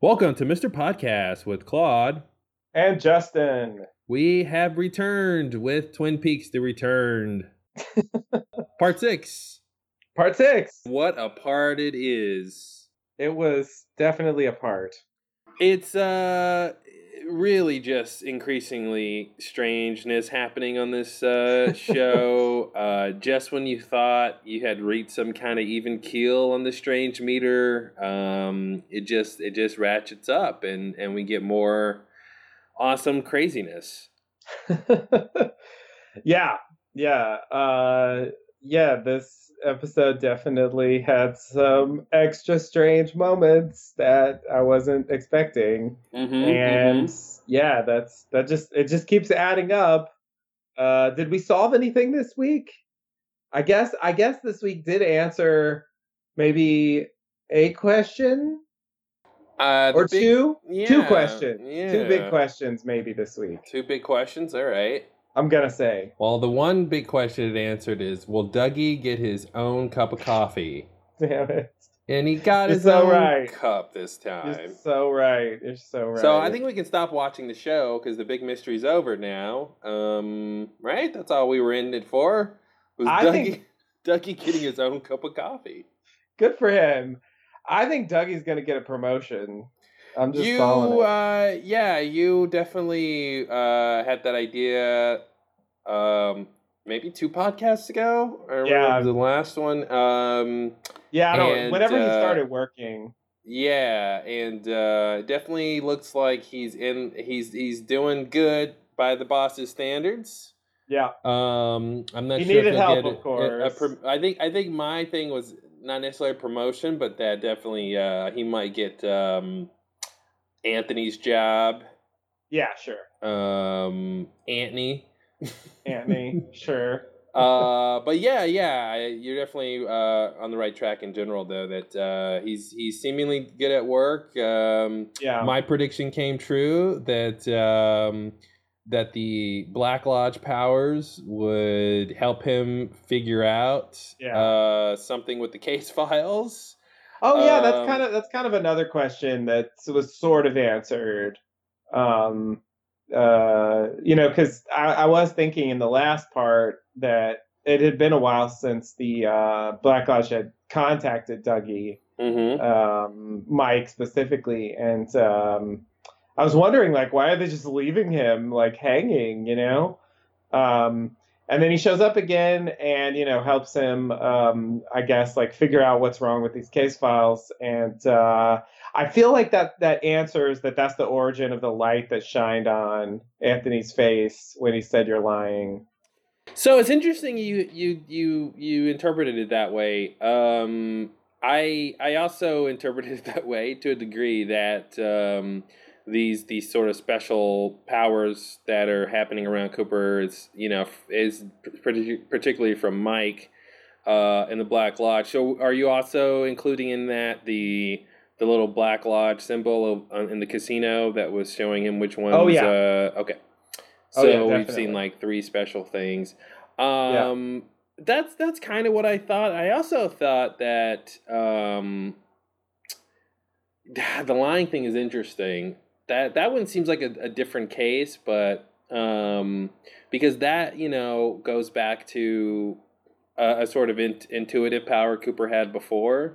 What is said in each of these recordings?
Welcome to Mr. Podcast with Claude. And Justin. We have returned with Twin Peaks The Returned. part six. Part six. What a part it is. It was definitely a part. It's uh really just increasingly strangeness happening on this uh, show. uh, just when you thought you had reached some kind of even keel on the strange meter, um, it just it just ratchets up, and and we get more awesome craziness. yeah, yeah, uh, yeah. This episode definitely had some extra strange moments that I wasn't expecting. Mm-hmm, and mm-hmm. yeah, that's that just it just keeps adding up. Uh did we solve anything this week? I guess I guess this week did answer maybe a question uh, or big, two yeah, two questions yeah. two big questions maybe this week two big questions all right I'm gonna say. Well, the one big question it answered is, will Dougie get his own cup of coffee? Damn it. And he got You're his so own right. cup this time. You're so right. You're so right. So I think we can stop watching the show because the big mystery's over now. Um, right? That's all we were in it for. Was I Dougie, think... Dougie getting his own cup of coffee? Good for him. I think Dougie's gonna get a promotion. I'm just you, uh, yeah, you definitely uh, had that idea. Um, maybe two podcasts ago, or yeah, the last one. Um, yeah, I don't. whenever uh, he started working. Yeah, and uh, definitely looks like he's in. He's he's doing good by the boss's standards. Yeah. Um, I'm not he sure. He needed help, of course. A, a, a, I think I think my thing was not necessarily promotion, but that definitely uh, he might get um, Anthony's job. Yeah, sure. Um, Anthony. Anthony, sure. uh, but yeah, yeah, you're definitely uh, on the right track in general, though. That uh, he's he's seemingly good at work. Um, yeah, my prediction came true that um, that the Black Lodge powers would help him figure out yeah. uh, something with the case files. Oh yeah, um, that's kind of that's kind of another question that was sort of answered. Um, uh, you know, because I, I, was thinking in the last part that it had been a while since the uh, Black Lodge had contacted Dougie, mm-hmm. um, Mike specifically, and um, I was wondering like why are they just leaving him like hanging, you know? Um, and then he shows up again and you know helps him um, i guess like figure out what's wrong with these case files. And uh, i feel like that that answers that that's the origin of the light that shined on anthony's face when he said you're lying. So it's interesting you you you you interpreted it that way. Um, i i also interpreted it that way to a degree that um, these these sort of special powers that are happening around Cooper is you know is particularly from Mike uh, in the Black Lodge. So are you also including in that the the little Black Lodge symbol of, uh, in the casino that was showing him which ones? Oh yeah. Uh, okay. So oh, yeah, we've seen like three special things. Um, yeah. That's that's kind of what I thought. I also thought that um, the lying thing is interesting that that one seems like a, a different case, but um, because that you know goes back to a, a sort of in, intuitive power Cooper had before.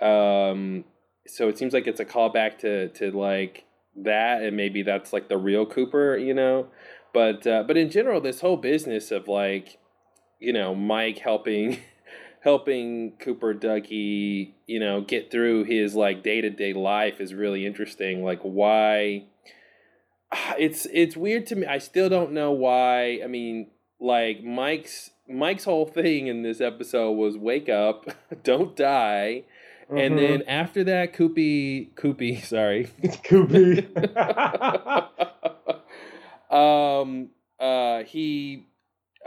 Um, so it seems like it's a callback to to like that, and maybe that's like the real Cooper, you know. But uh, but in general, this whole business of like, you know, Mike helping helping Cooper Dougie, you know, get through his like day to day life is really interesting. Like why it's it's weird to me. I still don't know why. I mean, like Mike's Mike's whole thing in this episode was wake up, don't die. Mm-hmm. And then after that, Koopy, Koopy, sorry, Koopy. um, uh, he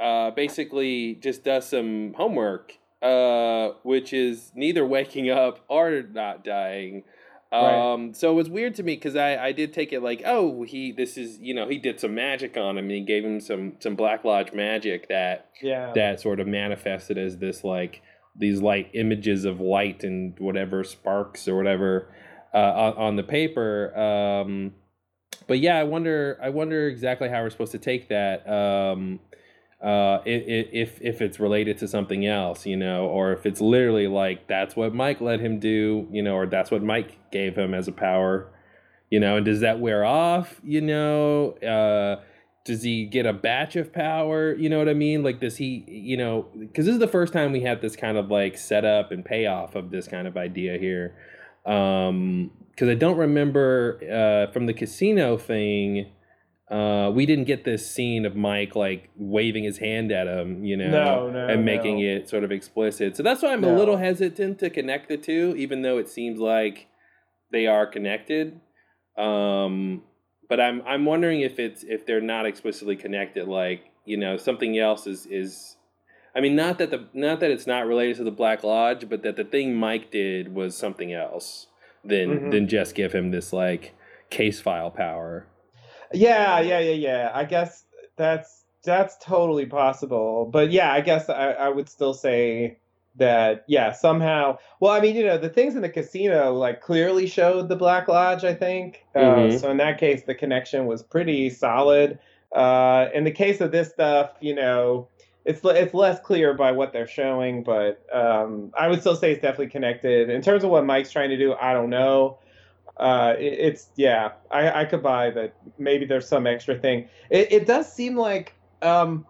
uh, basically just does some homework uh, which is neither waking up or not dying. Um, right. so it was weird to me because I, I did take it like, oh, he this is you know he did some magic on him and he gave him some some Black Lodge magic that yeah that sort of manifested as this like these light images of light and whatever sparks or whatever. uh, on, on the paper. Um, but yeah, I wonder. I wonder exactly how we're supposed to take that. Um, uh, if if it's related to something else, you know, or if it's literally like that's what Mike let him do, you know, or that's what Mike gave him as a power, you know, and does that wear off, you know? Uh, does he get a batch of power? You know what I mean? Like, does he, you know, because this is the first time we had this kind of like setup and payoff of this kind of idea here. Um, because I don't remember uh, from the casino thing uh, we didn't get this scene of Mike like waving his hand at him, you know, no, no, and making no. it sort of explicit. So that's why I'm a little hesitant to connect the two, even though it seems like they are connected. Um, but I'm I'm wondering if it's if they're not explicitly connected, like you know something else is is. I mean, not that the not that it's not related to the Black Lodge, but that the thing Mike did was something else than Mhm. than just give him this like case file power. Yeah, yeah, yeah, yeah. I guess that's that's totally possible. But yeah, I guess I, I would still say that yeah, somehow. Well, I mean, you know, the things in the casino like clearly showed the Black Lodge. I think uh, Mhm. so. In that case, the connection was pretty solid. Uh, in the case of this stuff, you know, it's it's less clear by what they're showing, but um, I would still say it's definitely connected. In terms of what Mike's trying to do, I don't know uh it, it's yeah i i could buy that maybe there's some extra thing it, it does seem like um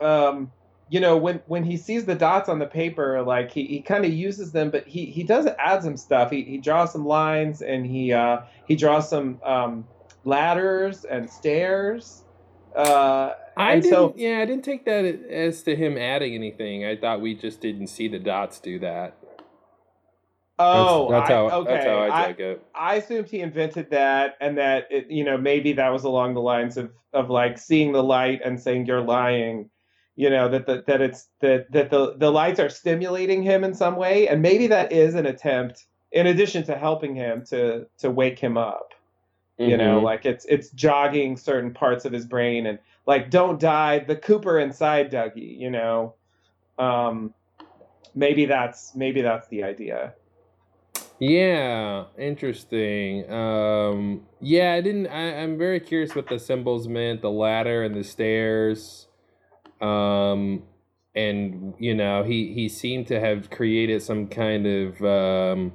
um you know when when he sees the dots on the paper like he, he kind of uses them but he he does add some stuff he, he draws some lines and he uh he draws some um ladders and stairs uh I didn't. so yeah, I didn't take that as to him adding anything. I thought we just didn't see the dots do that. Oh that's, that's I- how. okay That's how I I- it. I assumed he invented that, and that it, you know maybe that was along the lines of of like seeing the light and saying you're lying, you know that the, that it's that that the the lights are stimulating him in some way, and maybe that is an attempt in addition to helping him to to wake him up. You know, Mhm. like it's it's jogging certain parts of his brain and like don't die, the Cooper inside Dougie. You know, um, maybe that's maybe that's the idea. Yeah, interesting. Um, yeah, I didn't. I, I'm very curious what the symbols meant. The ladder and the stairs. Um, and you know, he he seemed to have created some kind of um,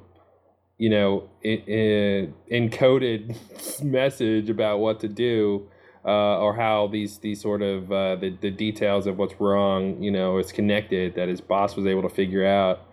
you know, i i encoded message about what to do. Uh, or how these these sort of uh, the the details of what's wrong, you know, is connected that his boss was able to figure out.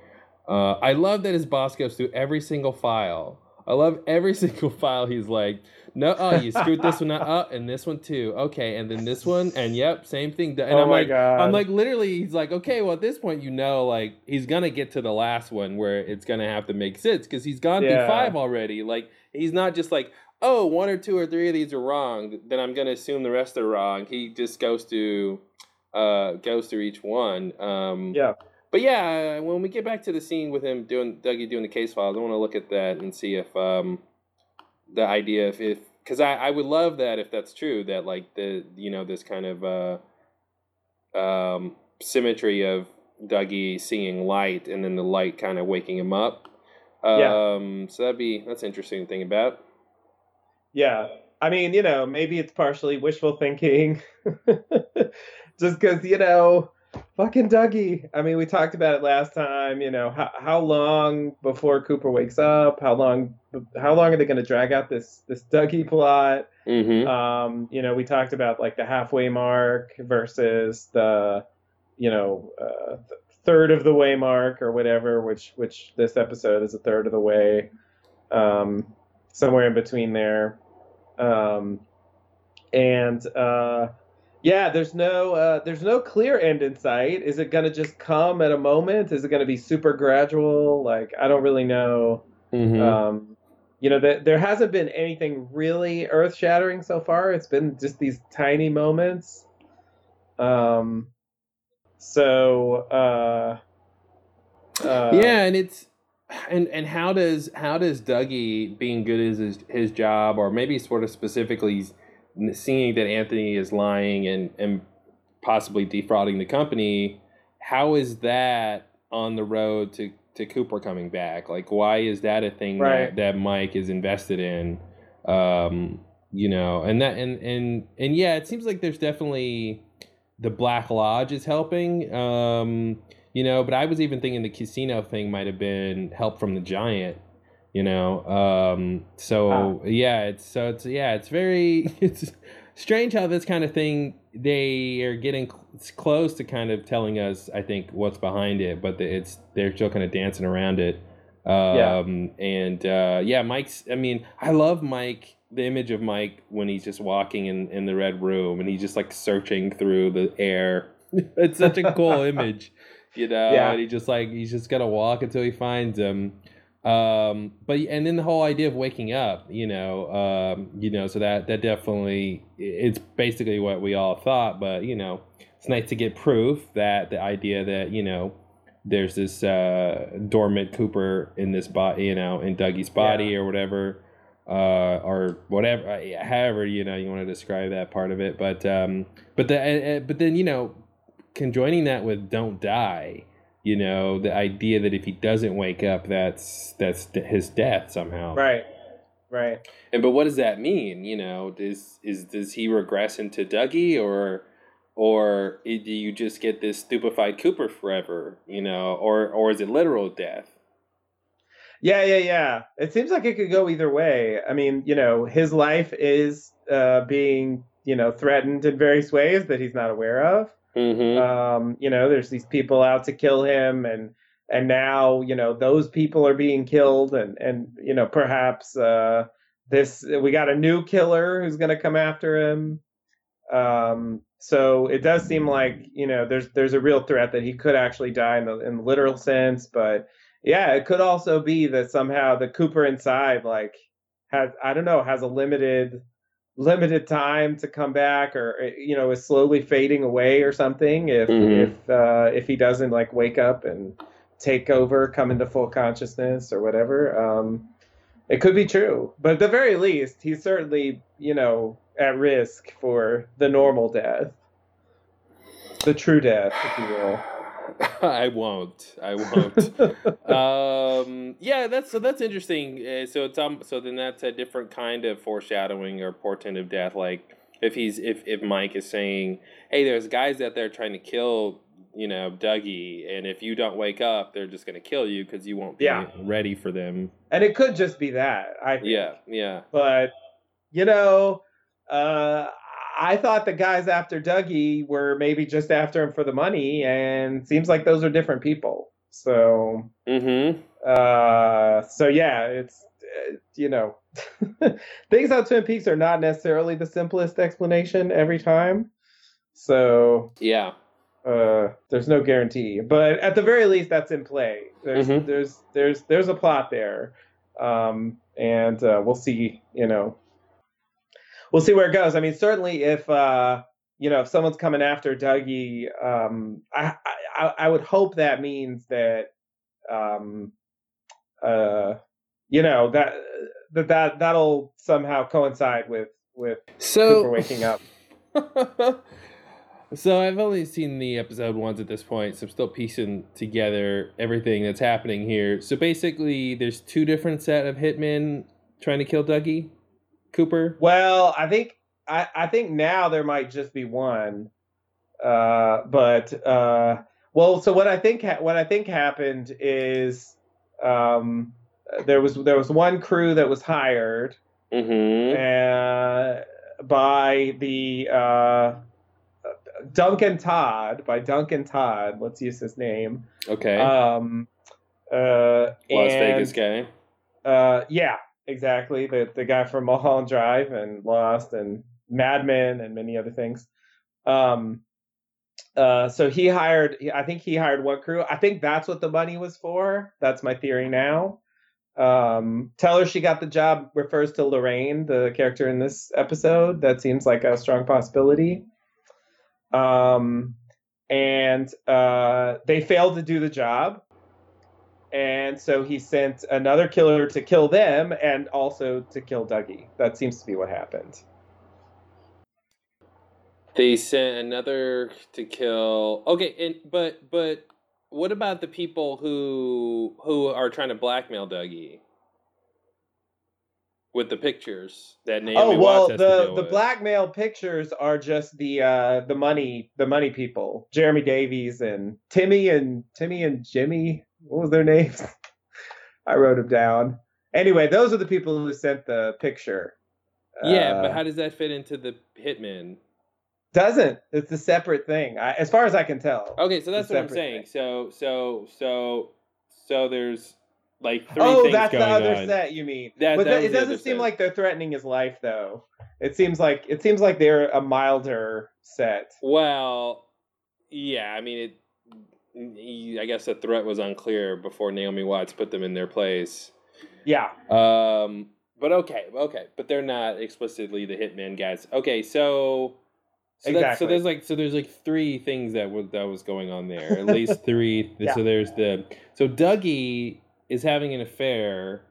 Uh, I love that his boss goes through every single file. I love every single file. He's like, no, oh, you screwed this one up, oh, and this one too. Okay, and then this one, and yep, same thing. And oh I'm my like, god! I'm like, literally, he's like, okay, well, at this point, you know, like, he's gonna get to the last one where it's gonna have to make sense because he's gone Yeah. through five already. Like, he's not just like, oh, one or two or three of these are wrong, then I'm gonna assume the rest are wrong. He just goes to, uh, goes through each one. Um, yeah. But yeah, when we get back to the scene with him doing Dougie doing the case files, I want to look at that and see if um, the idea if if because I, I would love that if that's true that like the you know this kind of uh, um, symmetry of Dougie seeing light and then the light kind of waking him up. Yeah. Um, so that'd be that's interesting to think about. Yeah. I mean, you know, maybe it's partially wishful thinking. Just because, you know, fucking Dougie. I mean, we talked about it last time, you know, how, how long before Cooper wakes up? How long how long are they going to drag out this this Dougie plot? Mm-hmm. Um, you know, we talked about like the halfway mark versus the, you know, uh, third of the way mark or whatever, which which this episode is a third of the way, um, somewhere in between there, um, and uh, yeah, there's no uh, there's no clear end in sight. Is it gonna just come at a moment? Is it gonna be super gradual? Like I don't really know. mm-hmm. Um, you know, that there hasn't been anything really earth shattering so far. It's been just these tiny moments. Um, so, uh, uh, yeah, and it's and and how does how does Dougie being good at his his job, or maybe sort of specifically seeing that Anthony is lying and and possibly defrauding the company, how is that on the road to to Cooper coming back? Like, why is that a thing Right. that, that Mike is invested in? Um, you know, and that and and and yeah, it seems like there's definitely the Black Lodge is helping. Um, you know, but I was even thinking the casino thing might have been help from the giant. You know, um, so yeah, it's so it's yeah, it's very it's strange how this kind of thing they are getting cl- close to kind of telling us i think what's behind it but the, it's they're still kind of dancing around it. Um and uh yeah mike's i mean i love mike the image of mike when he's just walking in in the red room and he's just like searching through the air. It's such a cool image you know Yeah. and he just like he's just gonna walk until he finds him um but and then the whole idea of waking up you know um you know so that that definitely it's basically what we all thought but you know it's nice to get proof that the idea that you know there's this uh dormant cooper in this body you know in dougie's body or whatever uh or whatever uh, however you know you want to describe that part of it but um but the and- but then you know conjoining that with don't die you know the idea that if he doesn't wake up that's that's his death somehow Right. Right. and but what does that mean you know is is does he regress into dougie or or do you just get this stupefied cooper forever you know or or is it literal death Yeah, yeah, yeah. It seems like it could go either way. I mean, you know, his life is uh, being, you know, threatened in various ways that he's not aware of. Mm-hmm. Um, you know, there's these people out to kill him, and and now, you know, those people are being killed, and and you know, perhaps uh, this we got a new killer who's going to come after him. Um, so it does seem like you know there's there's a real threat that he could actually die in the in the literal sense, but yeah, it could also be that somehow the Cooper inside like has I don't know has a limited limited time to come back or uh, you know is slowly fading away or something if Mhm. if uh, if he doesn't like wake up and take over come into full consciousness or whatever um it could be true. But at the very least he's certainly you know at risk for the normal death. The true death if you will I won't. I won't. um, yeah, that's so that's interesting. Uh, so it's um, so then that's a different kind of foreshadowing or portent of death. Like if he's if if Mike is saying, "Hey, there's guys out there trying to kill." You know, Dougie, and if you don't wake up, they're just gonna kill you because you won't be Yeah. ready for them. and it could just be that i think. Yeah, yeah. but you know, uh, I thought the guys after Dougie were maybe just after him for the money, and seems like those are different people. So, Mm-hmm. uh, so yeah, it's uh, you know, things on Twin Peaks are not necessarily the simplest explanation every time. So, Yeah. uh, there's no guarantee, but at the very least, that's in play. There's Mhm. there's there's there's a plot there, um, and uh, we'll see. You know, we'll see where it goes. I mean, certainly if uh, you know if someone's coming after Dougie, um, I, I I would hope that means that um, uh, you know that that that that'll somehow coincide with with So Cooper waking up. so I've only seen the episode once at this point, so I'm still piecing together everything that's happening here. So basically, there's two different set of hitmen trying to kill Dougie Cooper. Well, I think I, I think now there might just be one. Uh, but uh, well, so what I think ha- what I think happened is um, there was there was one crew that was hired Mm-hmm. uh, by the uh, Duncan Todd by Duncan Todd. Let's use his name. Okay. Um, uh, Las and- Vegas guy. uh, yeah, exactly. The the guy from Mulholland Drive and Lost and Mad Men and many other things. Um, uh, so he hired. I think he hired one crew. I think that's what the money was for. That's my theory now. Um, tell her she got the job refers to Lorraine, the character in this episode. That seems like a strong possibility. Um, and uh, they failed to do the job and so he sent another killer to kill them and also to kill Dougie. That seems to be what happened. They sent another to kill. Okay, and but but what about the people who who are trying to blackmail Dougie with the pictures that Naomi oh well, Watts has to the the with? blackmail pictures are just the uh the money the money people, Jeremy Davies and Timmy and Timmy and Jimmy. What was their names? I wrote them down. Anyway, those are the people who sent the picture. Yeah, but Uh, how does that fit into the hitman? doesn't it's a separate thing, I, as far as I can tell. Okay, so that's what I'm saying. thing. So so so so there's like three oh, that's the other on. set you mean? That- but that th- was it doesn't seem set. like they're threatening his life, though. It seems like it seems like they're a milder set. Well, yeah, I mean it. I guess the threat was unclear before Naomi Watts put them in their place. Yeah. Um, but okay, okay, but they're not explicitly the hitman guys. Okay, so so, that's, so there's like so there's like three things that was that was going on there. At least three. Yeah. So there's the so Dougie is having an affair,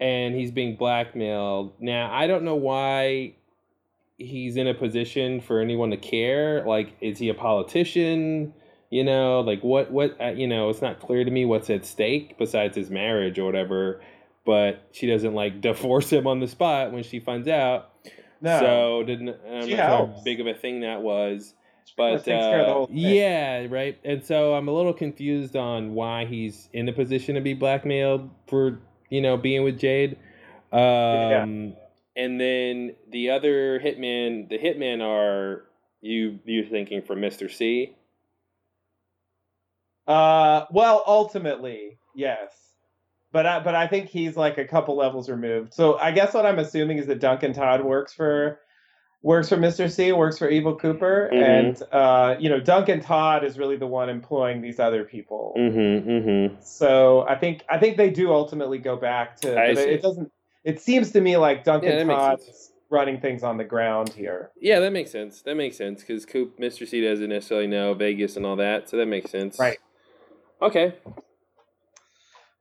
and he's being blackmailed. Now I don't know why he's in a position for anyone to care. Like, is he a politician? You know, like what what uh, you know, it's not clear to me what's at stake besides his marriage or whatever. But she doesn't like divorce him on the spot when she finds out. No. So didn't I'm She not sure how big of a thing that was. But it takes care of the uh, yeah, right. And so I'm a little confused on why he's in a position to be blackmailed for you know being with Jade. Um, And then the other hitman, the hitmen are you you're thinking from Mister C. Uh, well, ultimately, yes. But I, but I think he's like a couple levels removed. So I guess what I'm assuming is that Duncan Todd works for works for Mr. C, works for Evil Cooper, Mhm. and uh, you know Duncan Todd is really the one employing these other people. Mm-hmm. Mm-hmm. So I think I think they do ultimately go back to. I but see. it, it doesn't. It seems to me like Duncan makes Todd's running things on the ground here. Yeah, that makes sense. That makes sense because Coop, Mister C doesn't necessarily know Vegas and all that, so that makes sense. Right. Okay.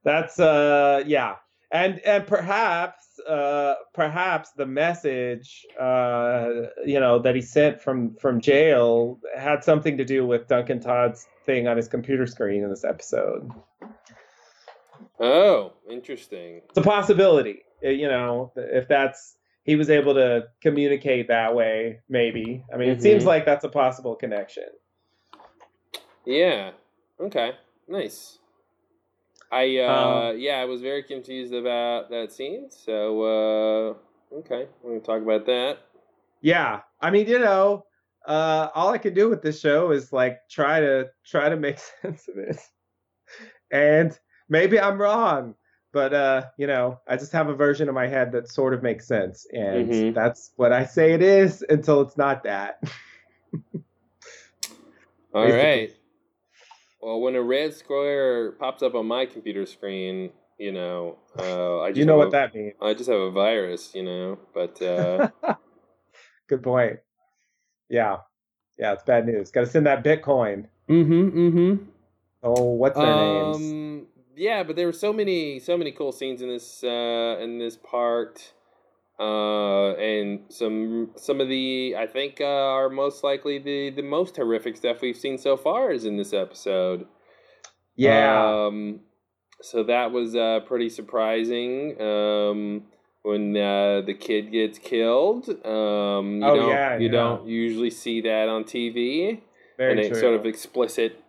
That's uh yeah. And and perhaps uh perhaps the message uh you know that he sent from from jail had something to do with Duncan Todd's thing on his computer screen in this episode. Oh, interesting. It's a possibility. uh, You know, if that's he was able to communicate that way, maybe. I mean, it seems Mhm. like that's a possible connection. Yeah. Okay. Nice. I uh Um, yeah, I was very confused about that scene. So uh okay, we're gonna talk about that. Yeah, I mean, you know, uh, all I can do with this show is like try to try to make sense of it, and maybe I'm wrong, but uh, you know, I just have a version of my head that sort of makes sense, and Mhm. that's what I say it is until it's not that. All Basically. right. Well, when a red square pops up on my computer screen, you know, uh, I just you know have what a- that means. I just have a virus, you know. But uh, Good point. Yeah, yeah, it's bad news. Got to send that Bitcoin. mm-hmm, mm-hmm. Oh, what's their names? Um, yeah, but there were so many, so many cool scenes in this, uh, in this part, uh, and some, some of the, I think, uh, are most likely the, the most horrific stuff we've seen so far is in this episode. Yeah, Um, so that was uh, pretty surprising. Um, when uh, the kid gets killed, um, you Oh, don't yeah, you yeah. don't usually see that on TV, very and sort of explicit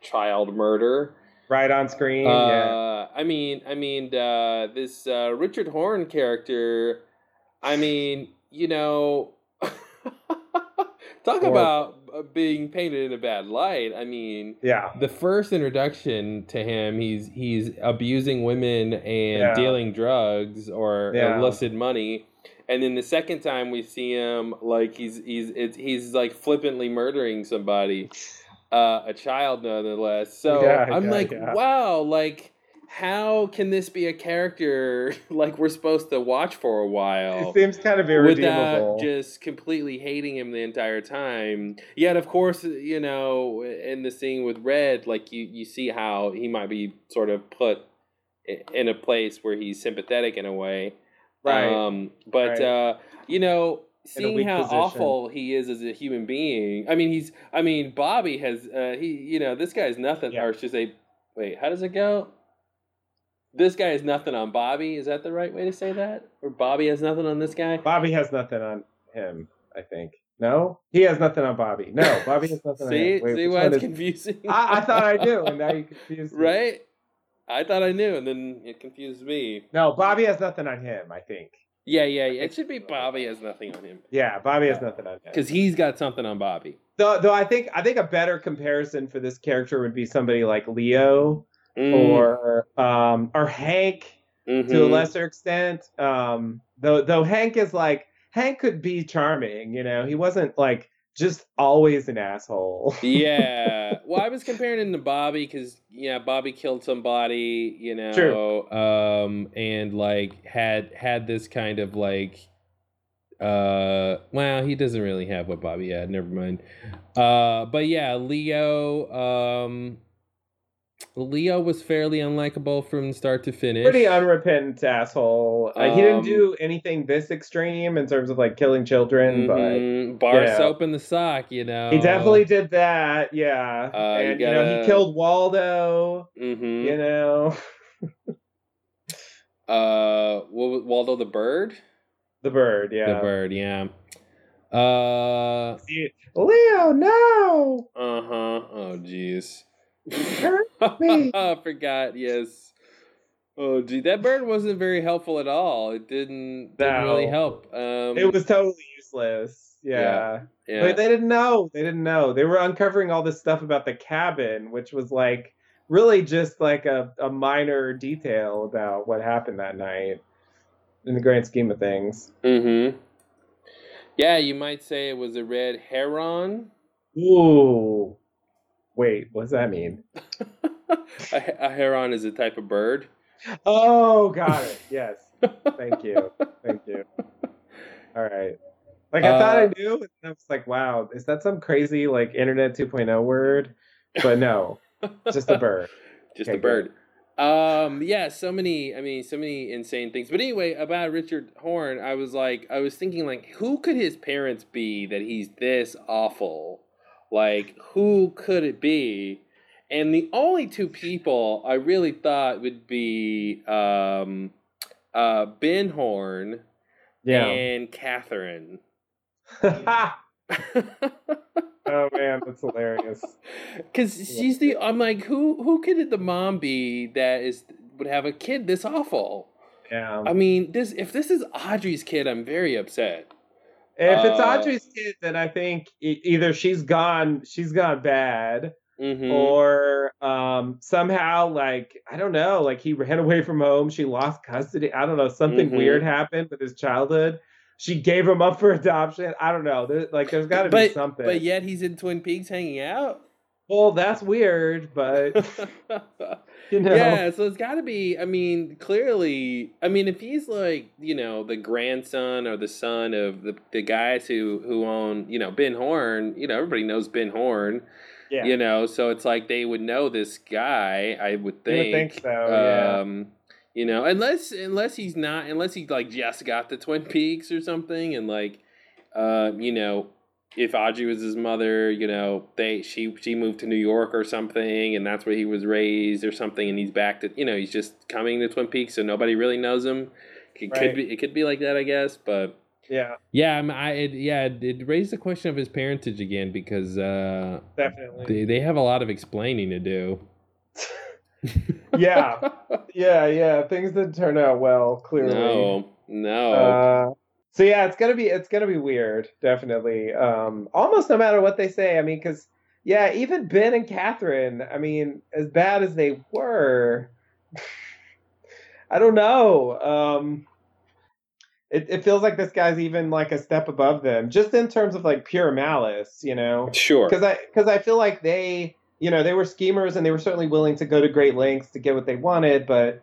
child murder. right on screen. yeah. Uh, I mean, I mean, uh, this uh, Richard Horne character. I mean, you know, talk Horrible. about uh, being painted in a bad light. I mean, Yeah. the first introduction to him, he's he's abusing women and Yeah. dealing drugs or Yeah. illicit money. And then the second time we see him, like he's he's it's, he's like flippantly murdering somebody, uh, a child nonetheless. So Yeah, I'm like, wow, like how can this be a character like we're supposed to watch for a while? It seems kind of without just completely hating him the entire time. Yet, of course, you know, in the scene with Red, like you, you see how he might be sort of put in a place where he's sympathetic in a way. Right. Um, but Right. uh, you know, seeing how position. awful he is as a human being. I mean, he's. I mean, Bobby has. Uh, he. You know, this guy's nothing. Yeah. Or should say, wait, how does it go? This guy has nothing on Bobby. Is that the right way to say that? Or Bobby has nothing on this guy? Bobby has nothing on him. I think. No, he has nothing on Bobby. No, Bobby has nothing on See, him. Wait, see why it's is- confusing. I, I thought I knew, and now you confused me. right? I thought I knew, and then it confused me. No, Bobby has nothing on him. I think. Yeah, yeah, yeah. It should be Bobby has nothing on him Yeah, Bobby has nothing on him. because he's got something on Bobby. Though, though I think I think a better comparison for this character would be somebody like Leo Mm, or um or Hank to a mhm. lesser extent. Um, though though Hank is like Hank could be charming, you know. He wasn't like just always an asshole. yeah. Well, I was comparing him to Bobby because yeah, Bobby killed somebody, you know, True. um, and like had had this kind of like, uh, well, he doesn't really have what Bobby had. Never mind. Uh, but yeah, Leo, um, Leo was fairly unlikable from start to finish. Pretty unrepentant asshole. Uh, he didn't Um, do anything this extreme in terms of like killing children, Mhm. bar you know. soap in the sock, you know. he definitely did that. Yeah, Uh, and you, know gotta- he killed Waldo. hmm You know, Uh, what Waldo the bird? the bird. Yeah, The bird, yeah. Uh, Leo, no. uh huh. Oh, jeez. Hurt. I forgot. Yes. Oh, gee, that bird wasn't very helpful at all. It didn't, didn't really help. Um, It was totally useless. Yeah. yeah. But they didn't know. They didn't know. They were uncovering all this stuff about the cabin, which was like really just like a, a minor detail about what happened that night in the grand scheme of things. Mm-hmm. Yeah, you might say it was a red heron. Ooh. Wait, what does that mean? a, a heron is a type of bird. Oh, got it. Yes. Thank you. Thank you. All right. Like I thought I Uh, knew, and I was like, "Wow, is that some crazy like Internet 2.0 word?" But no, just a bird. just Okay, a bird. Um, yeah, so many. I mean, so many insane things. But anyway, about Richard Horne, I was like, I was thinking, like, who could his parents be that he's this awful? Like, who could it be? And the only two people I really thought would be um, uh, Ben Horne Yeah. and Catherine. oh man, that's hilarious. Because she's the. I'm like, who who could the mom be that is would have a kid this awful? Yeah. I mean, this if this is Audrey's kid, I'm very upset. If it's Uh, Audrey's kid, then I think e- either she's gone, she's gone bad, hmm or um, somehow, like I don't know, like he ran away from home, she lost custody. I don't know, something Mhm. weird happened with his childhood. She gave him up for adoption. I don't know. There, like, there's got to be something. but yet he's in Twin Peaks hanging out. Well, that's weird, but you know, Yeah, so it's got to be. I mean, clearly, I mean, if he's like, you know, the grandson or the son of the the guys who who own, you know, Ben Horne. You know, everybody knows Ben Horne. yeah, You know, so it's like they would know this guy. I would you would think. think so. yeah. Um, you know, unless unless he's not, unless he like just got the Twin Peaks or something, and like, uh, you know, if Audrey was his mother, you know, they she she moved to New York or something, and that's where he was raised or something, and he's back to you know he's just coming to Twin Peaks, so nobody really knows him. It Right. could be it could be like that, I guess, but yeah, yeah, I'm, I it, yeah it, it raised the question of his parentage again because uh, definitely. they they have a lot of explaining to do. yeah, yeah, yeah. Things didn't turn out well. Clearly. No, no. Uh, so yeah, it's gonna be it's gonna be weird, definitely. Um, almost no matter what they say. I mean, because yeah, even Ben and Catherine. I mean, as bad as they were, I don't know. Um, it it feels like this guy's even like a step above them, just in terms of like pure malice, you know. sure. Because I because I feel like they you know they were schemers and they were certainly willing to go to great lengths to get what they wanted, but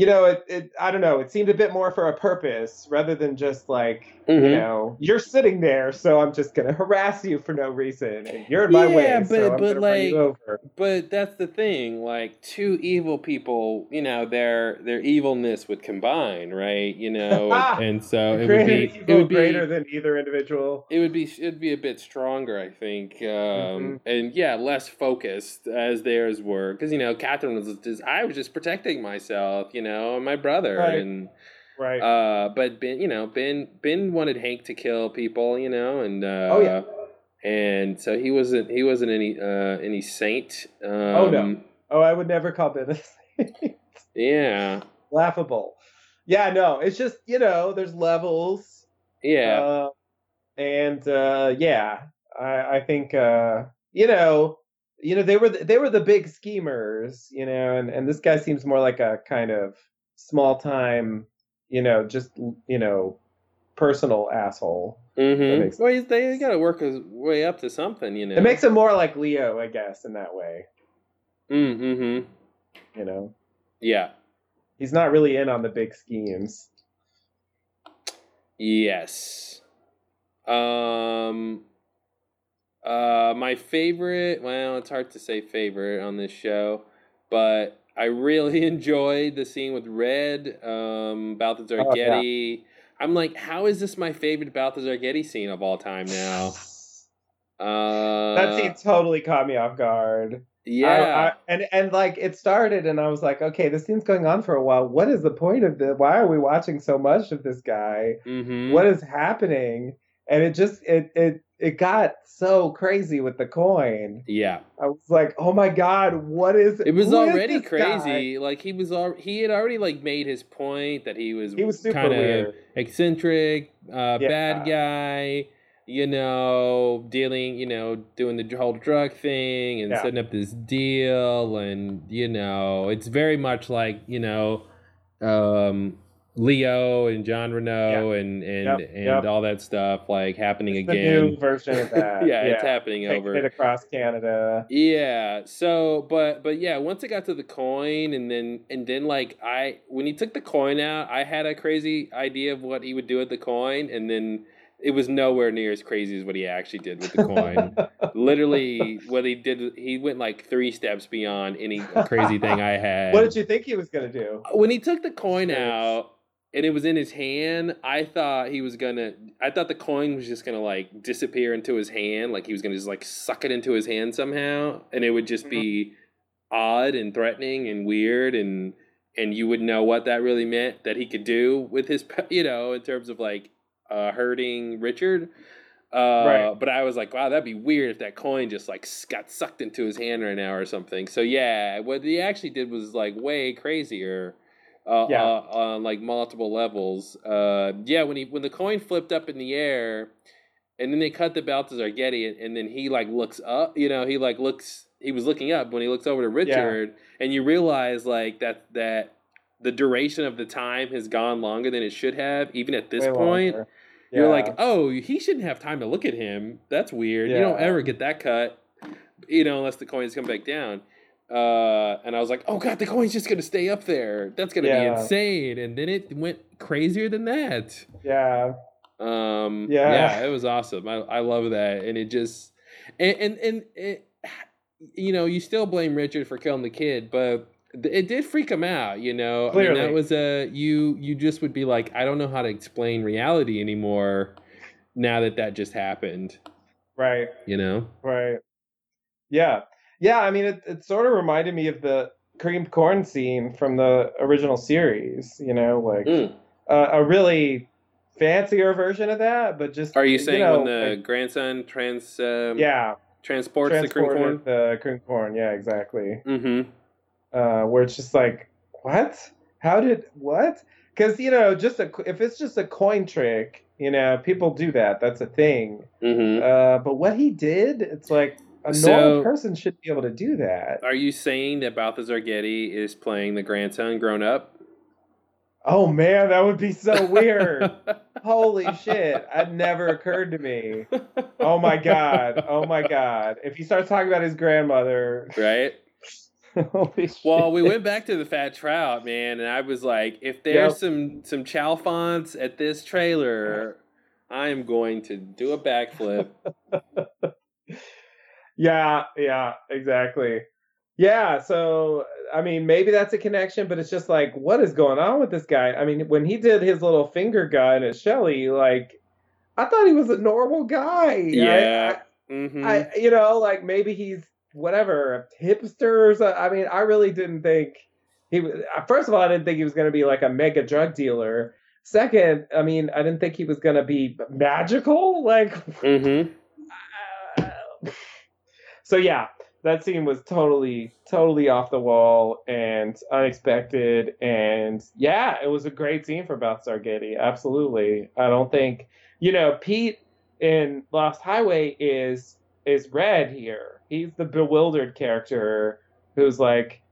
you know, it, it I don't know, it seemed a bit more for a purpose rather than just like, Mhm. you know, you're sitting there, so I'm just gonna harass you for no reason, and you're in my way, Yeah, so but- I'm but, gonna run you like. But that's the thing, like two evil people, you know, their their evilness would combine, right? You know, and, and so it would be evil it would be greater than either individual. it would be it'd be a bit stronger, I think, um, Mhm. and yeah, less focused as theirs were, because you know, Catherine was just I was just protecting myself, you know, and my brother, Right. and Right. uh, but Ben, you know, Ben Ben wanted Hank to kill people, you know, and uh, Oh, yeah. and so he wasn't he wasn't any uh, any saint. Um, Oh, no. oh, I would never call Dennis Yeah, laughable. Yeah, no, it's just, you know, there's levels. yeah, Uh, and uh, yeah, I, I think uh, you know, you know they were the, they were the big schemers, you know, and and this guy seems more like a kind of small time, you know, just you know, personal asshole. mm-hmm. makes Well, he's, they got to work his way up to something, you know. It makes him more like Leo, I guess, in that way. Mm-hmm. You know, Yeah. he's not really in on the big schemes. Yes. Um. Uh, my favorite. Well, it's hard to say favorite on this show, but I really enjoyed the scene with Red. Um, Balthazar Oh, yeah. Getty. I'm like, how is this my favorite Balthazar Getty scene of all time now? Uh, That scene totally caught me off guard. Yeah. I, I, and and like it started, and I was like, okay, this scene's going on for a while. What is the point of this? Why are we watching so much of this guy? mm-hmm. What is happening? And it just it it it got so crazy with the coin. Yeah. I was like, oh my god, what is It was already this guy? crazy. Like he was al- he had already like made his point that he was He was kind of eccentric, uh, Yeah. bad guy, you know, dealing, you know, doing the whole drug thing and Yeah. setting up this deal, and you know, it's very much like you know, um, Leo and John Renault and and Yep, and yep. all that stuff like happening It's the again. new version of that. yeah, it's happening Taking over it across Canada. yeah. So, but but yeah, once it got to the coin, and then and then like I when he took the coin out, I had a crazy idea of what he would do with the coin, and then it was nowhere near as crazy as what he actually did with the coin. Literally, what he did, he went like three steps beyond any crazy thing I had. What did you think he was gonna do? when he took the coin out and it was in his hand, I thought he was gonna. I thought the coin was just gonna like disappear into his hand, like he was gonna just like suck it into his hand somehow, and it would just be odd and threatening and weird, and and you would know what that really meant that he could do with his, you know, in terms of like uh, hurting Richard. Uh, Right. But I was like, wow, that'd be weird if that coin just like got sucked into his hand right now or something. So yeah, what he actually did was like way crazier. Uh, Yeah. uh, on like multiple levels. Uh, yeah, when he when the coin flipped up in the air, and then they cut the Balthazar Getty, and, and then he like looks up. You know, he like looks. He was looking up when he looks over to Richard, and you realize like that that the duration of the time has gone longer than it should have, even at this Way point. longer. You're Yeah. like, oh, he shouldn't have time to look at him. That's weird. You don't ever get that cut, you know, unless the coins come back down. Uh, and I was like, oh god, the coin's just gonna stay up there. That's gonna Yeah. be insane. And then it went crazier than that. yeah. Um, Yeah. yeah, it was awesome. I I love that, and it just and and, and it, you know, you still blame Richard for killing the kid, but it did freak him out. You know, I mean, that was a you you just would be like, I don't know how to explain reality anymore. Now that that just happened, Right. you know. Right. Yeah. Yeah. I mean, it, it sort of reminded me of the creamed corn scene from the original series, you know, like Mm. uh, a really fancier version of that, but just. Are you saying know, when the like- grandson trans um, yeah. transports the cream corn? The cream corn. Yeah, exactly. Mm-hmm. Uh, where it's just like, what? How did, what? Because, you know, just a, if it's just a coin trick, you know, people do that. That's a thing. Mm-hmm. Uh, but what he did, it's like a So- normal person should be able to do that. Are you saying that Balthazar Getty is playing the grandson grown up? Oh man, that would be so weird. Holy shit. That never occurred to me. Oh my god. Oh my god. If he starts talking about his grandmother, right? Holy shit. Well, we went back to the fat trout, man, and I was like, if there's some some chalfonts at this trailer, I am going to do a backflip. yeah, yeah, exactly. Yeah, so I mean, maybe that's a connection, but it's just like, what is going on with this guy? I mean, when he did his little finger gun at Shelly, like, I thought he was a normal guy. Yeah. I, mm-hmm. I, you know, like maybe he's whatever hipster or something. I mean, I really didn't think he was. First of all, I didn't think he was going to be like a mega drug dealer. Second, I mean, I didn't think he was going to be magical. Like, mm-hmm. uh, so yeah, that scene was totally, totally off the wall and unexpected. And yeah, it was a great scene for Balthazar Getty. Absolutely. I don't think, you know, Pete in Lost Highway is is red here. He's the bewildered character who's like,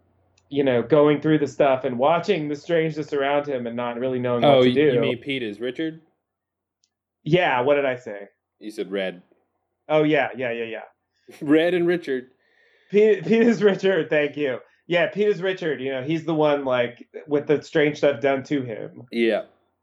you know, going through the stuff and watching the strangeness around him and not really knowing oh, what to do. you mean Pete is Richard? Yeah, what did I say? You said Red. Oh yeah, yeah, yeah, yeah. Red and Richard. Pete, Pete is Richard. Thank you. Yeah, Pete is Richard. You know, he's the one like with the strange stuff done to him. Yeah.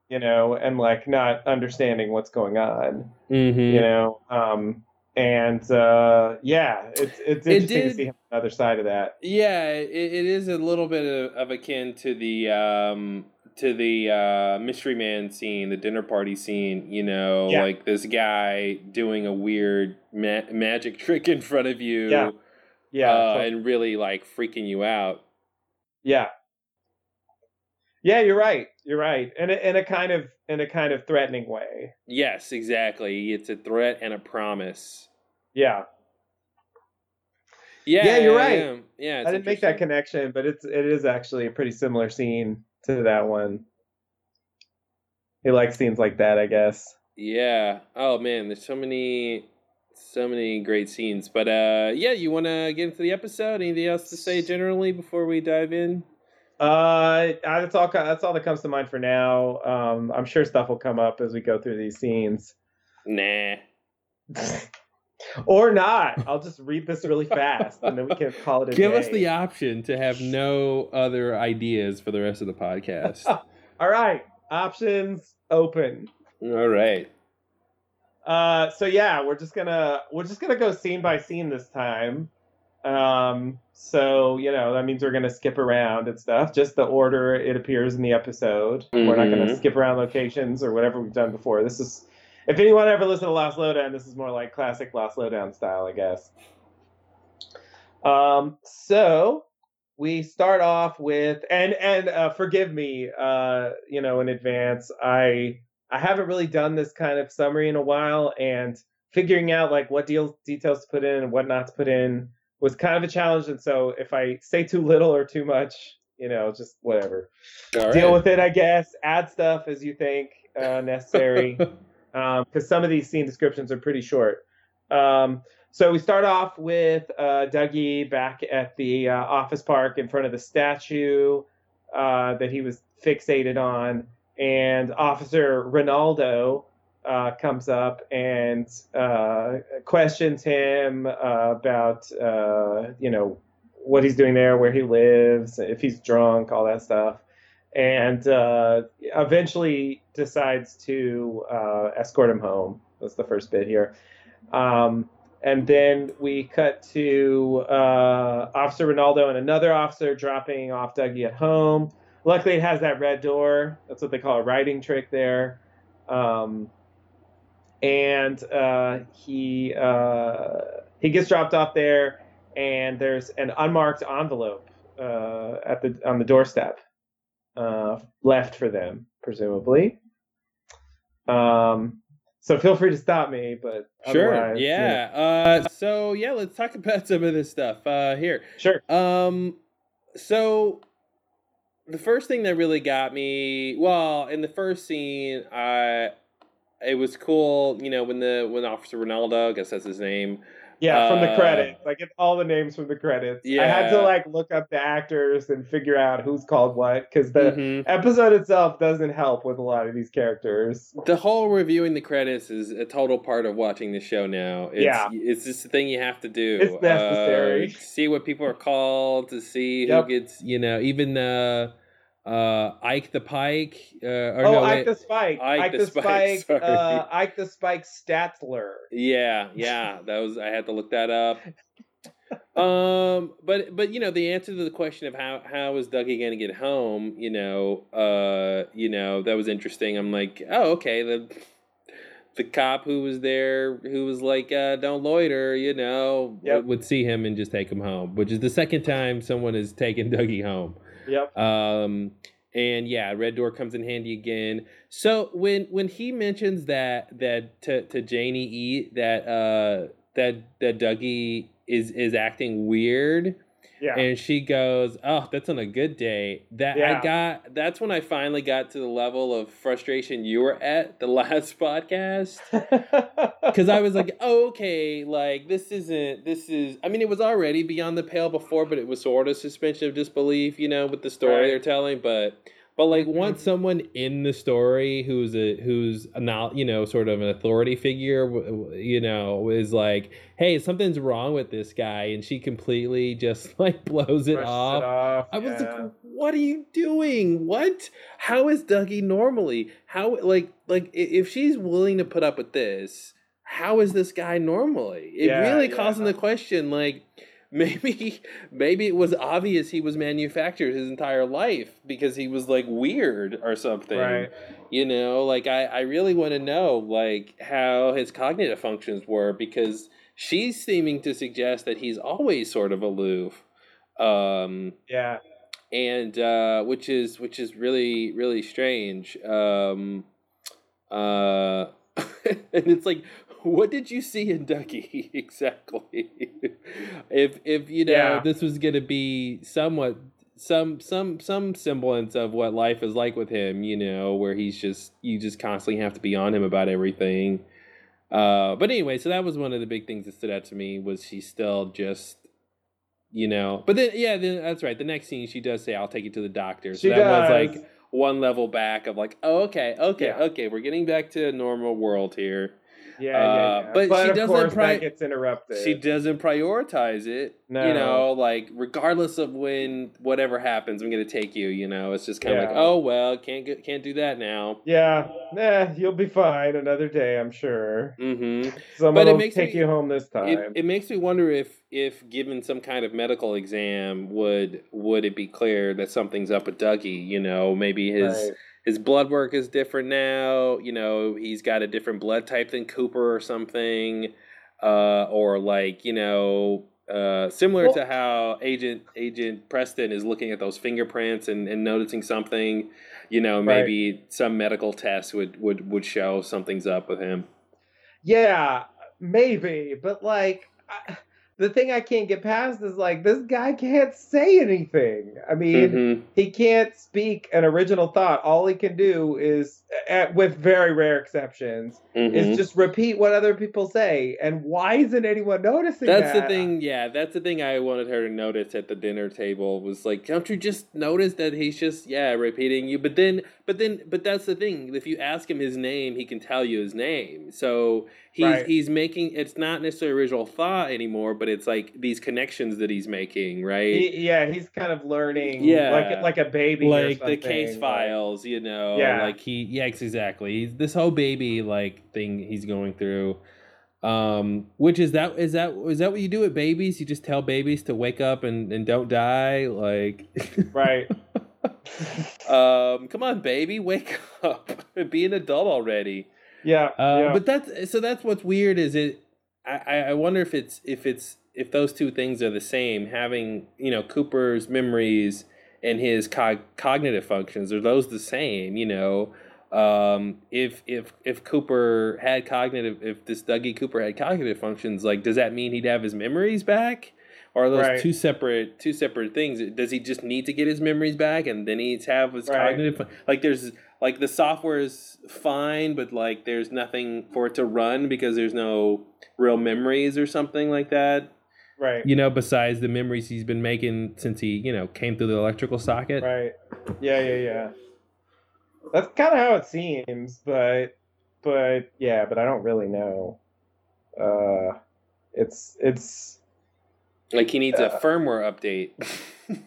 You know, and like not understanding what's going on. Mm-hmm. You know, um, and uh, yeah, it's it's It interesting did- to see him on the other side of that. Yeah, it, it is a little bit of, of akin to the um, to the uh, mystery man scene, the dinner party scene. You know, Yeah. like this guy doing a weird ma- magic trick in front of you, Yeah. Yeah, uh, totally. and really like freaking you out. yeah, yeah. You're right. You're right. and in a kind of in a kind of threatening way. Yes, exactly. It's a threat and a promise. Yeah, Yeah, Yeah, you're right. Yeah, yeah I didn't make that connection, but it's it is actually a pretty similar scene to that one. He likes scenes like that, I guess. Yeah. Oh man, there's so many so many great scenes. But uh yeah, you wanna get into the episode? Anything else to say generally before we dive in? Uh, that's all. That's all that comes to mind for now. Um, I'm sure stuff will come up as we go through these scenes, Nah. or not. I'll just read this really fast, and then we can call it a Give day. us the option to have no other ideas for the rest of the podcast. All right, options open. All right. Uh, so yeah, we're just gonna we're just gonna go scene by scene this time. Um, so you know that means we're gonna skip around and stuff, just the order it appears in the episode. We're not gonna Mhm. skip around locations or whatever we've done before. This is, if anyone ever listened to Lost Lowdown, this is more like classic Lost Lowdown style, I guess. Um, so we start off with and and uh, forgive me, uh, you know, in advance. I I haven't really done this kind of summary in a while, and figuring out like what details to put in and what not to put in was kind of a challenge. And so if I say too little or too much, you know, just whatever, All right. deal with it. I guess add stuff as you think uh, necessary because some of these scene descriptions are pretty short. Um, so we start off with uh, Dougie back at the uh, office park in front of the statue uh, that he was fixated on, and Officer Ronaldo uh, comes up and uh, questions him about uh, you know what he's doing there, where he lives, if he's drunk, all that stuff and uh, eventually decides to uh, escort him home. That's the first bit here. Um, and then we cut to uh, Officer Ronaldo and another officer dropping off Dougie at home. Luckily, it has that red door. That's what they call a riding trick there. Um, and uh, he uh, he gets dropped off there, and there's an unmarked envelope uh, at the on the doorstep uh, left for them, presumably. Um, so feel free to stop me, but Sure. know. Yeah. Uh so yeah, let's talk about some of this stuff. Uh here. sure. Um, so the first thing that really got me, well, in the first scene, I it was cool, you know, when the when Officer Ronaldo, I guess that's his name, Yeah, from the Uh, credits. I get all the names from the credits. Yeah. I had to like look up the actors and figure out who's called what because the Mhm. episode itself doesn't help with a lot of these characters. The whole reviewing the credits is a total part of watching the show now. It's, Yeah. it's just a thing you have to do. It's necessary. Uh, see what people are called, to see Yep. who gets, you know, even uh, uh, Ike the Pike. Uh, or oh, no, Ike wait. the Spike. Ike Ike, the the, Spike, Spike. uh, Ike the Spike Stadtler. Yeah, yeah, that was I had to look that up. Um, but but you know the answer to the question of how how is Dougie going to get home, you know, uh, you know that was interesting. I'm like, oh okay, the the cop who was there who was like, uh, don't loiter, you know, Yep. would, would see him and just take him home, which is the second time someone has taken Dougie home. Yep. Um, and yeah, Red Door comes in handy again. So when when he mentions that that to, to Janie E that uh that that Dougie is is acting weird Yeah. and she goes, "Oh, that's on a good day." That I got that's when I finally got to the level of frustration you were at the last podcast because I was like, oh, okay, like this isn't, this is, I mean, it was already beyond the pale before, but it was sort of suspension of disbelief, you know, with the story Right. they're telling. But, but like, once mm-hmm. someone in the story who's a, who's a, not, you know, sort of an authority figure, you know, is like, hey, something's wrong with this guy, and she completely just like blows it off. off, I was like, "What are you doing? What? How is Dougie normally? How like like if she's willing to put up with this, how is this guy normally?" It Yeah, really yeah. calls into question like maybe maybe it was obvious he was manufactured his entire life because he was like weird or something. Right. You know, like I I really want to know like how his cognitive functions were because she's seeming to suggest that he's always sort of aloof. Um Yeah. and uh, which is which is really really strange. Um, uh, and it's like, what did you see in Ducky exactly? if if you know Yeah. this was going to be somewhat some some some semblance of what life is like with him, you know, where he's just you just constantly have to be on him about everything. Uh, but anyway, so that was one of the big things that stood out to me was she still just you know. But then yeah, then that's right. The next scene she does say, "I'll take you to the doctor." So She that does. was like one level back of like, oh, okay, okay, Yeah. okay, we're getting back to a normal world here. Yeah, Uh, yeah, yeah. but she of doesn't pri- that gets interrupted. She doesn't prioritize it. No. You know, like regardless of when whatever happens, I'm gonna take you. You know, it's just kind of Yeah. like, oh well, can't get, can't do that now. Yeah, nah, you'll be fine another day, I'm sure. Mm-hmm. Someone But it will makes take me- you home this time. It, it makes me wonder if if given some kind of medical exam, would would it be clear that something's up with Dougie? You know, maybe his Right. His blood work is different now. You know, he's got a different blood type than Cooper or something, uh, or like you know, uh, similar Well- to how Agent Agent Preston is looking at those fingerprints and, and noticing something. You know, Right. maybe some medical test would, would would show something's up with him. Yeah, maybe, but like I, the thing I can't get past is like this guy can't say anything. I mean, Mhm. he can't speak an original thought. All he can do is, uh, with very rare exceptions, Mhm. is just repeat what other people say. And why isn't anyone noticing That's that? the thing, yeah. That's the thing I wanted her to notice at the dinner table was like, don't you just notice that he's just yeah repeating you? But then, but then, but that's the thing. If you ask him his name, he can tell you his name. So he's Right. he's making it's not necessarily original thought anymore, but it's like these connections that he's making, right? He, yeah, he's kind of learning, Yeah. like like a baby, like the case like- files, you know, Yeah. like he, yeah, exactly. He's, this whole baby like thing he's going through, um, which is that is that is that what you do with babies? You just tell babies to wake up and, and don't die, like, right? um, come on, baby, wake up, be an adult already. Yeah, Uh, yeah. But that's so that's what's weird is it. I, I wonder if it's if it's if those two things are the same. Having you know Cooper's memories and his cog- cognitive functions are those the same? You know, um, if if if Cooper had cognitive, if this Dougie Cooper had cognitive functions, like does that mean he'd have his memories back? Or are those Right. two separate two separate things? Does he just need to get his memories back and then he's have his Right. cognitive? Like there's like the software is fine, but like there's nothing for it to run because there's no real memories or something like that. Right. You know, besides the memories he's been making since he, you know, came through the electrical socket. Right. Yeah, yeah, yeah. That's kind of how it seems, but but yeah, but I don't really know. Uh it's it's like he needs uh, a firmware update.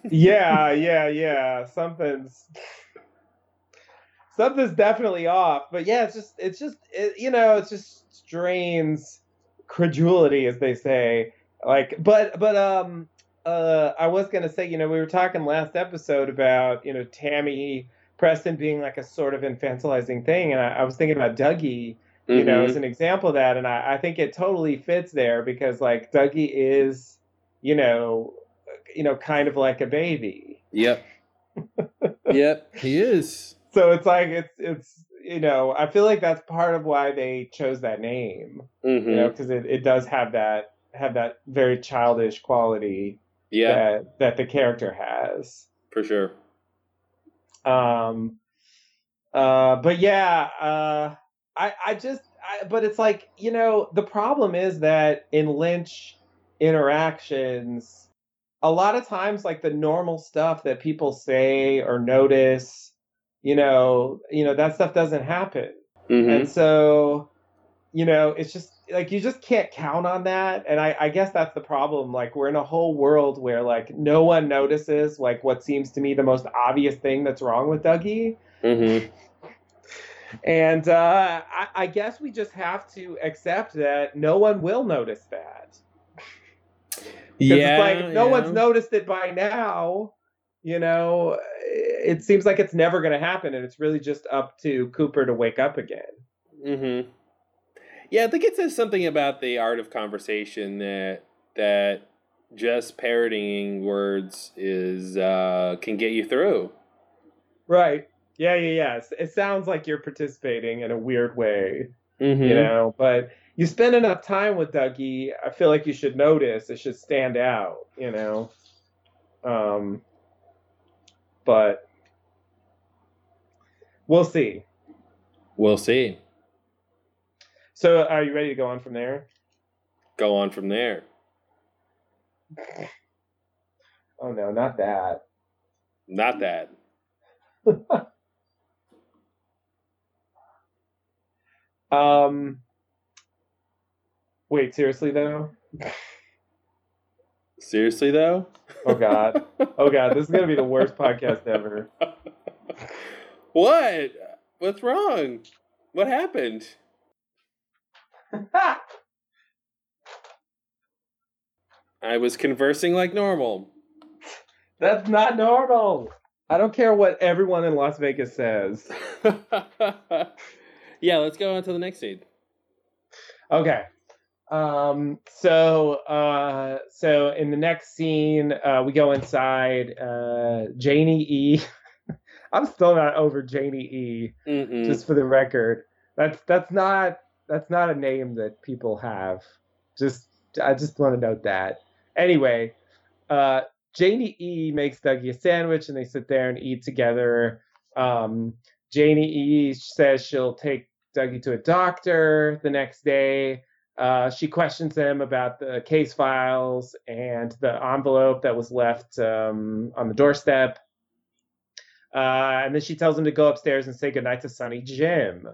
yeah, yeah, yeah. Something's something's definitely off. But yeah, it's just it's just it, you know, it's just strains credulity as they say. Like but but um uh I was going to say, you know, we were talking last episode about, you know, Tammy Preston being like a sort of infantilizing thing and I, I was thinking about Dougie you mm-hmm. know, as an example of that. And I, I, think it totally fits there because like Dougie is, you know, you know, kind of like a baby. Yep. yep, he is. So it's like it's it's you know I feel like that's part of why they chose that name. Mm-hmm. You know, because it, it does have that have that very childish quality. Yeah. That that the character has. For sure. Um. Uh. But yeah. Uh. I I just I, but it's like you know the problem is that in Lynch interactions a lot of times like the normal stuff that people say or notice you know you know that stuff doesn't happen mm-hmm. and so you know it's just like you just can't count on that and I, I guess that's the problem like we're in a whole world where like no one notices like what seems to me the most obvious thing that's wrong with dougie mm-hmm. and uh, I, I guess we just have to accept that no one will notice that yeah, it's like no yeah. one's noticed it by now. You know, it seems like it's never going to happen, and it's really just up to Cooper to wake up again. Mm-hmm. Yeah, I think it says something about the art of conversation that that just parroting words is uh, can get you through. Right. Yeah, yeah, yeah. It sounds like you're participating in a weird way, mm-hmm. you know, but you spend enough time with Dougie, I feel like you should notice. It should stand out, you know. Um, but we'll see. We'll see. So, are you ready to go on from there? Go on from there. Oh no, not that. Not that. um Wait, seriously though? Seriously though? Oh god. Oh god, this is gonna be the worst podcast ever. What? What's wrong? What happened? I was conversing like normal. That's not normal. I don't care what everyone in Las Vegas says. yeah, let's go on to the next seed. Okay. Um, so, uh, so in the next scene, uh, we go inside, uh, Janie E. I'm still not over Janie E. Mm-mm. Just for the record, that's that's not that's not a name that people have. Just I just want to note that. Anyway, uh, Janie E. makes Dougie a sandwich, and they sit there and eat together. Um, Janie E. says she'll take Dougie to a doctor the next day. Uh, she questions him about the case files and the envelope that was left um, on the doorstep. Uh, and then she tells him to go upstairs and say goodnight to Sonny Jim.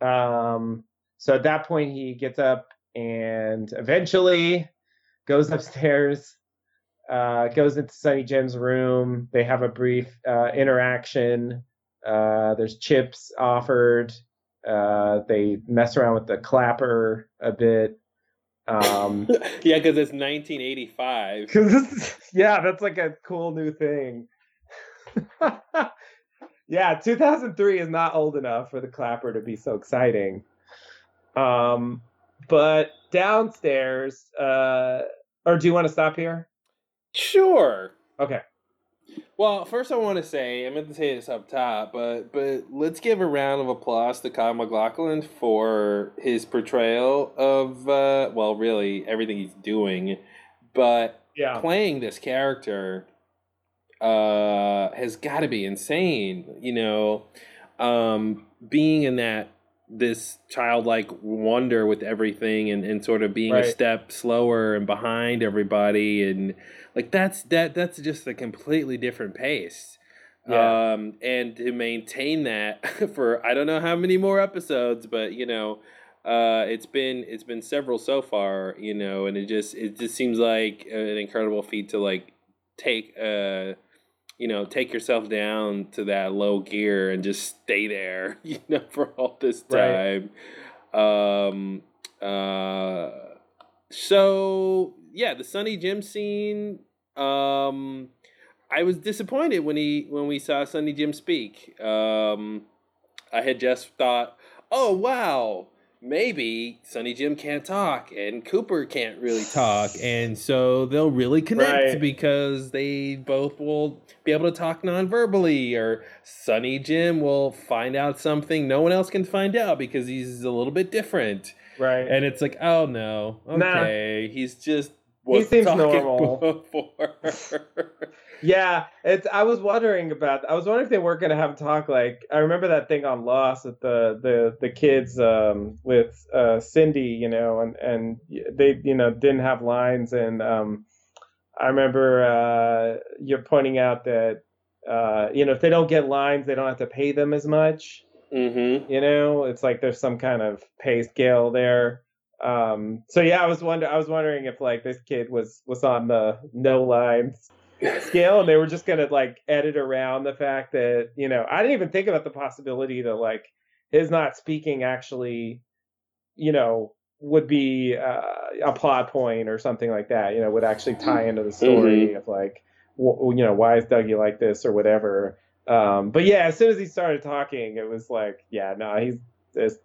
Um, so at that point, he gets up and eventually goes upstairs, uh, goes into Sonny Jim's room. They have a brief uh, interaction. Uh, there's chips offered. Uh, they mess around with the clapper a bit. Um, yeah, because it's 1985. Because yeah, that's like a cool new thing. yeah, 2003 is not old enough for the clapper to be so exciting. Um, but downstairs, uh, or do you want to stop here? Sure. Okay. Well, first I want to say I meant to say this up top, but but let's give a round of applause to Kyle MacLachlan for his portrayal of uh, well, really everything he's doing, but yeah. playing this character uh, has got to be insane. You know, um, being in that this childlike wonder with everything and, and sort of being Right. a step slower and behind everybody and like that's that that's just a completely different pace Yeah. um and to maintain that for i don't know how many more episodes but you know uh it's been it's been several so far you know and it just it just seems like an incredible feat to like take uh you know take yourself down to that low gear and just stay there you know for all this time. Um uh so yeah the sonny jim scene um i was disappointed when he when we saw sonny jim speak. Um i had just thought oh wow maybe Sonny Jim can't talk and Cooper can't really talk, and so they'll really connect Right. because they both will be able to talk non-verbally, or Sonny Jim will find out something no one else can find out because he's a little bit different. Right. And it's like, oh no, Nah. okay, he's just He was seems talking normal. before. Yeah, it's. I was wondering about. I was wondering if they weren't gonna have him talk like. I remember that thing on Lost with the the the kids um, with uh, Cindy, you know, and and they you know didn't have lines, and um, I remember uh, you're pointing out that uh, you know if they don't get lines, they don't have to pay them as much. mm-hmm. You know, it's like there's some kind of pay scale there. Um, so yeah, I was wonder. I was wondering if like this kid was was on the no lines scale and they were just gonna like edit around the fact that you know i didn't even think about the possibility that like his not speaking actually you know would be uh, a plot point or something like that you know would actually tie into the story of like w- you know why is dougie like this or whatever. Um but yeah as soon as he started talking it was like yeah no he's this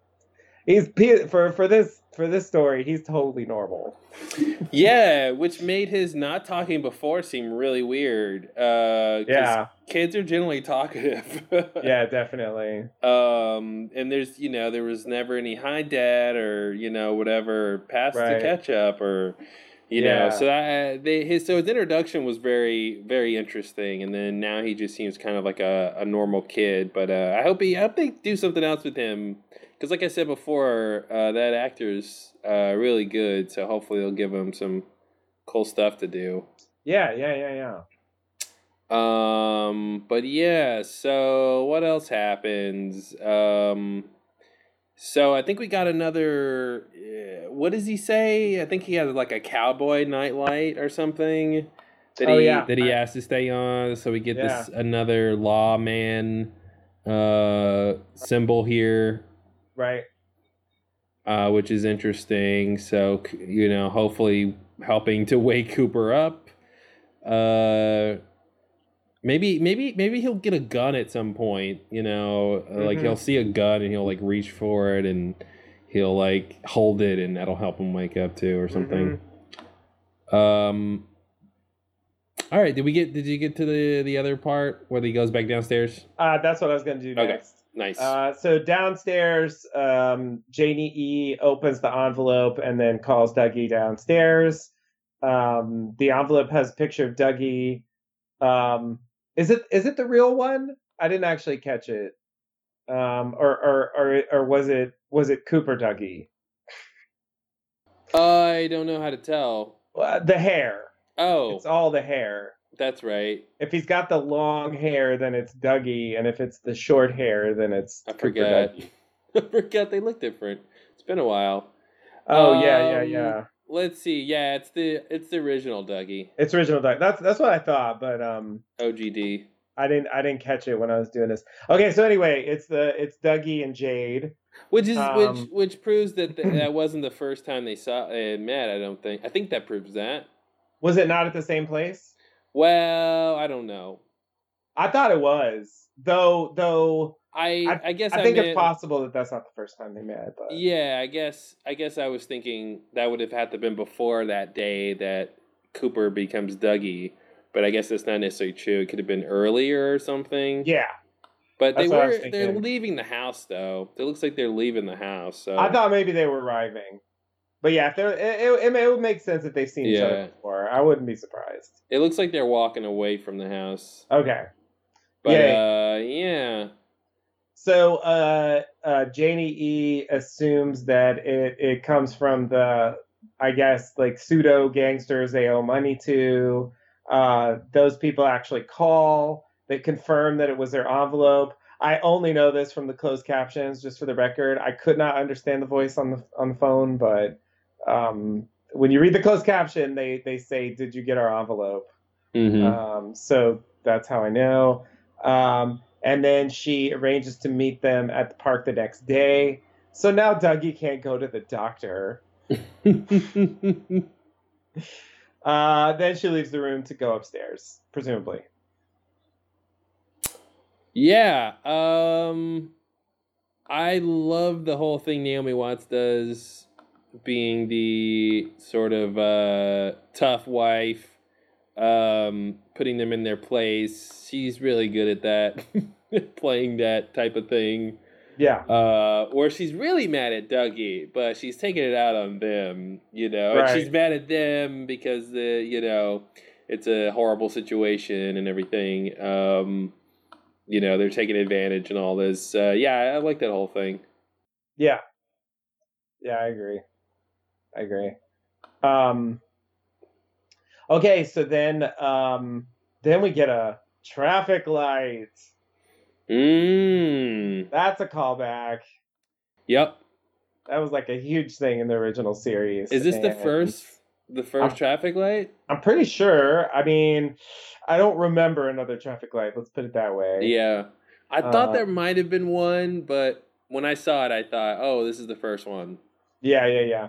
he's for for this for this story he's totally normal Yeah, which made his not talking before seem really weird. Uh, yeah kids are generally talkative. yeah definitely Um, and there's you know there was never any hi dad or you know whatever pass the Right. ketchup or you Yeah. know so that they his so his introduction was very very interesting and then now he just seems kind of like a, a normal kid but uh, I hope he I hope they do something else with him because like I said before uh, that actor's uh, really good so hopefully they'll give him some cool stuff to do. yeah yeah yeah yeah Um, but yeah, so what else happens? Um, so I think we got another. Uh, what does he say? I think he has like a cowboy nightlight or something that Oh, he yeah. that he has to stay on. So we get Yeah. this another lawman uh symbol here right uh, which is interesting. So you know, hopefully helping to wake Cooper up. Uh, maybe maybe maybe he'll get a gun at some point. You know, uh, like Mhm. he'll see a gun and he'll like reach for it and he'll like hold it and that'll help him wake up too or something. Um. All right, did we get? Did you get to the the other part where he goes back downstairs? Uh, that's what I was going to do Okay. next. Nice. Uh, so downstairs, um, Janie E opens the envelope and then calls Dougie downstairs. Um, the envelope has a picture of Dougie. Um, is it is it the real one? I didn't actually catch it. Um, or or or or was it was it Cooper Dougie? I don't know how to tell. Uh, the hair. Oh, It's all the hair. That's right. If he's got the long hair, then it's Dougie, and if it's the short hair, then it's I forgot. I forgot they look different. It's been a while. Oh yeah, yeah, Um, yeah. Let's see. Yeah, it's the it's the original Dougie. It's original Dougie. That's that's what I thought, but um, OGD. I didn't I didn't catch it when I was doing this. Okay, so anyway, it's the it's Dougie and Jade. Which is Um, which which proves that th- that wasn't the first time they saw uh, met. I don't think. I think that proves that. Was it not at the same place? Well, I don't know. I thought it was. Though though I I, guess I, I think meant, it's possible that that's not the first time they met. But Yeah, I guess I guess I was thinking that would have had to have been before that day that Cooper becomes Dougie. But I guess that's not necessarily true. It could have been earlier or something. yeah, But they were they're leaving the house though. It looks like they're leaving the house. So I thought maybe they were arriving. But yeah, if they're, it, it, it would make sense if they've seen each Yeah. other before. I wouldn't be surprised. it looks like they're walking away from the house. Okay. But Yeah. uh yeah. so uh, uh, Janie E assumes that it, it comes from the, I guess, like pseudo gangsters they owe money to. Uh, those people actually call. They confirm that it was their envelope. I only know this from the closed captions, just for the record. I could not understand the voice on the on the phone, but um, when you read the closed caption, they they say, "Did you get our envelope?" Mm-hmm. Um, so that's how I know. Um, and then she arranges to meet them at the park the next day. So now Dougie can't go to the doctor. Uh, then she leaves the room to go upstairs, presumably. yeah. Um, I love the whole thing Naomi Watts does, being the sort of uh, tough wife, um, putting them in their place. She's really good at that, playing that type of thing. Yeah. uh, or she's really mad at Dougie, but she's taking it out on them, you know. Right. And she's mad at them because the you know it's a horrible situation and everything. Um, you know, they're taking advantage and all this. Uh, yeah, I like that whole thing. Yeah. Yeah, I agree. I agree. Um Okay, so then um then we get a traffic light. Mm. That's a callback. Yep. That was like a huge thing in the original series. Is this the first the 1st I'm- traffic light? I'm pretty sure. I mean, I don't remember another traffic light. Let's put it that way. Yeah. I thought Uh, there might have been one, but when I saw it, I thought, oh, this is the first one. Yeah, yeah, yeah.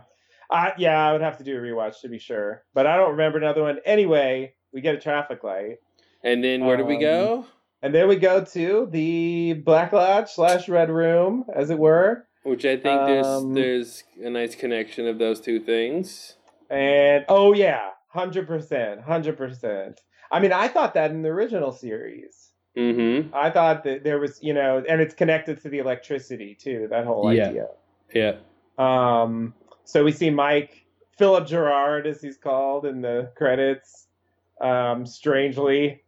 I yeah, I would have to do a rewatch to be sure, but I don't remember another one. Anyway, we get a traffic light, And then where do we Um, go? and then we go to the Black Lodge slash Red Room, as it were. Which I think there's Um, there's a nice connection of those two things. And oh yeah, hundred percent, hundred percent. I mean, I thought that in the original series. Mm-hmm. I thought that there was, you know, and it's connected to the electricity too. That whole Yeah. idea. Yeah. Um, so we see Mike Phillip Gerard, as he's called in the credits. Um, strangely,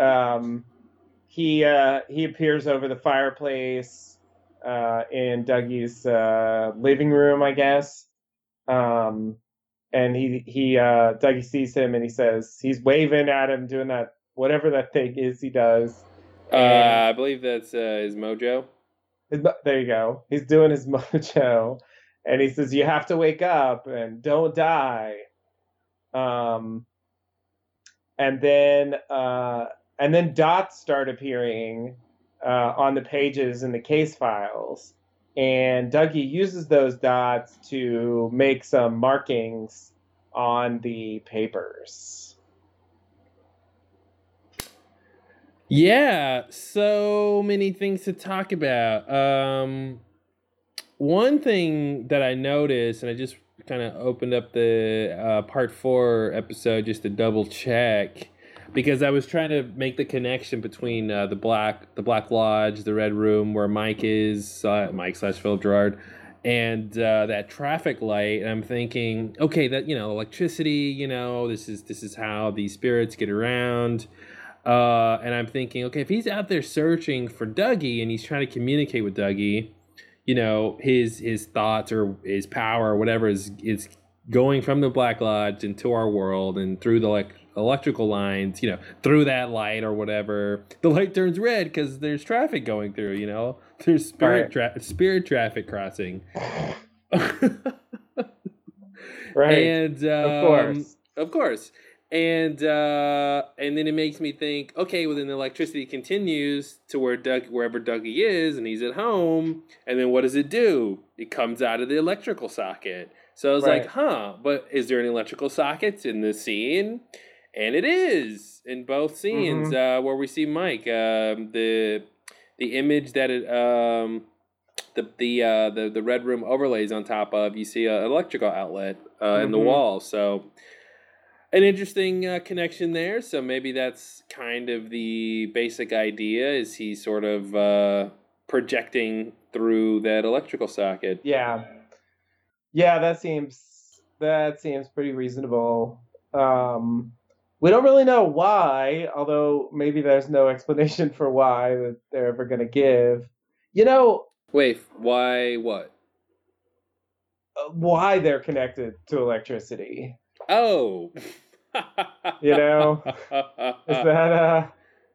um, he uh, he appears over the fireplace uh, in Dougie's uh, living room, I guess. Um, and he he uh, Dougie sees him and he says he's waving at him, doing that whatever that thing is he does. Uh, I believe that's uh, his mojo. His there you go. He's doing his mojo, and he says, "You have to wake up and don't die." Um, and then uh, and then dots start appearing uh, on the pages in the case files, and Dougie uses those dots to make some markings on the papers. Yeah, so many things to talk about. Um, one thing that I noticed, and I just kind of opened up the uh, part four episode just to double check, because I was trying to make the connection between uh, the black, the Black Lodge, the Red Room, where Mike is, uh, Mike slash Phillip Gerard, and uh, that traffic light. And I'm thinking, okay, that you know, electricity. You know, this is this is how these spirits get around. Uh, and I'm thinking, okay, if he's out there searching for Dougie and he's trying to communicate with Dougie, you know, his his thoughts or his power or whatever is is going from the Black Lodge into our world and through the like electrical lines, you know, through that light or whatever. The light turns red because there's traffic going through. You know, there's spirit tra- spirit traffic crossing. Right. And um, of course. of course. And uh, and then it makes me think, okay, well then the electricity continues to where Doug wherever Dougie is and he's at home, and then what does it do? It comes out of the electrical socket. So I was like, huh, but is there any electrical sockets in this scene? And it is in both scenes Mm-hmm. uh, where we see Mike. Um, the the image that it um, the the uh, the the red room overlays on top of, you see an electrical outlet uh, in the Mhm. wall. So an interesting uh, connection there. So maybe that's kind of the basic idea. Is he sort of uh, projecting through that electrical socket? Yeah. Yeah, that seems that seems pretty reasonable. Um we don't really know why, although maybe there's no explanation for why that they're ever going to give. You know, Wait, why? What? uh, why they're connected to electricity. Oh. You know? Is that uh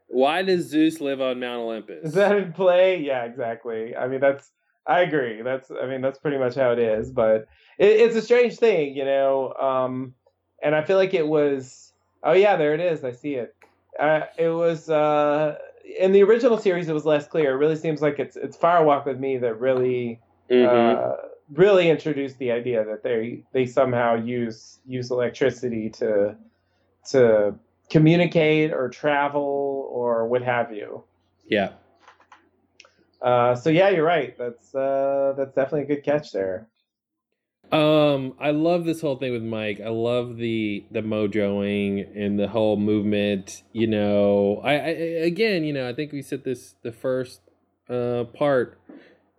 Why does Zeus live on Mount Olympus? is that in play? Yeah, exactly. I mean, that's I agree. That's I mean, that's pretty much how it is. But it, it's a strange thing, you know. Um, and I feel like it was. Oh yeah, there it is. I see it. Uh, it was uh, in the original series. It was less clear. It really seems like it's it's Fire Walk with Me that really Mhm. uh, really introduced the idea that they they somehow use use electricity to to communicate or travel or what have you. yeah. Uh, so yeah, you're right. That's uh, that's definitely a good catch there. Um, I love this whole thing with Mike. I love the the mojoing and the whole movement. You know, I, I again, you know, I think we said this the first uh part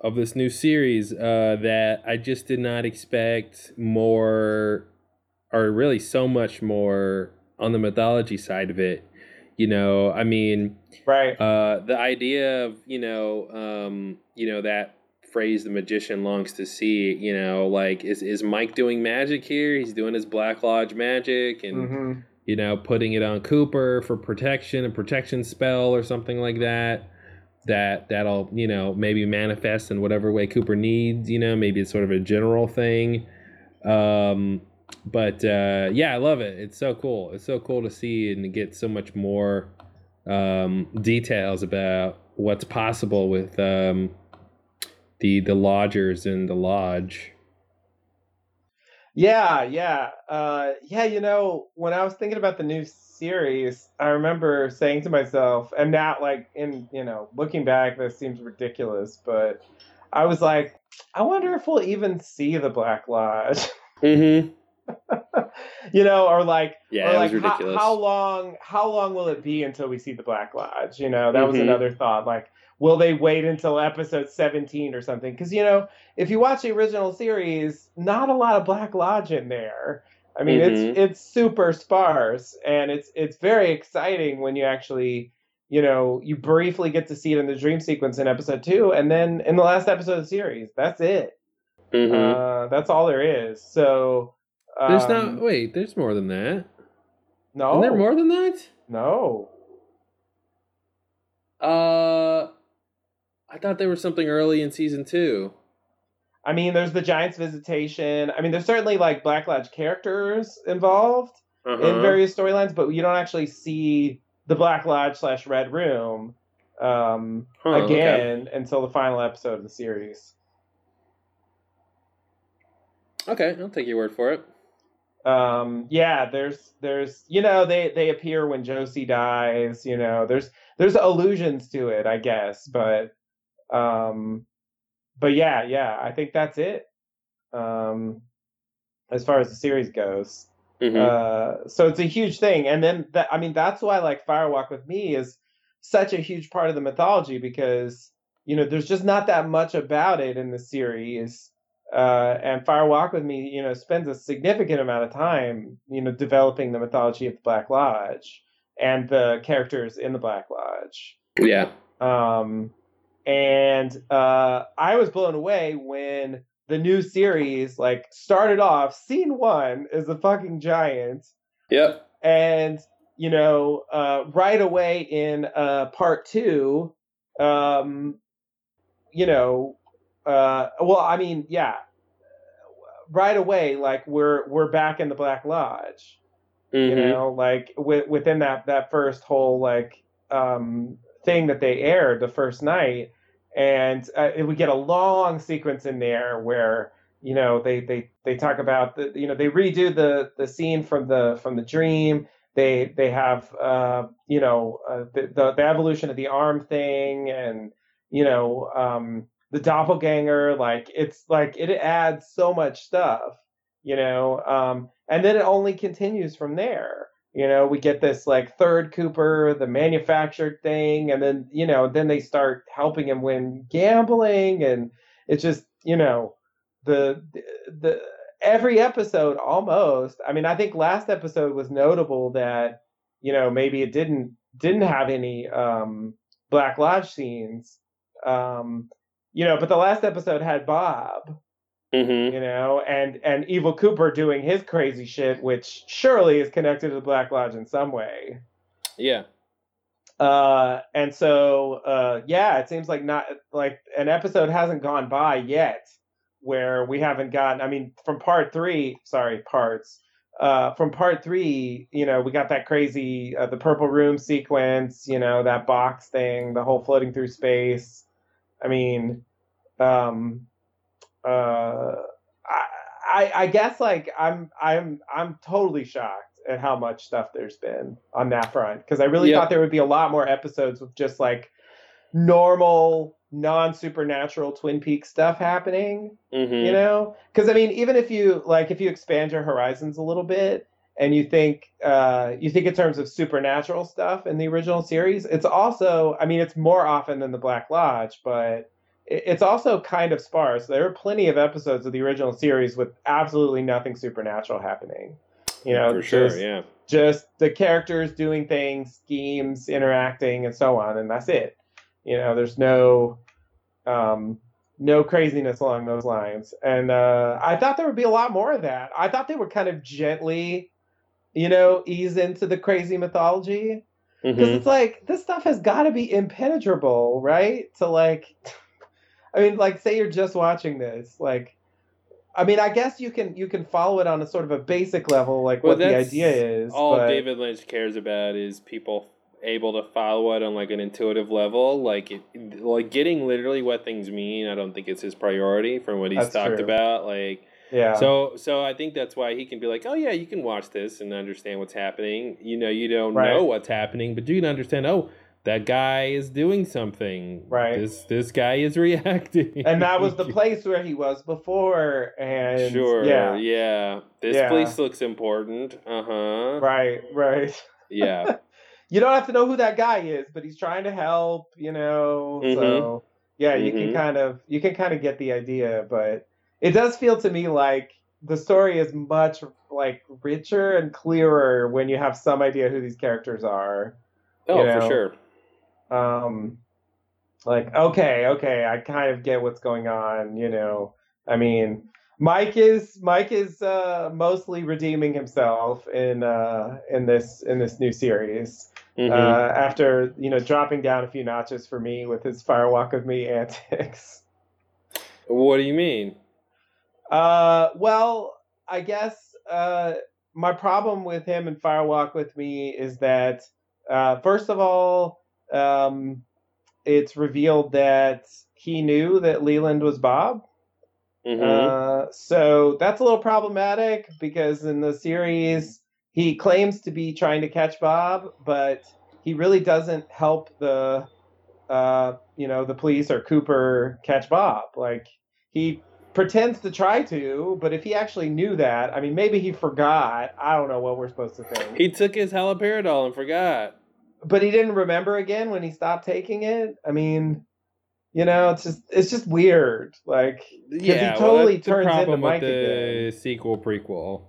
of this new series uh that I just did not expect more or really so much more on the mythology side of it. You know, I mean, Right. uh, the idea of you know, um, you know that phrase, "the magician longs to see." You know, like is is Mike doing magic here? He's doing his Black Lodge magic, and hmm you know, putting it on Cooper for protection, a protection spell or something like that. That that'll you know maybe manifest in whatever way Cooper needs. You know, maybe it's sort of a general thing. Um, but uh, yeah, I love it. It's so cool. It's so cool to see and to get so much more um, details about what's possible with um, the the lodgers in the lodge. Yeah, yeah, uh, yeah. You know, when I was thinking about the new series, I remember saying to myself, and now, like in you know, looking back, this seems ridiculous, but I was like, I wonder if we'll even see the Black Lodge. Mm-hmm. you know, or like, Yeah, or it like was how, ridiculous. how long how long will it be until we see the Black Lodge? You know, that was Mhm. another thought. Like, will they wait until episode seventeen or something? Because you know, if you watch the original series, not a lot of Black Lodge in there. I mean, Mhm. it's it's super sparse, and it's it's very exciting when you actually. You know, you briefly get to see it in the dream sequence in episode two, and then in the last episode of the series, that's it. Mhm. Uh, that's all there is. So there's um, not. Wait, there's more than that. no, Isn't there more than that? No. Uh, I thought there was something early in season two. I mean, there's the Giants' visitation. I mean, there's certainly like Black Lodge characters involved Uh-huh. in various storylines, but you don't actually see the Black Lodge slash Red Room um, Huh, okay. again until the final episode of the series. Okay, I'll take your word for it. Um, yeah, there's there's you know they they appear when Josie dies. You know, there's there's allusions to it, I guess, but um, but yeah, yeah, I think that's it. Um, as far as the series goes. Mhm. Uh, so it's a huge thing, and then that I mean that's why like Fire Walk with Me is such a huge part of the mythology because you know there's just not that much about it in the series, uh, and Fire Walk with Me you know spends a significant amount of time you know developing the mythology of the Black Lodge and the characters in the Black Lodge. yeah. Um, and uh, I was blown away when the new series like started off. Scene one is a fucking giant, Yep. and you know, uh, right away in uh, part two, um, you know, uh, well, I mean, yeah, right away, like we're we're back in the Black Lodge you Mhm. know like wi- within that that first whole like um thing that they aired the first night. And uh, we get a long sequence in there where you know they they they talk about the you know they redo the the scene from the from the dream. They they have uh you know uh, the, the the evolution of the arm thing and you know um the doppelganger like it's like it adds so much stuff you know um and then it only continues from there. You know we get this like third cooper the manufactured thing and then you know then they start helping him win gambling and it's just you know the the every episode almost i mean i think last episode was notable that you know maybe it didn't didn't have any um black lodge scenes um you know, but the last episode had Bob, Mm-hmm. you know, and and Evil Cooper doing his crazy shit, which surely is connected to the Black Lodge in some way. Yeah. Uh, and so uh, yeah, it seems like not like an episode hasn't gone by yet where we haven't gotten. I mean, from part three, sorry, parts. Uh, from part three, you know, we got that crazy uh, the purple room sequence, you know, that box thing, the whole floating through space. I mean, um, uh, I, I, I guess like I'm I'm I'm totally shocked at how much stuff there's been on that front because I really thought there would be a lot more episodes with just like normal non supernatural Twin Peaks stuff happening Mm-hmm. you know because i mean even if you like if you expand your horizons a little bit and you think uh you think in terms of supernatural stuff in the original series it's also i mean it's more often than the black lodge but it's also kind of sparse there are plenty of episodes of the original series with absolutely nothing supernatural happening you know For sure. just, Yeah. just the characters doing things schemes interacting and so on and that's it you know there's no um no craziness along those lines and uh i thought there would be a lot more of that i thought they would kind of gently you know ease into the crazy mythology because Mm-hmm. it's like this stuff has got to be impenetrable right to like i mean like say you're just watching this like i mean i guess you can you can follow it on a sort of a basic level like Well, what the idea is All but- David Lynch cares about is people able to follow it on like an intuitive level. Like, it, like getting literally what things mean. I don't think it's his priority from what he's That's talked true. about. Like, yeah So so I think that's why he can be like, oh yeah, you can watch this and understand what's happening. You know, you don't Right. know what's happening, but do you can understand. Oh, that guy is doing something. Right. This this guy is reacting. and that was the place where he was before and Sure. yeah Yeah. This Yeah. place looks important. Uh huh. right right Yeah. you don't have to know who that guy is but he's trying to help you know Mhm. so yeah you Mhm. can kind of you can kind of get the idea but it does feel to me like the story is much like richer and clearer when you have some idea who these characters are Oh, You for sure. Um like okay okay i kind of get what's going on you know i mean mike is mike is uh mostly redeeming himself in uh in this in this new series Mhm. uh after you know dropping down a few notches for me with his firewalk of me antics what do you mean? uh well i guess uh my problem with him and Fire Walk with Me is that uh first of all um it's revealed that he knew that leland was bob Mhm. Uh, so that's a little problematic because in the series he claims to be trying to catch Bob, but he really doesn't help the uh, you know the police or Cooper catch Bob. Like he pretends to try to, but if he actually knew that, I mean, maybe he forgot. I don't know what we're supposed to think. he took his haloperidol and forgot. But he didn't remember again when he stopped taking it. I mean, you know, it's just it's just weird. Like Yeah, he totally well, turns into Mike the again. sequel prequel.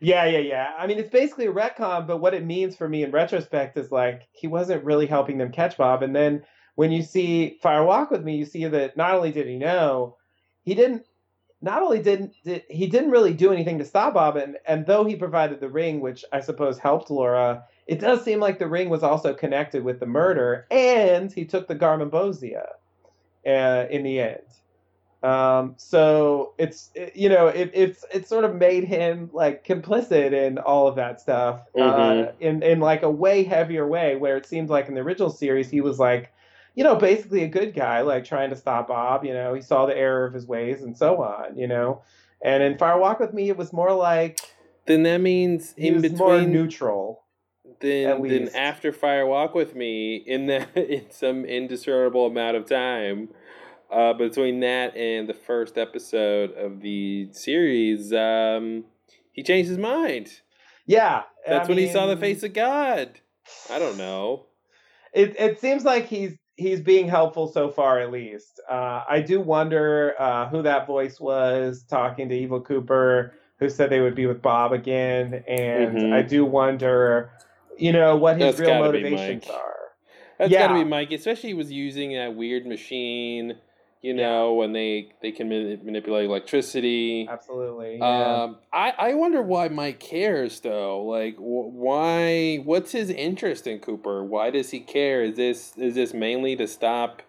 Yeah, yeah, yeah. I mean, it's basically a retcon, but what it means for me in retrospect is like he wasn't really helping them catch Bob. And then when you see Fire Walk with Me, you see that not only did he know, he didn't. Not only didn't did, he didn't really do anything to stop Bob, and and though he provided the ring, which I suppose helped Laura, it does seem like the ring was also connected with the murder, and he took the Garmonbozia uh, in the end. Um, so it's it- you know it, it's it sort of made him like complicit in all of that stuff uh, Mhm. in in like a way heavier way where it seems like in the original series he was like you know basically a good guy like trying to stop Bob you know he saw the error of his ways and so on you know and in Fire Walk with Me it was more like Then that means in was more between neutral then then after Fire Walk with Me in the in some indiscernible amount of time uh, between that and the first episode of the series, um, he changed his mind. yeah That's I when he saw the face of God. I don't know. it it seems like he's he's being helpful so far at least. Uh, I do wonder uh, who that voice was talking to Evil Cooper, who said they would be with Bob again, and Mhm. I do wonder, you know, what his That's real motivations are. That's Yeah. got to be Mike, especially he was using that weird machine You know, when they they can mani- manipulate electricity. Absolutely. Yeah. Um, I I wonder why Mike cares though. Like, wh- why? What's his interest in Cooper? Why does he care? Is this is this mainly to stop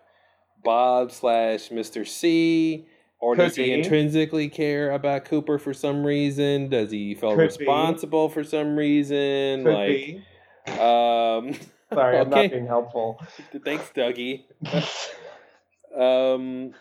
Bob slash Mister C? Or Could does he be. intrinsically care about Cooper for some reason? Does he feel Could be. responsible for some reason? Could like, be. Um, Sorry, I'm okay. not being helpful. thanks, Dougie. um,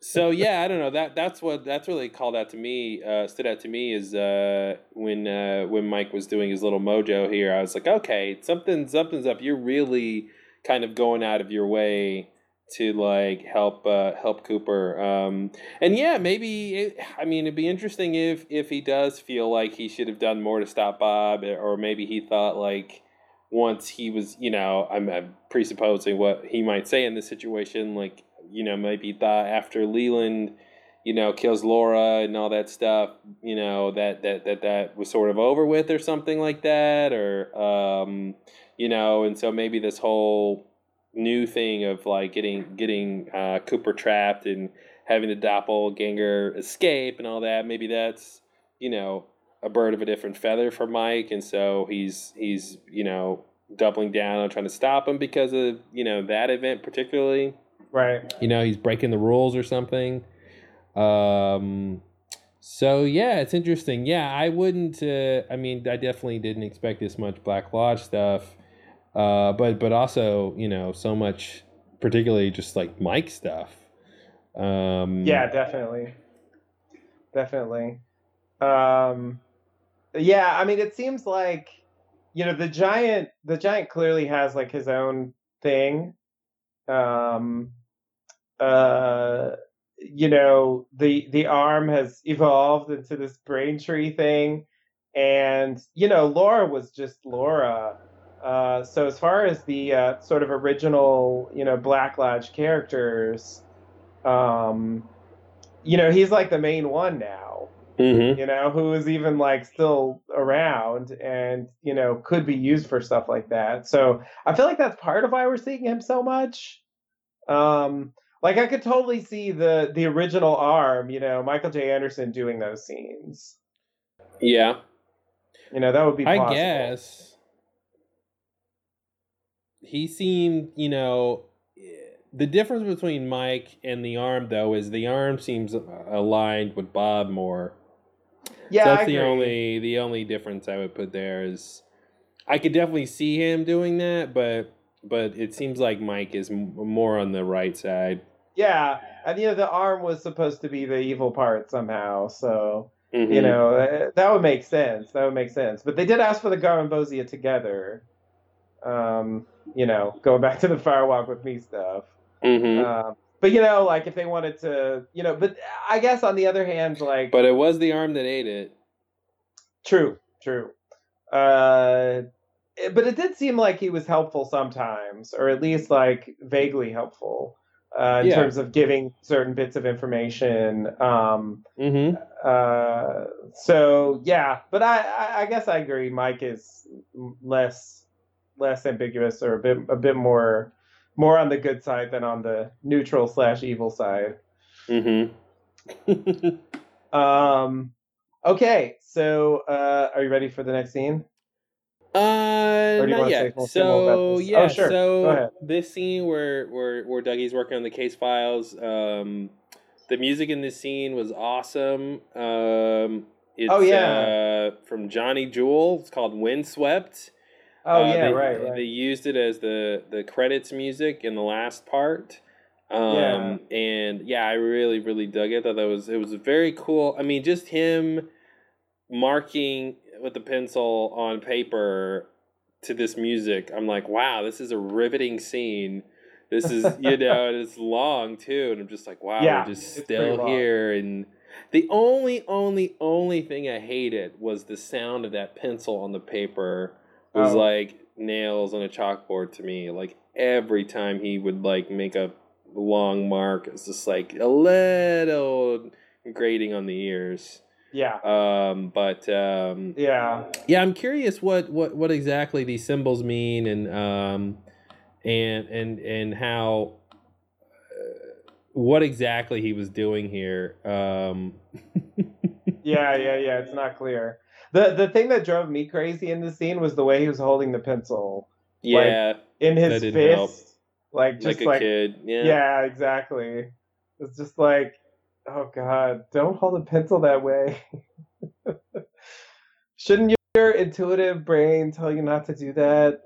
so yeah, I don't know. That that's what that's really called out to me. Uh, stood out to me is uh, when uh, when Mike was doing his little mojo here. I was like, okay, something something's up. You're really kind of going out of your way to like help uh, help Cooper. Um, and yeah, maybe it, I mean it'd be interesting if if he does feel like he should have done more to stop Bob, or maybe he thought like once he was, you know, I'm, I'm presupposing what he might say in this situation, like you know, maybe thought after Leland. You know, kills Laura and all that stuff. You know that that that that was sort of over with, or something like that, or um, you know, and so maybe this whole new thing of like getting getting uh, Cooper trapped and having the doppelganger escape and all that. Maybe that's you know a bird of a different feather for Mike, and so he's he's you know doubling down on trying to stop him because of you know that event particularly. Right. You know he's breaking the rules or something. Um. So yeah, it's interesting. Yeah, I wouldn't. Uh, I mean, I definitely didn't expect this much Black Lodge stuff uh, but but also you know so much, particularly just like Mike stuff. Um, Yeah, definitely. Definitely. Um yeah, I mean it seems like you know the giant the giant clearly has like his own thing. Um uh you know the the arm has evolved into this brain tree thing and you know Laura was just Laura uh, so as far as the uh, sort of original, you know, Black Lodge characters, um, you know, he's like the main one now. Mm-hmm. You know, who is even like still around and you know could be used for stuff like that. So I feel like that's part of why we're seeing him so much. Um, like I could totally see the the original arm, you know, Michael J. Anderson doing those scenes. Yeah, You know, that would be. I guess he seemed. You know, the difference between Mike and the arm though is the arm seems aligned with Bob more. Yeah, so that's the only the only difference I would put there is I could definitely see him doing that, but but it seems like Mike is m- more on the right side. Yeah, and you know the arm was supposed to be the evil part somehow, so Mhm. you know uh, that would make sense. That would make sense. But they did ask for the Garmonbozia together. Um, you know, going back to the Fire Walk with Me stuff. Mhm. Um, but you know, like if they wanted to, you know, but I guess on the other hand, like but it was the arm that ate it. True, true. Uh, but it did seem like he was helpful sometimes, or at least like vaguely helpful uh, in Yeah. terms of giving certain bits of information. Um, Mm-hmm. uh, so yeah, but I, I, I guess I agree. Mike is less less ambiguous, or a bit a bit more more on the good side than on the neutral slash evil side. Mm-hmm. Um, okay, so uh, are you ready for the next scene? Uh, Or do you not yet. say more- say more about So yeah, Oh, sure. So this scene where where where Dougie's working on the case files, um, the music in this scene was awesome. Um, it's, Oh, yeah. uh, from Johnny Jewel. It's called Windswept. Oh Uh, yeah, they, right, right. They used it as the the credits music in the last part. Um, and yeah, I really really dug it. Thought that was it was very cool. I mean, just him marking with the pencil on paper to this music. I'm like, wow, this is a riveting scene. This is you know, and it's long too, and I'm just like, wow, Yeah, we're just still here. And the only, only, only thing I hated was the sound of that pencil on the paper was Oh. like nails on a chalkboard to me. Like every time he would like make a long mark, it's just like a little grating on the ears. Yeah, Um, but um, yeah, yeah, I'm curious what, what, what exactly these symbols mean and um, and and and how uh, what exactly he was doing here. Um, yeah, yeah, yeah. It's not clear. The The thing that drove me crazy in the scene was the way he was holding the pencil. Yeah, like, in his didn't help. fist, like just like a like, kid. Yeah. yeah, exactly. It's just like, oh god, don't hold a pencil that way. Shouldn't your intuitive brain tell you not to do that?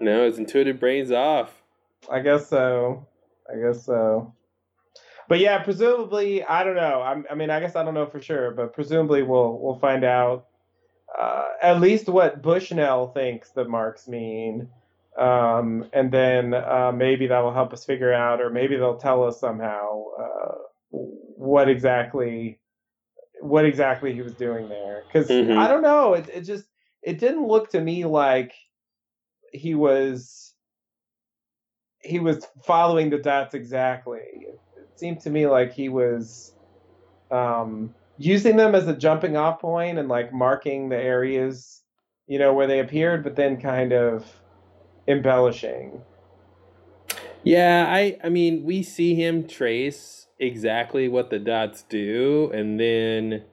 No, his intuitive brain's off. I guess so. I guess so. But yeah, presumably, I don't know. I'm, I mean, I guess I don't know for sure, but presumably we'll we'll find out uh, at least what Bushnell thinks the marks mean, um, and then uh, maybe that will help us figure out, or maybe they'll tell us somehow uh, what exactly what exactly he was doing there. Because Mhm. I don't know. It it just it didn't look to me like he was he was following the dots exactly. Seemed to me like he was um, using them as a jumping off point and like marking the areas, you know, where they appeared, but then kind of embellishing. Yeah, I I mean, we see him trace exactly what the dots do, and then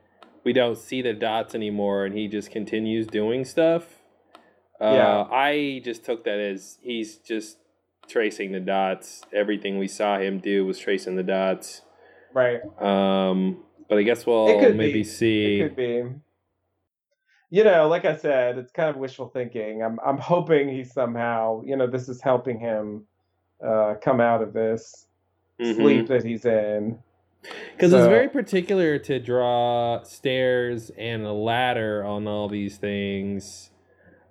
we don't see the dots anymore, and he just continues doing stuff. Uh, Yeah. I just took that as he's just tracing the dots. Everything we saw him do was tracing the dots. Right. Um, but I guess we'll It could maybe be. see. It could be. You know, like I said, it's kind of wishful thinking. I'm I'm hoping he somehow, you know, this is helping him uh, come out of this Mhm. sleep that he's in. Because it's very particular to draw stairs and a ladder on all these things.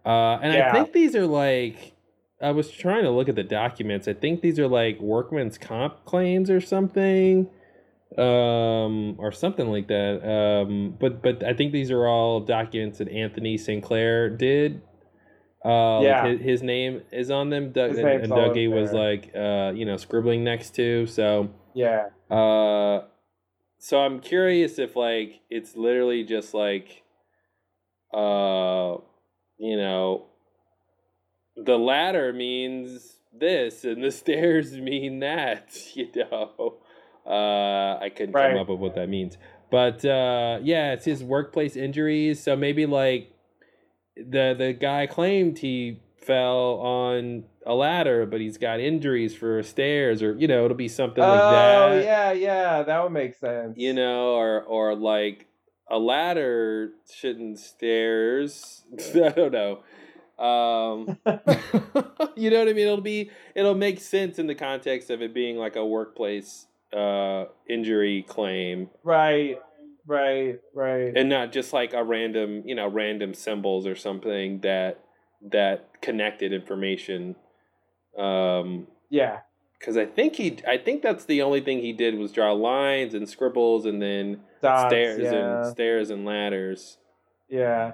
Uh, and I think these are like, I was trying to look at the documents. I think these are like workman's comp claims or something. Um, or something like that. Um, but but I think these are all documents that Anthony Sinclair did. Uh, like Yeah. his, his name is on them. Doug, His and, name's and Dougie was like, uh, you know, scribbling next to. So, Yeah. uh, so I'm curious if like it's literally just like, uh, you know, the ladder means this and the stairs mean that. You know, uh, I couldn't Right. come up with what that means, but uh, yeah, it's his workplace injuries. So maybe like the the guy claimed he fell on a ladder, but he's got injuries for stairs, or you know, it'll be something like oh that. yeah, yeah, that would make sense. You know, or or like a ladder shouldn't stairs. I don't know. Um, you know what I mean? It'll be it'll make sense in the context of it being like a workplace uh injury claim right, right, right. and not just like a random you know random symbols or something that that connected information um yeah, because i think he i think that's the only thing he did was draw lines and scribbles and then dots. stairs yeah, and stairs and ladders yeah,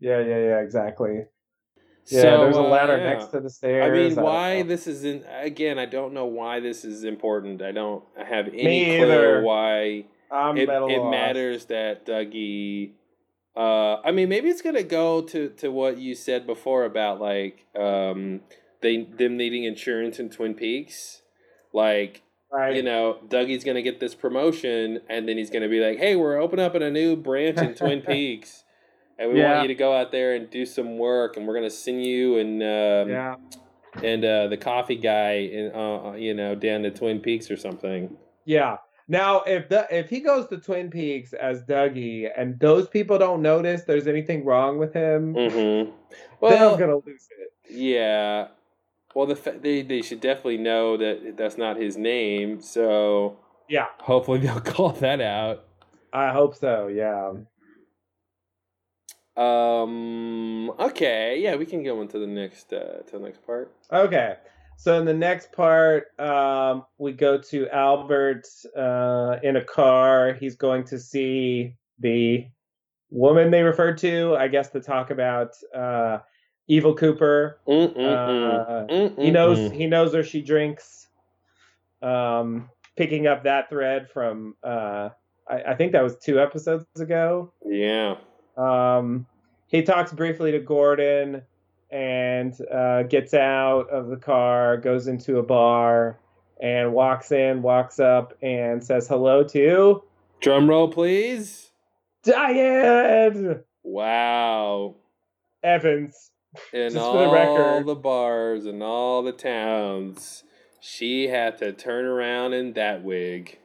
yeah, yeah, yeah. Exactly. Yeah, So, there's a uh, ladder yeah. next to the stairs. I mean, why know. this is in again? I don't know why this is important. I don't have any clue why I'm it, it matters that Dougie. Uh, I mean, maybe it's gonna go to, to what you said before about like um, they them needing insurance in Twin Peaks. Like Right. you know, Dougie's gonna get this promotion, and then he's gonna be like, "Hey, we're opening up in a new branch in Twin Peaks, and we Yeah. want you to go out there and do some work, and we're gonna send you and um, yeah. and uh, the coffee guy, in, uh, you know, down to Twin Peaks or something." Yeah. Now, if the if he goes to Twin Peaks as Dougie, and those people don't notice there's anything wrong with him, Mm-hmm. Well, I'm gonna lose it. yeah. Well, the they they should definitely know that that's not his name, so Yeah, hopefully they'll call that out. I hope so. Yeah. Um. Okay. Yeah, we can go into the next uh, to the next part. Okay. So in the next part, um, we go to Albert uh, in a car. He's going to see the woman they referred to, I guess, to talk about uh, Evil Cooper. Mm-mm-mm. Uh, he knows he knows her. She drinks. Um, picking up that thread from uh, I, I think that was two episodes ago. Yeah. Um, he talks briefly to Gordon and uh, gets out of the car, goes into a bar, and walks in, walks up, and says hello to Drum roll, please. Diane Wow. Evans. In Just for all the record. the bars and all the towns, she had to turn around in that wig.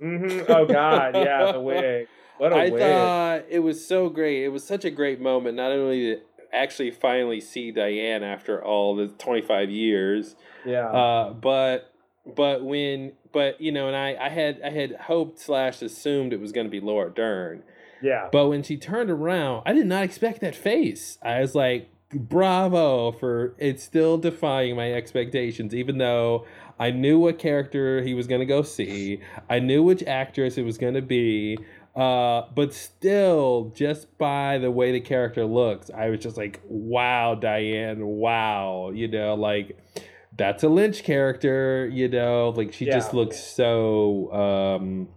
hmm Oh God, yeah, the wig. What a I wig. thought it was so great. It was such a great moment, not only to actually finally see Diane after all the 25 years, yeah. uh, but but when but you know, and I I had I had hoped slash assumed it was going to be Laura Dern, yeah. but when she turned around, I did not expect that face. I was like, bravo for it's still defying my expectations, even though I knew what character he was going to go see. I knew which actress it was going to be. Uh, but still, just by the way the character looks, I was just like, wow, Diane, wow. You know, like, that's a Lynch character, you know, like she just looks so um,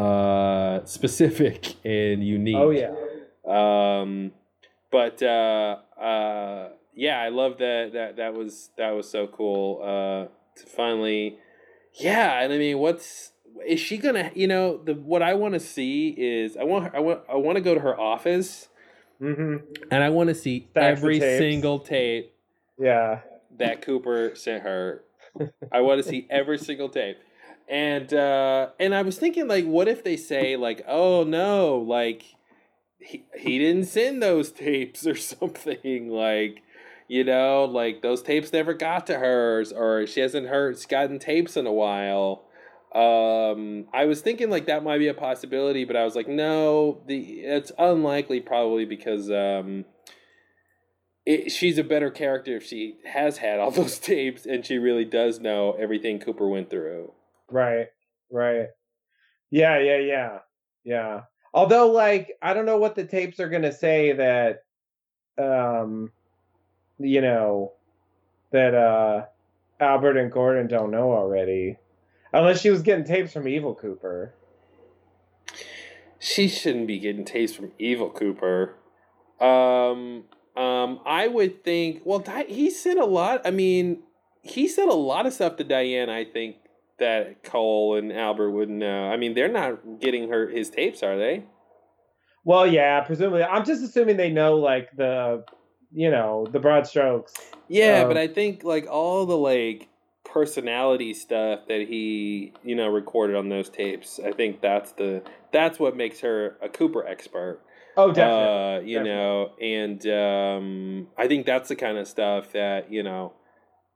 uh, specific and unique. Oh yeah. Um, but uh, uh, yeah, I love that. That that was that was so cool. Uh, to finally, yeah, and I mean, what's is she gonna? You know, the what I want to see is I want her, I want I want to go to her office hmm and I want to see Stacks every single tape Yeah. that Cooper sent her. I want to see every single tape. And uh and I was thinking like what if they say like oh no like he, he didn't send those tapes or something like you know like those tapes never got to hers or she hasn't heard gotten tapes in a while um i was thinking like that might be a possibility but i was like no the it's unlikely probably because um it, she's a better character if she has had all those tapes and she really does know everything Cooper went through. Right. Right. Yeah. Yeah. Yeah. Yeah. Although, like, I don't know what the tapes are gonna say that, um, you know, that uh, Albert and Gordon don't know already, unless she was getting tapes from Evil Cooper. She shouldn't be getting tapes from Evil Cooper. Um, um, I would think. Well, Di- he said a lot. I mean, he said a lot of stuff to Diane. I think that Cole and Albert wouldn't know. I mean, they're not getting her his tapes, are they? Well, yeah, presumably. I'm just assuming they know, like the, you know, the broad strokes. Yeah, Um, but I think like all the like personality stuff that he you know recorded on those tapes. I think that's the that's what makes her a Cooper expert. Oh, definitely. Uh, you definitely. know, and um, I think that's the kind of stuff that you know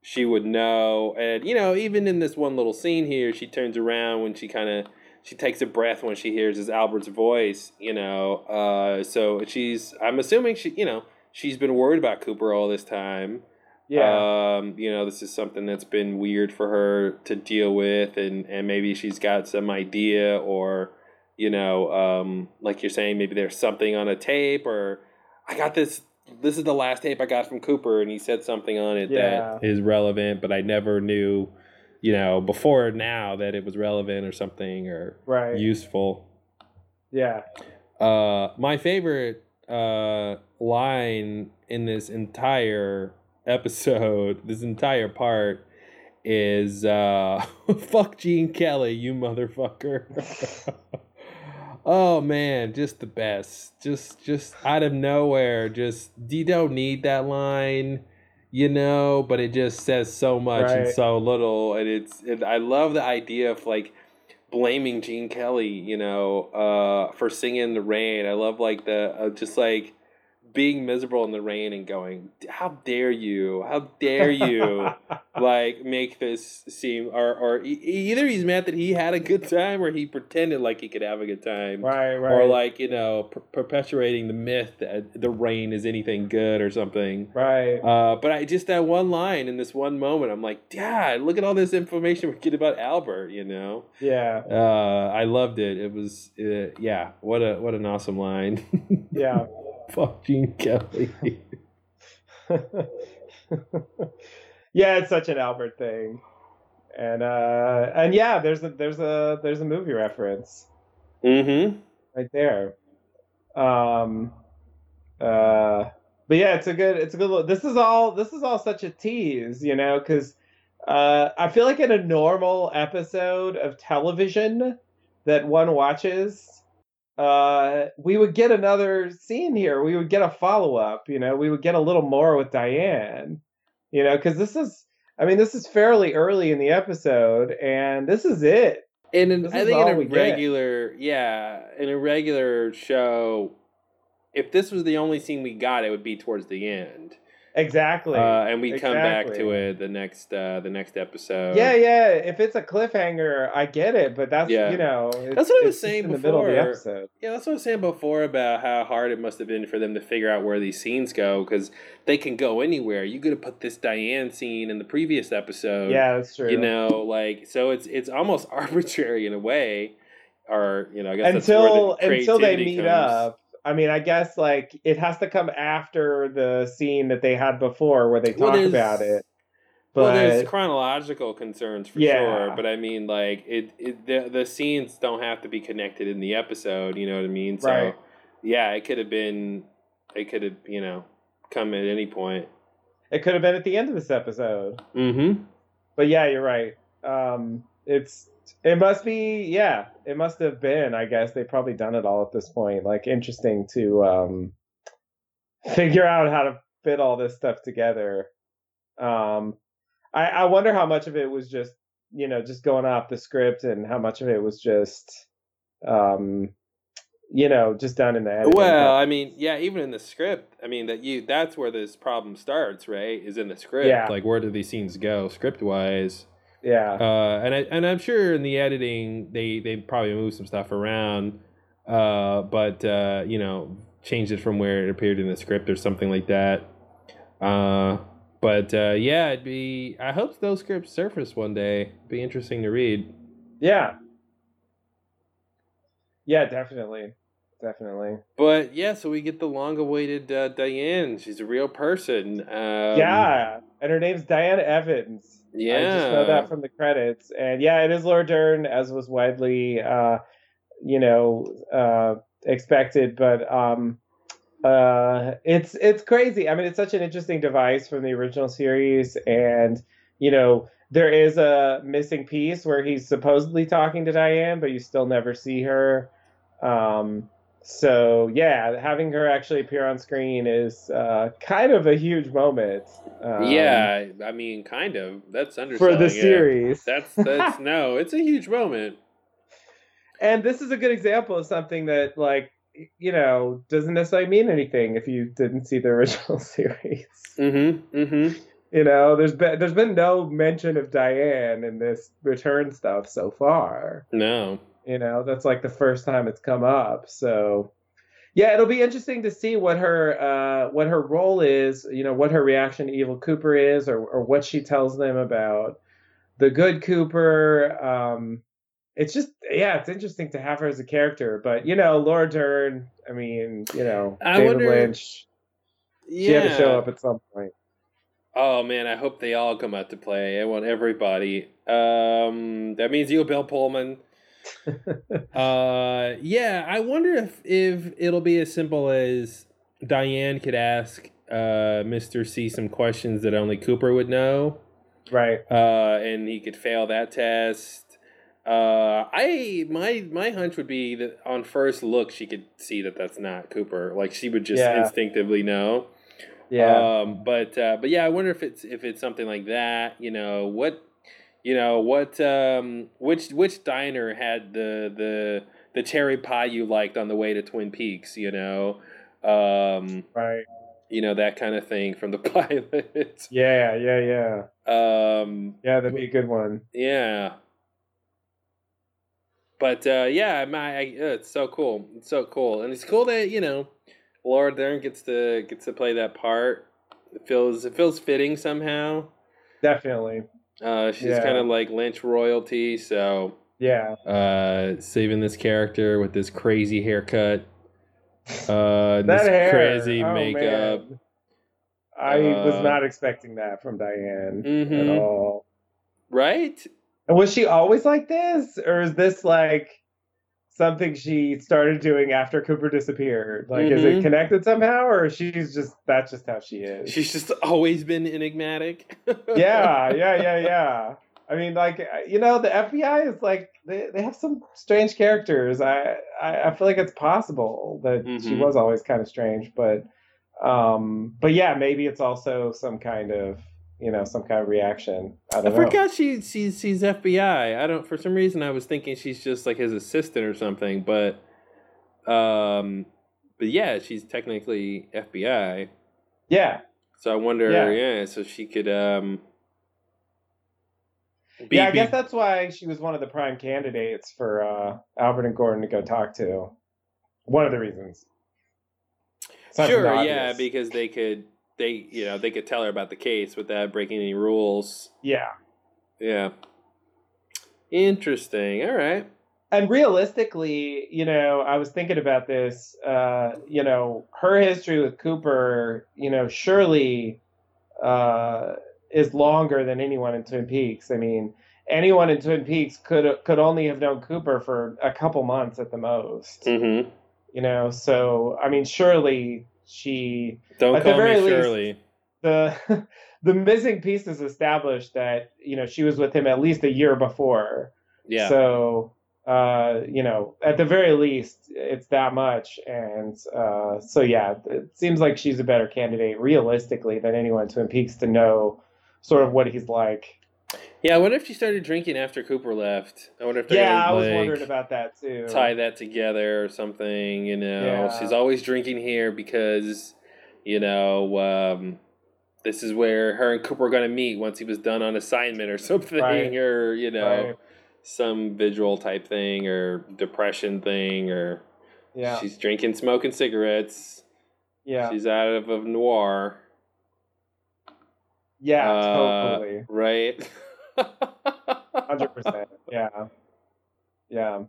she would know. And you know, even in this one little scene here, she turns around when she kind of she takes a breath when she hears his Albert's voice. You know, uh, so she's I'm assuming she you know she's been worried about Cooper all this time. Yeah. Um, you know, this is something that's been weird for her to deal with, and and maybe she's got some idea, or you know, um, like you're saying, maybe there's something on a tape, or I got this. This is the last tape I got from Cooper, and he said something on it Yeah. that is relevant, but I never knew, you know, before now that it was relevant or something or right. useful. yeah. Uh, my favorite uh, line in this entire episode, this entire part, is uh, "fuck Gene Kelly, you motherfucker." oh man, just the best. Just, just out of nowhere. Just you don't need that line, you know, but it just says so much and so little, and it's. And I love the idea of like blaming Gene Kelly, you know, uh, for singing in the rain. I love like the uh, just like being miserable in the rain and going, "How dare you? How dare you?" like make this seem or or e- either he's mad that he had a good time or he pretended like he could have a good time. right. Right. Or like you know, per- perpetuating the myth that the rain is anything good or something. Right. Uh, but I just that one line in this one moment, I'm like, Dad, look at all this information we get about Albert. You know, Yeah. uh, I loved it. It was, uh, yeah, what a what an awesome line. Yeah. Fuck Gene Kelly. yeah, it's such an Albert thing. And uh and yeah, there's a there's a there's a movie reference mm-hmm. right there. Um uh but yeah, it's a good it's a good look. This is all this is all such a tease, you know, cuz Uh, I feel like in a normal episode of television that one watches, uh, we would get another scene here. We would get a follow up. You know, we would get a little more with Diane. You know, because this is, I mean, this is fairly early in the episode, and this is it. In an, I think in a we get. regular, yeah, in a regular show, if this was the only scene we got, it would be towards the end, Exactly. uh, and we come back to it the next uh, the next episode. Yeah, yeah. If it's a cliffhanger, I get it, but that's Yeah. you know, That's what I was saying in the middle of the before. episode. Yeah, that's what I was saying before about how hard it must have been for them to figure out where these scenes go because they can go anywhere. You could have put this Diane scene in the previous episode. Yeah, that's true. you know, like so it's it's almost arbitrary in a way, or you know, I guess until until they meet comes. up. I mean, I guess like it has to come after the scene that they had before where they Well, talk there's- about it. But well, there's chronological concerns for Yeah. sure, but I mean, like it, it the the scenes don't have to be connected in the episode. You know what I mean? So Right. yeah, it could have been, it could have you know come at any point. it could have been at the end of this episode. Mm-hmm. But yeah, you're right. Um, it's it must be yeah, it must have been. I guess they've probably done it all at this point. Like interesting to um, figure out how to fit all this stuff together. Um, I, I wonder how much of it was just you know just going off the script and how much of it was just um, you know just done in the editing. Well, I mean, yeah, even in the script, I mean that you that's where this problem starts, right? Is in the script. Yeah. Like where do these scenes go script wise? Yeah, Uh, and I and I'm sure in the editing they they probably move some stuff around, uh, but uh, you know changed it from where it appeared in the script or something like that. Uh, but uh, yeah, it'd be. I hope those scripts surface one day. It'd be interesting to read. yeah, yeah, definitely, definitely. But yeah, so we get the long-awaited uh, Diane. She's a real person. Um, yeah, and her name's Diane Evans. Yeah. I just know that from the credits. And yeah, it is Laura Dern, as was widely, uh, you know, uh, expected. But um, uh, it's it's crazy. I mean, it's such an interesting device from the original series, and you know, there is a missing piece where he's supposedly talking to Diane, but you still never see her. Um, so yeah, having her actually appear on screen is uh, kind of a huge moment. Um, yeah, I mean, kind of. That's for the it. series. That's that's no. It's a huge moment. And this is a good example of something that, like, you know, doesn't necessarily mean anything if you didn't see the original series. Mm-hmm. Mm-hmm. You know, there's been there's been no mention of Diane in this return stuff so far. No. You know, that's like the first time it's come up. So, yeah, it'll be interesting to see what her uh, what her role is. You know, what her reaction to Evil Cooper is, or or what she tells them about the good Cooper. Um, it's just yeah, it's interesting to have her as a character. But you know, Laura Dern. I mean, you know, I David wonder- Lynch. Yeah. She had to show up at some point. Oh man, I hope they all come out to play. I want everybody. Um, that means you, Bill Pullman. Uh, yeah, I wonder if if it'll be as simple as Diane could ask uh Mister C some questions that only Cooper would know. Right. uh, and he could fail that test. Uh, I my my hunch would be that on first look she could see that that's not Cooper. Like she would just Yeah. instinctively know. Yeah. Um, but uh, but yeah, I wonder if it's if it's something like that. You know what? You know what? Um, which which diner had the the the cherry pie you liked on the way to Twin Peaks? You know. Um, right. you know that kind of thing from the pilot. Yeah. Yeah. Yeah. um, Yeah. That'd be a good one. Yeah. But uh, yeah, my I, uh, it's so cool. It's so cool, and it's cool that you know Laura Dern gets to gets to play that part. It feels it feels fitting somehow. Definitely. Uh, she's Yeah. kind of like Lynch royalty, so Yeah. uh, saving this character with this crazy haircut, uh, That this hair. crazy oh, makeup. man. I was Uh, not expecting that from Diane Mhm. at all. Right? And was she always like this, or is this like something she started doing after Cooper disappeared? Like, mm-hmm. is it mm-hmm. connected somehow, or she's just that's just how she is? She's just always been enigmatic. yeah, yeah, yeah, yeah. I mean, like you know, the FBI is like they, they have some strange characters. I, I, I feel like it's possible that mm-hmm. she was always kind of strange, but um, but yeah, maybe it's also some kind of you know some kind of reaction. I, I forgot she she's she's FBI. I don't for some reason I was thinking she's just like his assistant or something, but um, but yeah, she's technically FBI. Yeah. So I wonder, yeah, yeah so she could um. Be, yeah, I be, guess that's why she was one of the prime candidates for uh, Albert and Gordon to go talk to. One of the reasons. Sure, yeah, because they could they you know they could tell her about the case without breaking any rules. Yeah. Yeah. Interesting. All right. And realistically, you know, I was thinking about this. Uh, you know, her history with Cooper, you know, surely uh, is longer than anyone in Twin Peaks. I mean, anyone in Twin Peaks could could only have known Cooper for a couple months at the most. Mm-hmm. You know, so I mean, surely she don't call me least, Shirley. The the missing piece is established that you know she was with him at least a year before. Yeah. So uh, you know, at the very least, it's that much, and uh, so yeah, it seems like she's a better candidate realistically than anyone to Twin Peaks to know sort of what he's like. Yeah, I wonder if she started drinking after Cooper left. I wonder if yeah, gonna, I was like, wondering about that too. Tie that together or something. You know, yeah. she's always drinking here because, you know, um, this is where her and Cooper are going to meet once he was done on assignment or something, right. or you know, right. some visual type thing or depression thing, or yeah, she's drinking, smoking cigarettes. Yeah, she's out of a noir. Yeah, uh, totally. Right. Hundred percent. Yeah. Yeah.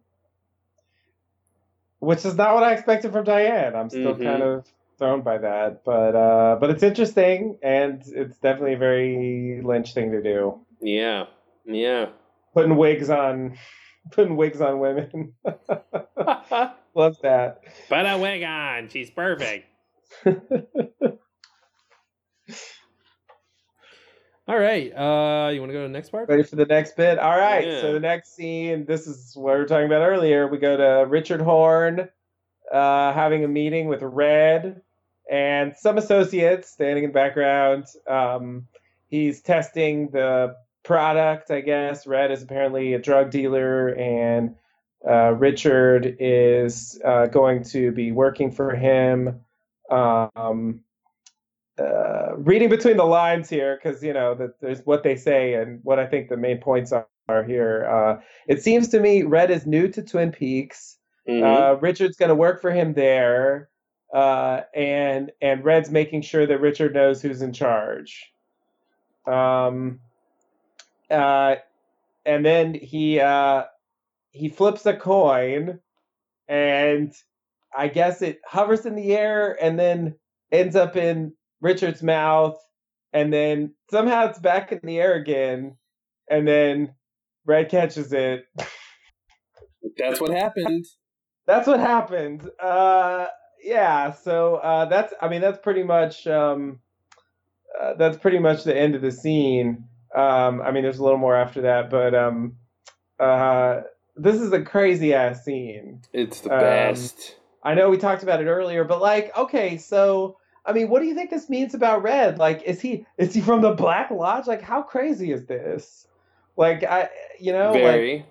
Which is not what I expected from Diane. I'm still mm-hmm. kind of thrown by that, but uh, but it's interesting and it's definitely a very Lynch thing to do. Yeah. Yeah. Putting wigs on, putting wigs on women. Love that. Put a wig on. She's perfect. All right. Uh, you want to go to the next part? Ready for the next bit? All right. Yeah. So the next scene, this is what we were talking about earlier. We go to Richard Horne uh, having a meeting with Red and some associates standing in the background. Um, he's testing the product, I guess. Red is apparently a drug dealer, and uh, Richard is uh, going to be working for him. Um, uh, reading between the lines here because you know that there's what they say and what I think the main points are, are here. Uh, it seems to me Red is new to Twin Peaks. Mm-hmm. Uh, Richard's going to work for him there, uh, and and Red's making sure that Richard knows who's in charge. Um, uh, and then he he flips a coin, and I guess it hovers in the air and then ends up in Richard's mouth, and then somehow it's back in the air again, and then Red catches it. That's what happened. That's what happened. Uh, yeah. So uh, that's. I mean, that's pretty much. Um, uh, that's pretty much the end of the scene. Um, I mean, there's a little more after that, but um, uh, this is a crazy ass scene. It's the best. Um, I know we talked about it earlier, but like, okay, so I mean, what do you think this means about Red? Like, is he is he from the Black Lodge? Like, how crazy is this? Like, I you know, very,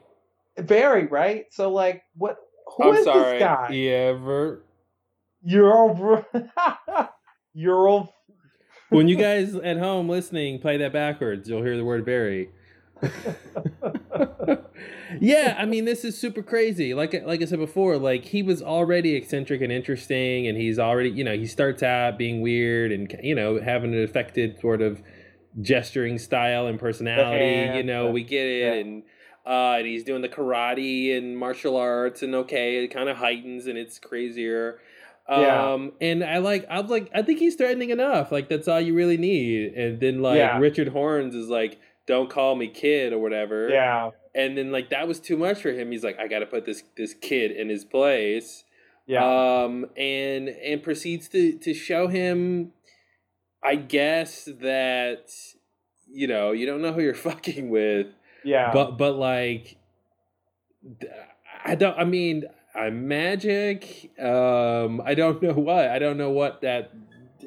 like, very right. So, like, what? Who I'm is sorry. this guy? You ever? You're You're when you guys at home listening play that backwards, you'll hear the word "very." yeah, I mean, this is super crazy. Like like I said before, like he was already eccentric and interesting, and he's already you know he starts out being weird and you know having an affected sort of gesturing style and personality. you know, we get it, yeah. and uh, and he's doing the karate and martial arts, and okay, it kind of heightens and it's crazier. Yeah. Um, and I like, I'm like, I think he's threatening enough. Like, that's all you really need. And then, like, yeah. Richard Horne's is like, don't call me kid or whatever. Yeah and then like that was too much for him. He's like, I got to put this this kid in his place. Yeah. Um, and and proceeds to to show him, I guess that you know you don't know who you're fucking with. yeah. But but like, I don't. I mean, I'm magic. Um, I don't know what. I don't know what that.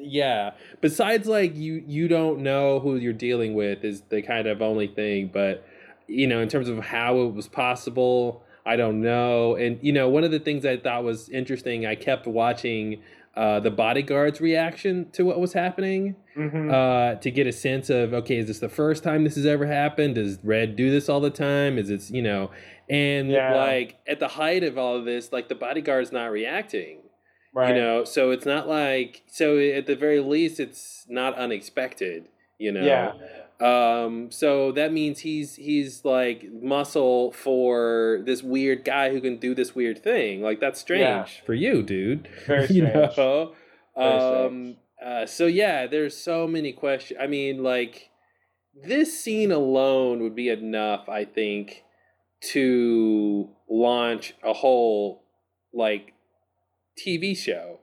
Yeah. Besides, like you you don't know who you're dealing with is the kind of only thing. But you know, in terms of how it was possible, I don't know. And you know, one of the things I thought was interesting, I kept watching uh, the bodyguard's reaction to what was happening Mhm. uh, to get a sense of okay, is this the first time this has ever happened? Does Red do this all the time? Is it you know? And Yeah. like at the height of all of this, like the bodyguard's not reacting. Right. You know, so it's not like so at the very least it's not unexpected. You know. Yeah. Um. So that means he's he's like muscle for this weird guy who can do this weird thing. Like that's strange Yeah. for you, dude. Very you strange. know. Very Um. strange. Uh, so yeah, there's so many questions. I mean, like this scene alone would be enough, I think, to launch a whole like TV show.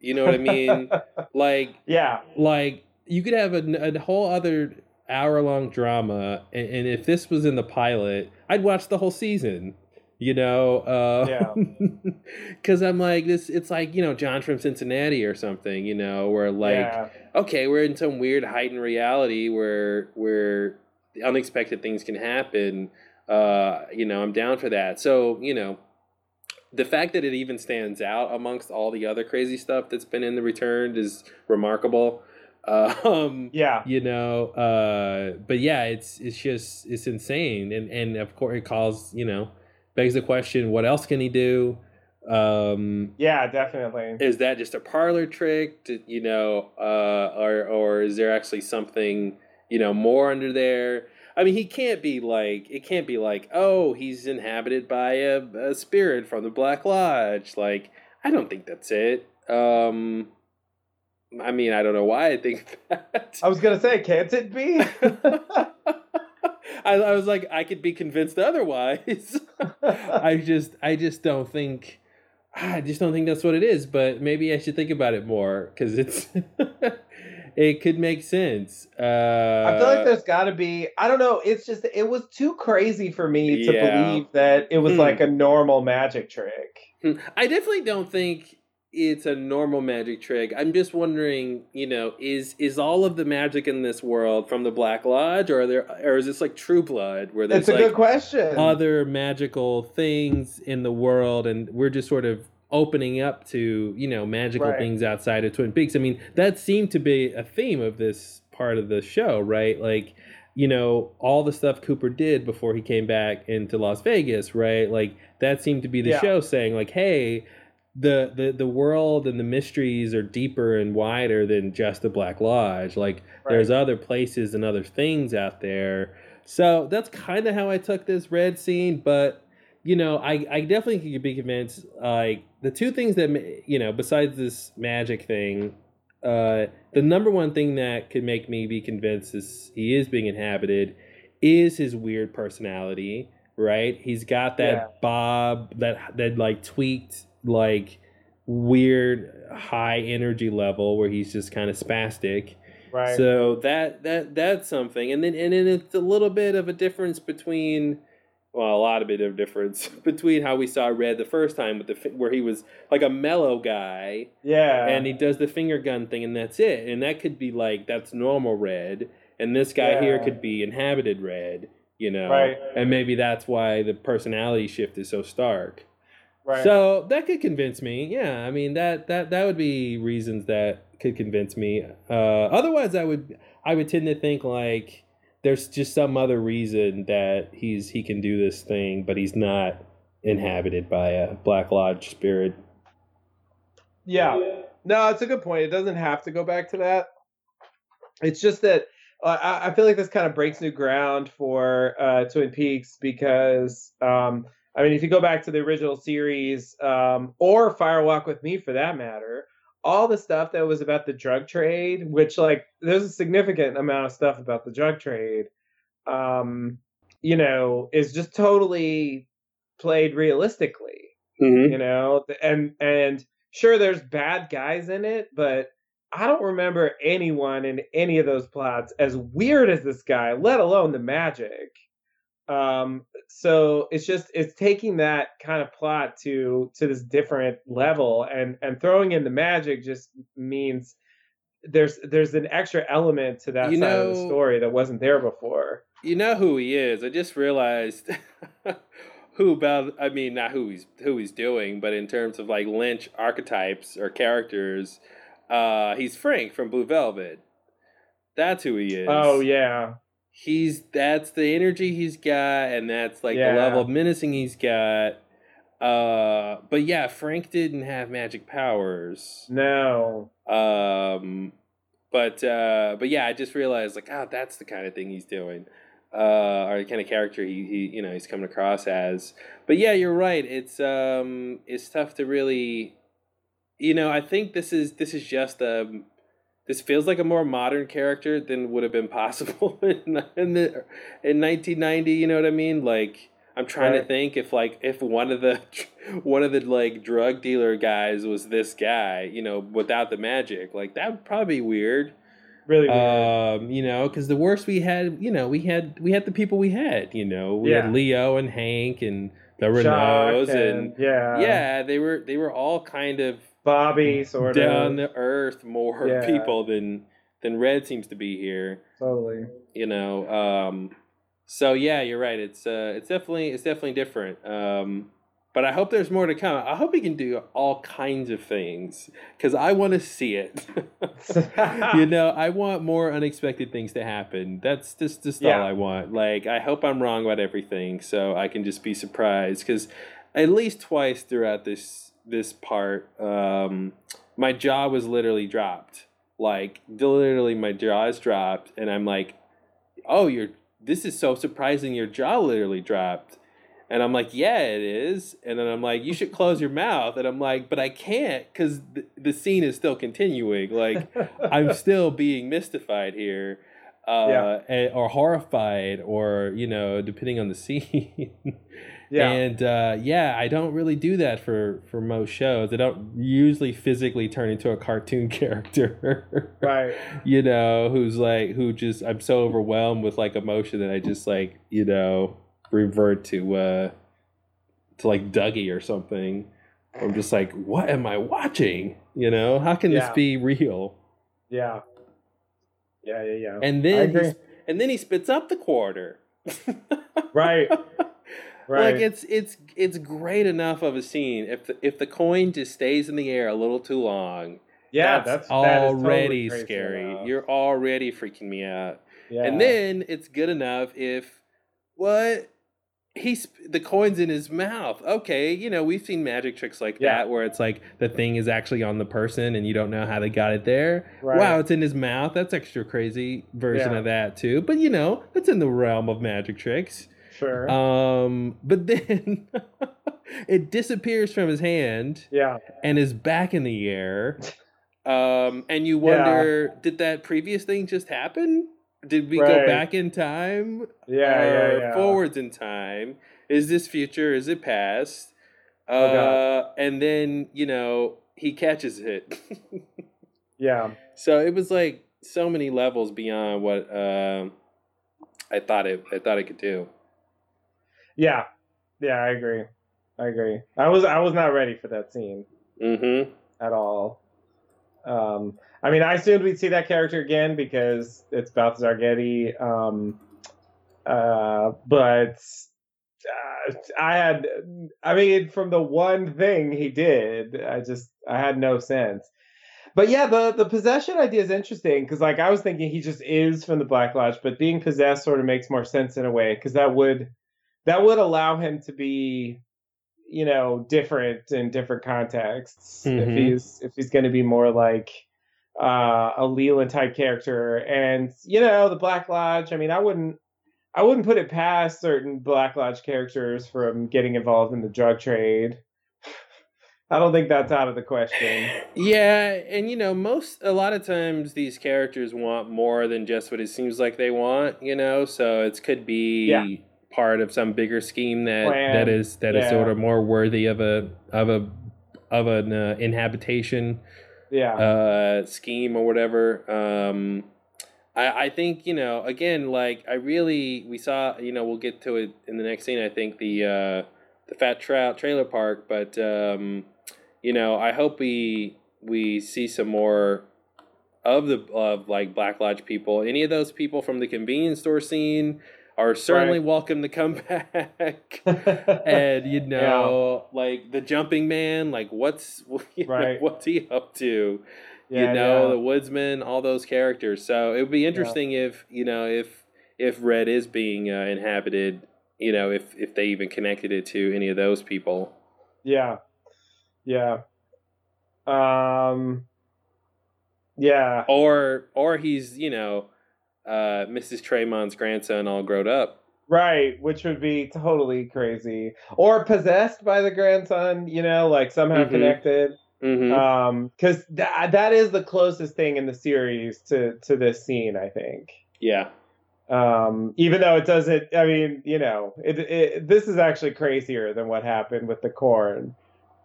You know what I mean? like, yeah. like you could have a, a whole other hour long drama, and, and if this was in the pilot, I'd watch the whole season. You know, uh, Yeah. because I'm like this. It's like you know John from Cincinnati or something. You know, where like yeah. okay, we're in some weird heightened reality where where unexpected things can happen. Uh, you know, I'm down for that. So you know, the fact that it even stands out amongst all the other crazy stuff that's been in the return is remarkable. Um, Yeah. you know, uh, but yeah, it's it's just it's insane, and and of course it calls you know begs the question, what else can he do? Um, Yeah, definitely. is that just a parlor trick to, you know uh or or is there actually something you know more under there i mean he can't be like it can't be like oh he's inhabited by a, a spirit from the black lodge like i don't think that's it um i mean i don't know why i think that I was gonna say, can't it be? I, I was like i could be convinced otherwise I just I just don't think I just don't think that's what it is. But maybe I should think about it more because it's it could make sense. Uh, I feel like there's got to be. I don't know. It's just it was too crazy for me to Yeah. believe that it was Hmm. like a normal magic trick. I definitely don't think it's a normal magic trick. I'm just wondering, you know, is is all of the magic in this world from the Black Lodge, or are there, or is this like True Blood, where there's It's a like good question. other magical things in the world and we're just sort of opening up to you know magical Right. things outside of twin peaks i mean that seemed to be a theme of this part of the show right like you know all the stuff cooper did before he came back into las vegas right like that seemed to be the Yeah. show saying like hey the, the the world and the mysteries are deeper and wider than just the black lodge like there's other places and other things out there so that's kind of how I took this red scene, but you know, I, I definitely could be convinced. Like the two things that you know, besides this magic thing, uh, the number one thing that could make me be convinced is he is being inhabited is his weird personality. Right? He's got that Yeah. bob that that like tweaked like weird high energy level where he's just kind of spastic. right. So that that that's something, and then and then it's a little bit of a difference between, well, a lot of bit of difference between how we saw Red the first time with the where he was like a mellow guy, yeah. and he does the finger gun thing, and that's it, and that could be like that's normal Red, and this guy here could be inhabited Red, you know, Right. and maybe that's why the personality shift is so stark. right. So that could convince me. Yeah, I mean that that that would be reasons that could convince me. Uh, otherwise, I would I would tend to think like there's just some other reason that he's he can do this thing, but he's not inhabited by a Black Lodge spirit. Yeah. No, it's a good point. It doesn't have to go back to that. It's just that uh, I, I feel like this kind of breaks new ground for uh, Twin Peaks because, um, I mean, if you go back to the original series um, or Fire Walk with Me for that matter, all the stuff that was about the drug trade, which like there's a significant amount of stuff about the drug trade. Um, you know, is just totally played realistically. Mm-hmm. You know, and and sure, there's bad guys in it, but I don't remember anyone in any of those plots as weird as this guy, let alone the magic. Um, so it's just it's taking that kind of plot to to this different level, and and throwing in the magic just means there's there's an extra element to that You side of the story that wasn't there before. You know who he is. I just realized who about I mean not who he's who he's doing, but in terms of like Lynch archetypes or characters, uh he's Frank from Blue Velvet. That's who he is. Oh yeah, He's that's the energy he's got and that's like Yeah. the level of menacing he's got. Uh but yeah, Frank didn't have magic powers. no, Um, but uh, but yeah, I just realized like, oh, that's the kind of thing he's doing, uh, or the kind of character he, he you know he's coming across as. But yeah, you're right. It's um, it's tough to really, you know. I think this is this is just um, this feels like a more modern character than would have been possible in in the in 1990. You know what I mean? Like. I'm trying to think if like if one of the one of the like drug dealer guys was this guy, you know, without the magic, like that would probably be weird. really weird. Um, you know, because the worst we had, you know, we had we had the people we had, you know, we Yeah. had Leo and Hank and the Jacques Renaults and, yeah, yeah, they were they were all kind of Bobby sort down of down to earth more Yeah. people than than Red seems to be here. Totally. you know um so yeah you're right. It's uh it's definitely it's definitely different. Um but i hope there's more to come. I hope he can do all kinds of things because i want to see it. You know i want more unexpected things to happen. That's just just Yeah. all i want. Like i hope i'm wrong about everything so i can just be surprised because at least twice throughout this this part um my jaw was literally dropped. Like literally my jaw is dropped and i'm like oh you're this is so surprising your jaw literally dropped. And i'm like yeah it is. And then i'm like you should close your mouth. And i'm like but i can't because th- the scene is still continuing. Like i'm still being mystified here uh Yeah. and- or horrified or you know depending on the scene yeah, and uh, yeah, I don't really do that for for most shows. I don't usually physically turn into a cartoon character, right. you know, who's like who just I'm so overwhelmed with like emotion that I just like you know revert to uh to like Dougie or something. I'm just like, what am I watching? You know, how can Yeah. this be real? Yeah. Yeah, yeah, yeah. And then and then he spits up the quarter. Right. Right. Like it's it's it's great enough of a scene. If the, if the coin just stays in the air a little too long, yeah, that's, that's, that is totally already scary. enough. You're already freaking me out. yeah. And then it's good enough if what he's the coins in his mouth. Okay, you know we've seen magic tricks like Yeah. that where it's like the thing is actually on the person and you don't know how they got it there. Right. Wow, it's in his mouth. That's extra crazy version Yeah. of that too. But you know that's in the realm of magic tricks. Sure. Um, but then it disappears from his hand yeah. and is back in the air. Um, and you Yeah. wonder, did that previous thing just happen? Did we go back in time? Yeah, yeah, yeah. Forwards in time? Is this future? Is it past? Uh, Oh, God. and then you know he catches it. Yeah. so it was like so many levels beyond what um I thought it. I thought it could do. Yeah. Yeah, I agree. I agree. I was I was not ready for that scene Mm-hmm. at all. Um I mean, I assumed we'd see that character again because it's Balthazar Getty. Um, uh, but uh, I had, I mean, from the one thing he did, I just, I had no sense. But yeah, the the possession idea is interesting because, like, I was thinking he just is from the Black Lodge, but being possessed sort of makes more sense in a way because that would that would allow him to be, you know, different in different contexts. If Mhm. he's if he's going to be more like uh, a Leland type character, and you know, the Black Lodge. I mean, I wouldn't. I wouldn't put it past certain Black Lodge characters from getting involved in the drug trade. I don't think that's out of the question. Yeah, and you know, most a lot of times these characters want more than just what it seems like they want, you know, so it could be Yeah. Part of some bigger scheme that Plan. that is that is Yeah. sort of more worthy of a of a of an uh, inhabitation Yeah. uh, scheme or whatever. Um, I, I think you know again like I really we saw you know we'll get to it in the next scene. I think the uh, the Fat Trout trailer park, but um, you know I hope we we see some more of the of like Black Lodge people. Any of those people from the convenience store scene are certainly Right. welcome to come back. and you know, like the jumping man, like what's you know, Right. what's he up to? Yeah, you know, yeah. the woodsman, all those characters. So it would be interesting if you know if if Red is being uh, inhabited. You know, if if they even connected it to any of those people. Yeah. Yeah. Um Yeah. or or he's you know uh mrs tremond's grandson all grown up Right, which would be totally crazy. Or possessed by the grandson, you know, like somehow Mhm. connected. mm-hmm. Um cuz that that is the closest thing in the series to to this scene, I think. yeah Um even though it doesn't I mean, you know, it, it this is actually crazier than what happened with the corn.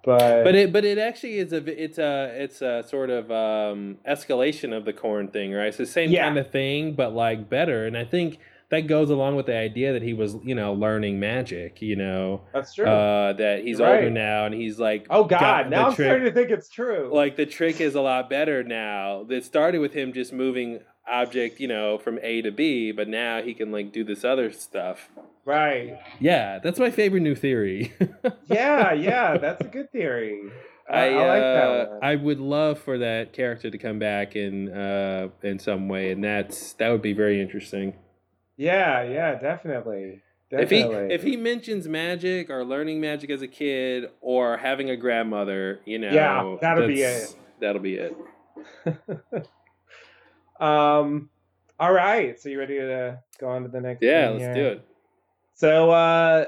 But but it but it actually is a it's a it's a sort of um escalation of the corn thing right it's the same Yeah. kind of thing but like better and i think that goes along with the idea that he was you know learning magic you know that's true. uh that he's You're older now and he's like oh god, now I'm trick- starting to think it's true. like the trick is a lot better now. That started with him just moving object, you know, from A to B, but now he can like do this other stuff. right. Yeah, that's my favorite new theory. Yeah, yeah, that's a good theory. I, I I like uh, that one. I would love for that character to come back in uh in some way, and that's that would be very interesting. Yeah, yeah, definitely. If he if he mentions magic or learning magic as a kid or having a grandmother, you know, Yeah, that'll be it. That'll be it. um all right, so you ready to go on to the next Yeah, let's here? do it. So uh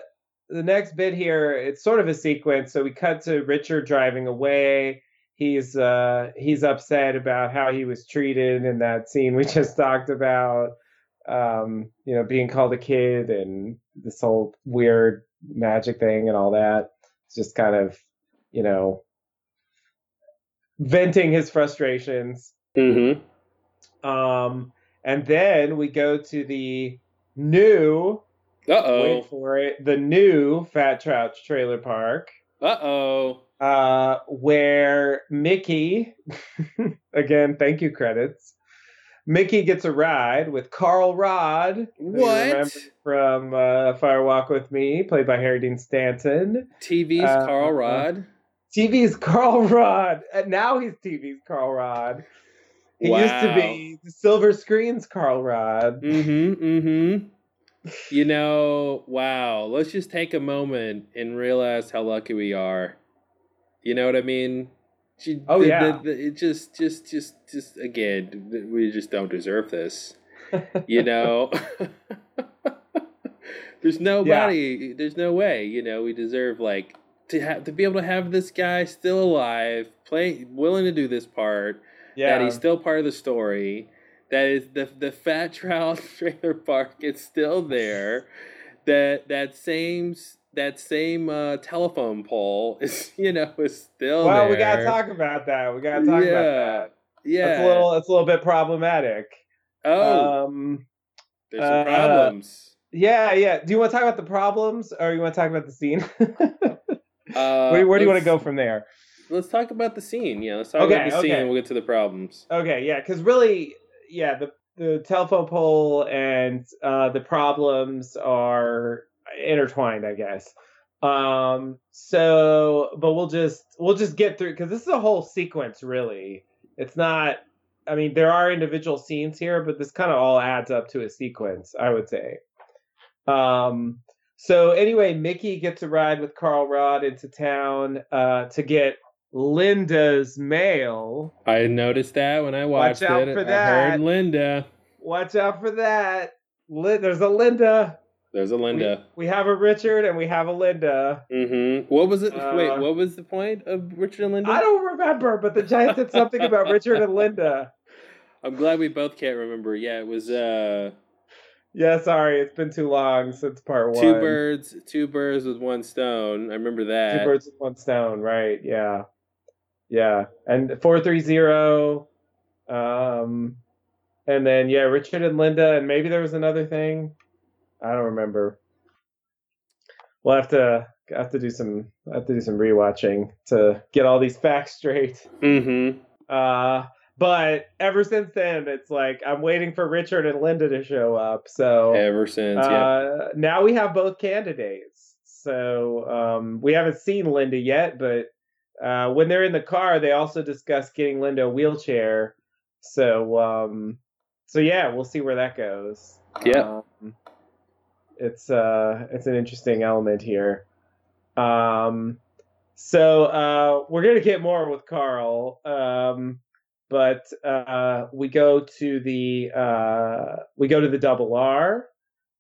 the next bit here, it's sort of a sequence. So we cut to Richard driving away. He's uh he's upset about how he was treated in that scene we just talked about. Um, you know, being called a kid and this whole weird magic thing and all that. It's just kind of, you know, venting his frustrations. Mm-hmm. Um, and then we go to the new, Uh oh. wait for it, the new Fat Trout Trailer Park, Uh oh. uh, where Mickey, again, thank you credits. Mickey gets a ride with Carl Rodd, What? from uh, Fire Walk with Me, played by Harry Dean Stanton. TV's Uh, Carl Rodd. TV's Carl Rodd. And now he's TV's Carl Rodd. He used to be the Silver Screen's Carl Rodd. Mm-hmm. Mm-hmm. You know, wow. Let's just take a moment and realize how lucky we are. You know what I mean? She- Oh, the- yeah. the- the- it just, just, just, just again, we just don't deserve this. You know. there's nobody. There's no way. You know, we deserve like to have to be able to have this guy still alive, play, willing to do this part. Yeah. that he's still part of the story. That is the the Fat Trout trailer park is still there. That that same that same uh, telephone pole is you know is still well, there. we gotta talk about that. We gotta talk Yeah. about that. Yeah. That's a little. It's a little bit problematic. oh, Um. there's some uh, problems. Yeah. Yeah. Do you want to talk about the problems, or you want to talk about the scene? Uh, where, where do you want to go from there? Let's talk about the scene. Yeah, let's talk Okay, about the scene okay. and we'll get to the problems. Okay. Yeah. Because really, yeah, the the telephone pole and uh, the problems are intertwined, I guess. Um. So, but we'll just we'll just get through because this is a whole sequence. Really, it's not. I mean, there are individual scenes here, but this kind of all adds up to a sequence. I would say. Um. So anyway, Mickey gets a ride with Carl Rodd into town uh, to get Linda's mail. I noticed that when I watched Watch out it. for I heard Linda. Watch out for that. There's a Linda. There's a Linda. We, we have a Richard and we have a Linda. Mm-hmm. What was it? Uh, Wait, what was the point of Richard and Linda? I don't remember, but the giant said something about Richard and Linda. I'm glad we both can't remember. Yeah, it was uh Yeah, sorry, it's been too long since part one. Two birds, two birds with one stone. I remember that. Two birds with one stone, right? Yeah, yeah. And four three zero. Um, and then yeah, Richard and Linda, and maybe there was another thing. I don't remember. We'll have to have to do some have to do some rewatching to get all these facts straight. Mm-hmm. Uh, but ever since then, it's like I'm waiting for Richard and Linda to show up. So Ever since, yeah. uh, now we have both candidates. So um, we haven't seen Linda yet, but uh, when they're in the car, they also discuss getting Linda a wheelchair. So um, so yeah, we'll see where that goes. Yeah. Um, it's uh, it's an interesting element here. Um, so uh, we're gonna get more with Carl. Um, but uh, we go to the uh, we go to the double R,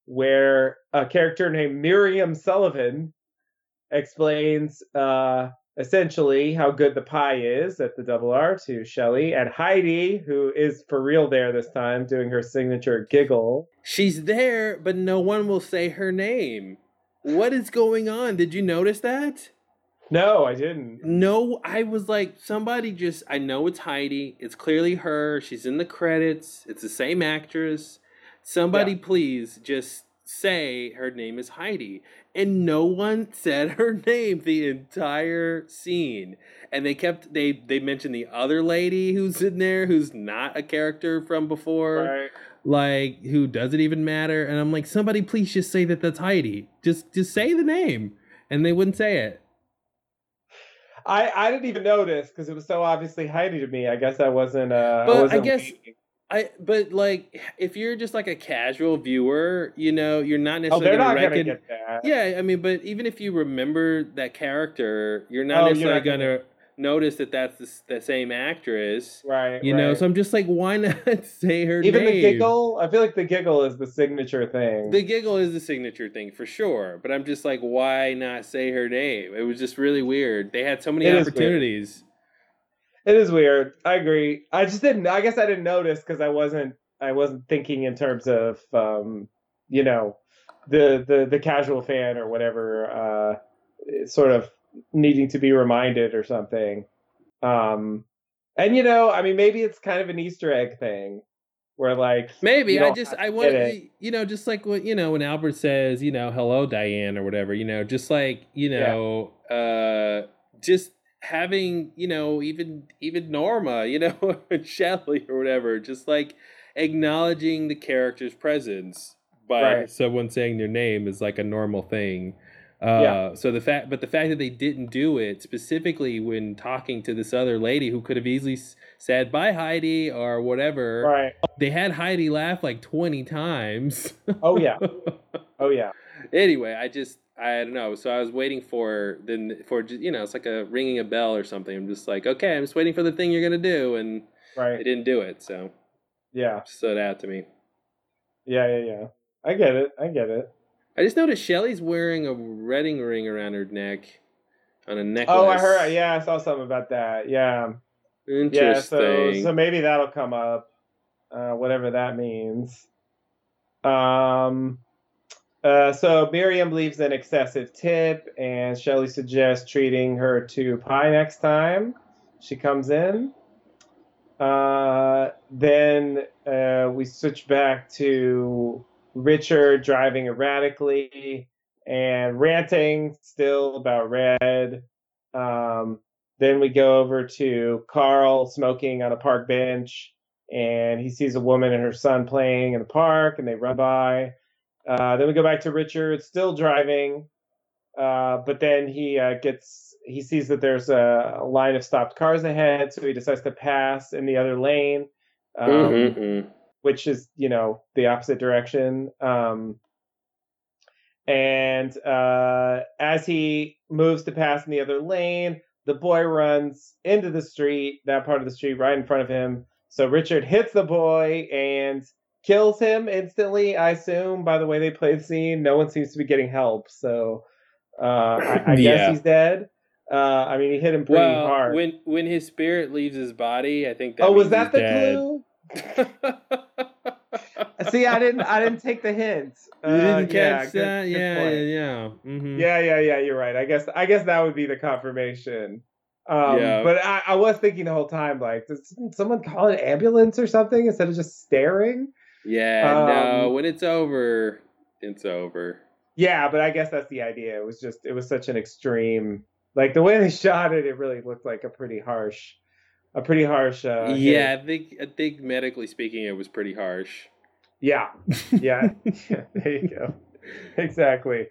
where a character named Miriam Sullivan explains uh, essentially how good the pie is at the double R to Shelley and Heidi, who is for real there this time, doing her signature giggle. She's there, but no one will say her name. What is going on? Did you notice that? No, I didn't. No, I was like, somebody just, I know it's Heidi. It's clearly her. She's in the credits. It's the same actress. Somebody, Yeah. please just say her name is Heidi. And no one said her name the entire scene. And they kept, they, they mentioned the other lady who's in there who's not a character from before Right. like who doesn't even matter and i'm like somebody please just say that that's heidi just just say the name and they wouldn't say it I, I didn't even notice because it was so obviously Heidi to me. I guess I wasn't. Uh, But I wasn't guess- waiting. I but like if you're just like a casual viewer you know you're not necessarily. Oh, they're not gonna gonna get that. yeah i mean but even if you remember that character you're not Oh, you're necessarily not gonna- gonna notice that that's the, the same actress Right. you know so i'm just like why not say her name? even name the giggle. I feel like the giggle is the signature thing. The giggle is the signature thing for sure, but I'm just like, why not say her name? It was just really weird. They had so many It opportunities. It is weird. I agree. I just didn't. I guess I didn't notice because I wasn't. I wasn't thinking in terms of, um, you know, the the the casual fan or whatever. Uh, sort of needing to be reminded or something. Um, and you know, I mean, maybe it's kind of an Easter egg thing, where like Maybe I just I to want it. you know just like what you know when Albert says you know hello Diane or whatever you know just like you know uh just having you know even even Norma you know Shelley or whatever just like acknowledging the character's presence by Right. someone saying their name is like a normal thing. Uh, Yeah. So the fact, but the fact that they didn't do it specifically when talking to this other lady who could have easily said "Bye, Heidi" or whatever, right. they had Heidi laugh like twenty times. Oh yeah. Oh yeah. anyway, I just I don't know. So I was waiting for then for you know it's like a ringing a bell or something. I'm just like okay, I'm just waiting for the thing you're gonna do, and they Right. didn't do it. So Yeah. it stood out to me. Yeah. Yeah. Yeah. I get it. I get it. I just noticed Shelley's wearing a wedding ring around her neck on a necklace. Oh, I heard. Yeah, I saw something about that. Yeah. Interesting. Yeah, so so maybe that'll come up, uh, whatever that means. Um, uh, so Miriam leaves an excessive tip, and Shelley suggests treating her to pie next time she comes in. Uh, then uh, we switch back to Richard driving erratically and ranting still about Red. Um, then we go over to Carl smoking on a park bench, and he sees a woman and her son playing in the park, and they run by. Uh, then we go back to Richard, still driving, uh, but then he uh, gets he sees that there's a, a line of stopped cars ahead, so he decides to pass in the other lane, um, Mhm. which is you know the opposite direction. Um, and uh, as he moves to pass in the other lane, the boy runs into the street, that part of the street right in front of him. So Richard hits the boy and kills him instantly, I assume, by the way they play the scene. No one seems to be getting help. So uh, I, I Yeah. guess he's dead. Uh, I mean, he hit him pretty well, hard. when when his spirit leaves his body, I think that oh, was that the dead. clue? See, I didn't. I didn't take the hint. You didn't catch yeah, good- that? good yeah, yeah, point. yeah. hmm Yeah, yeah, yeah. You're right. I guess. I guess that would be the confirmation. Um, Yeah. But I, I was thinking the whole time, like, does someone call an ambulance or something instead of just staring? Yeah, no. Um, When it's over, it's over. Yeah, but I guess that's the idea. It was just. It was such an extreme. Like the way they shot it, it really looked like a pretty harsh, a pretty harsh. Uh, hit. yeah, I think I think medically speaking, it was pretty harsh. Yeah. Yeah. yeah. There you go. Exactly.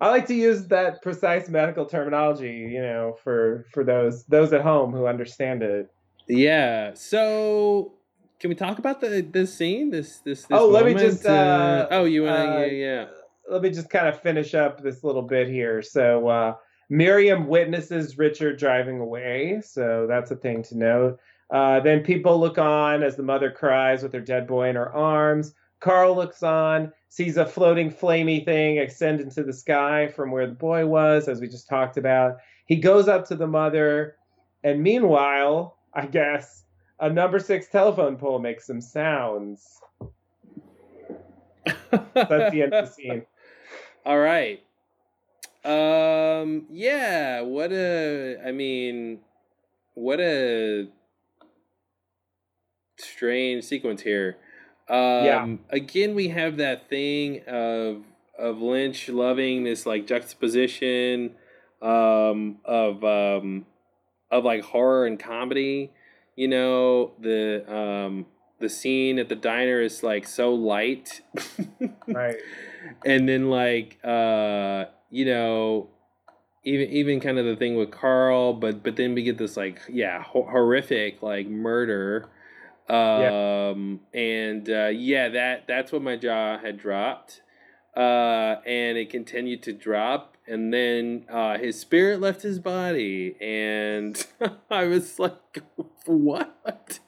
I like to use that precise medical terminology, you know, for for those those at home who understand it. Yeah. So, can we talk about the this scene? This this. this Oh, let me just, uh, oh, you want uh, to? yeah, Let me just kind of finish up this little bit here. So, uh, Miriam witnesses Richard driving away, so that's a thing to note. Uh, then people look on as the mother cries with her dead boy in her arms. Carl looks on, sees a floating flamey thing extend into the sky from where the boy was, as we just talked about. He goes up to the mother, and meanwhile, I guess, a number six telephone pole makes some sounds. That's the end of the scene. All right. Um. Yeah. What a. I mean, what a strange sequence here. Um, Yeah. Again, we have that thing of of Lynch loving this like juxtaposition um, of um, of like horror and comedy. You know the um, the scene at the diner is like so light. Right. and then like uh you know even even kind of the thing with Carl but but then we get this like yeah ho- horrific like murder. Um and uh yeah that that's when my jaw had dropped. Uh and it continued to drop. And then uh his spirit left his body. And i was like what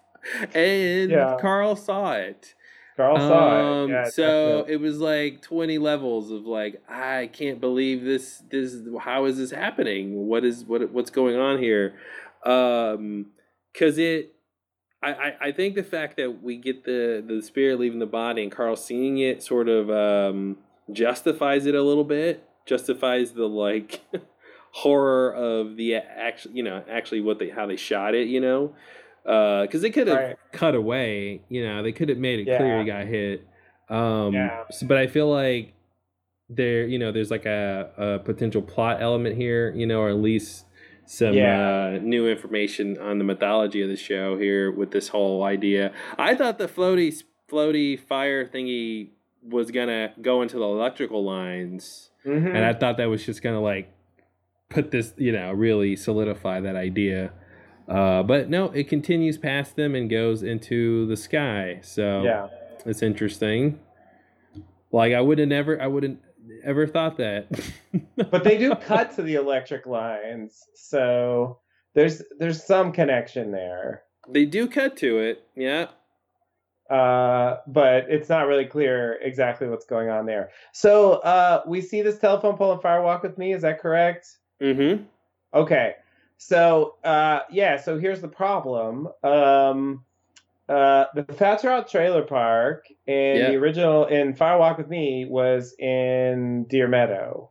and Yeah. carl saw it Carl saw um, it. Yeah, so definitely. it was like 20 levels of like I can't believe this this how is this happening? What is what what's going on here? Um cuz it I, I I think the fact that we get the the spirit leaving the body and Carl seeing it sort of um justifies it a little bit, justifies the like horror of the actually, you know, actually what they how they shot it, you know. Uh, cuz they could have Right. cut away, you know, they could have made it clear he got hit. Um Yeah. so- but I feel like there, you know, there's like a, a potential plot element here, you know, or at least some Yeah. uh, new information on the mythology of the show here with this whole idea. I thought the floaty floaty fire thingy was gonna go into the electrical lines, Mhm. and I thought that was just gonna like put this, you know, really solidify that idea. Uh, but no, it continues past them and goes into the sky. So yeah. it's interesting. Like I would have never, I wouldn't ever thought that. But they do cut to the electric lines, so there's there's some connection there. They do cut to it. Yeah. uh, but it's not really clear exactly what's going on there. So uh, we see this telephone pole in Fire Walk with Me. Is that correct? Mm-hmm. Okay. So uh, yeah. So here's the problem. Um, uh, the Fat Trout Trailer Park in Yeah. the original in Fire Walk with Me was in Deer Meadow,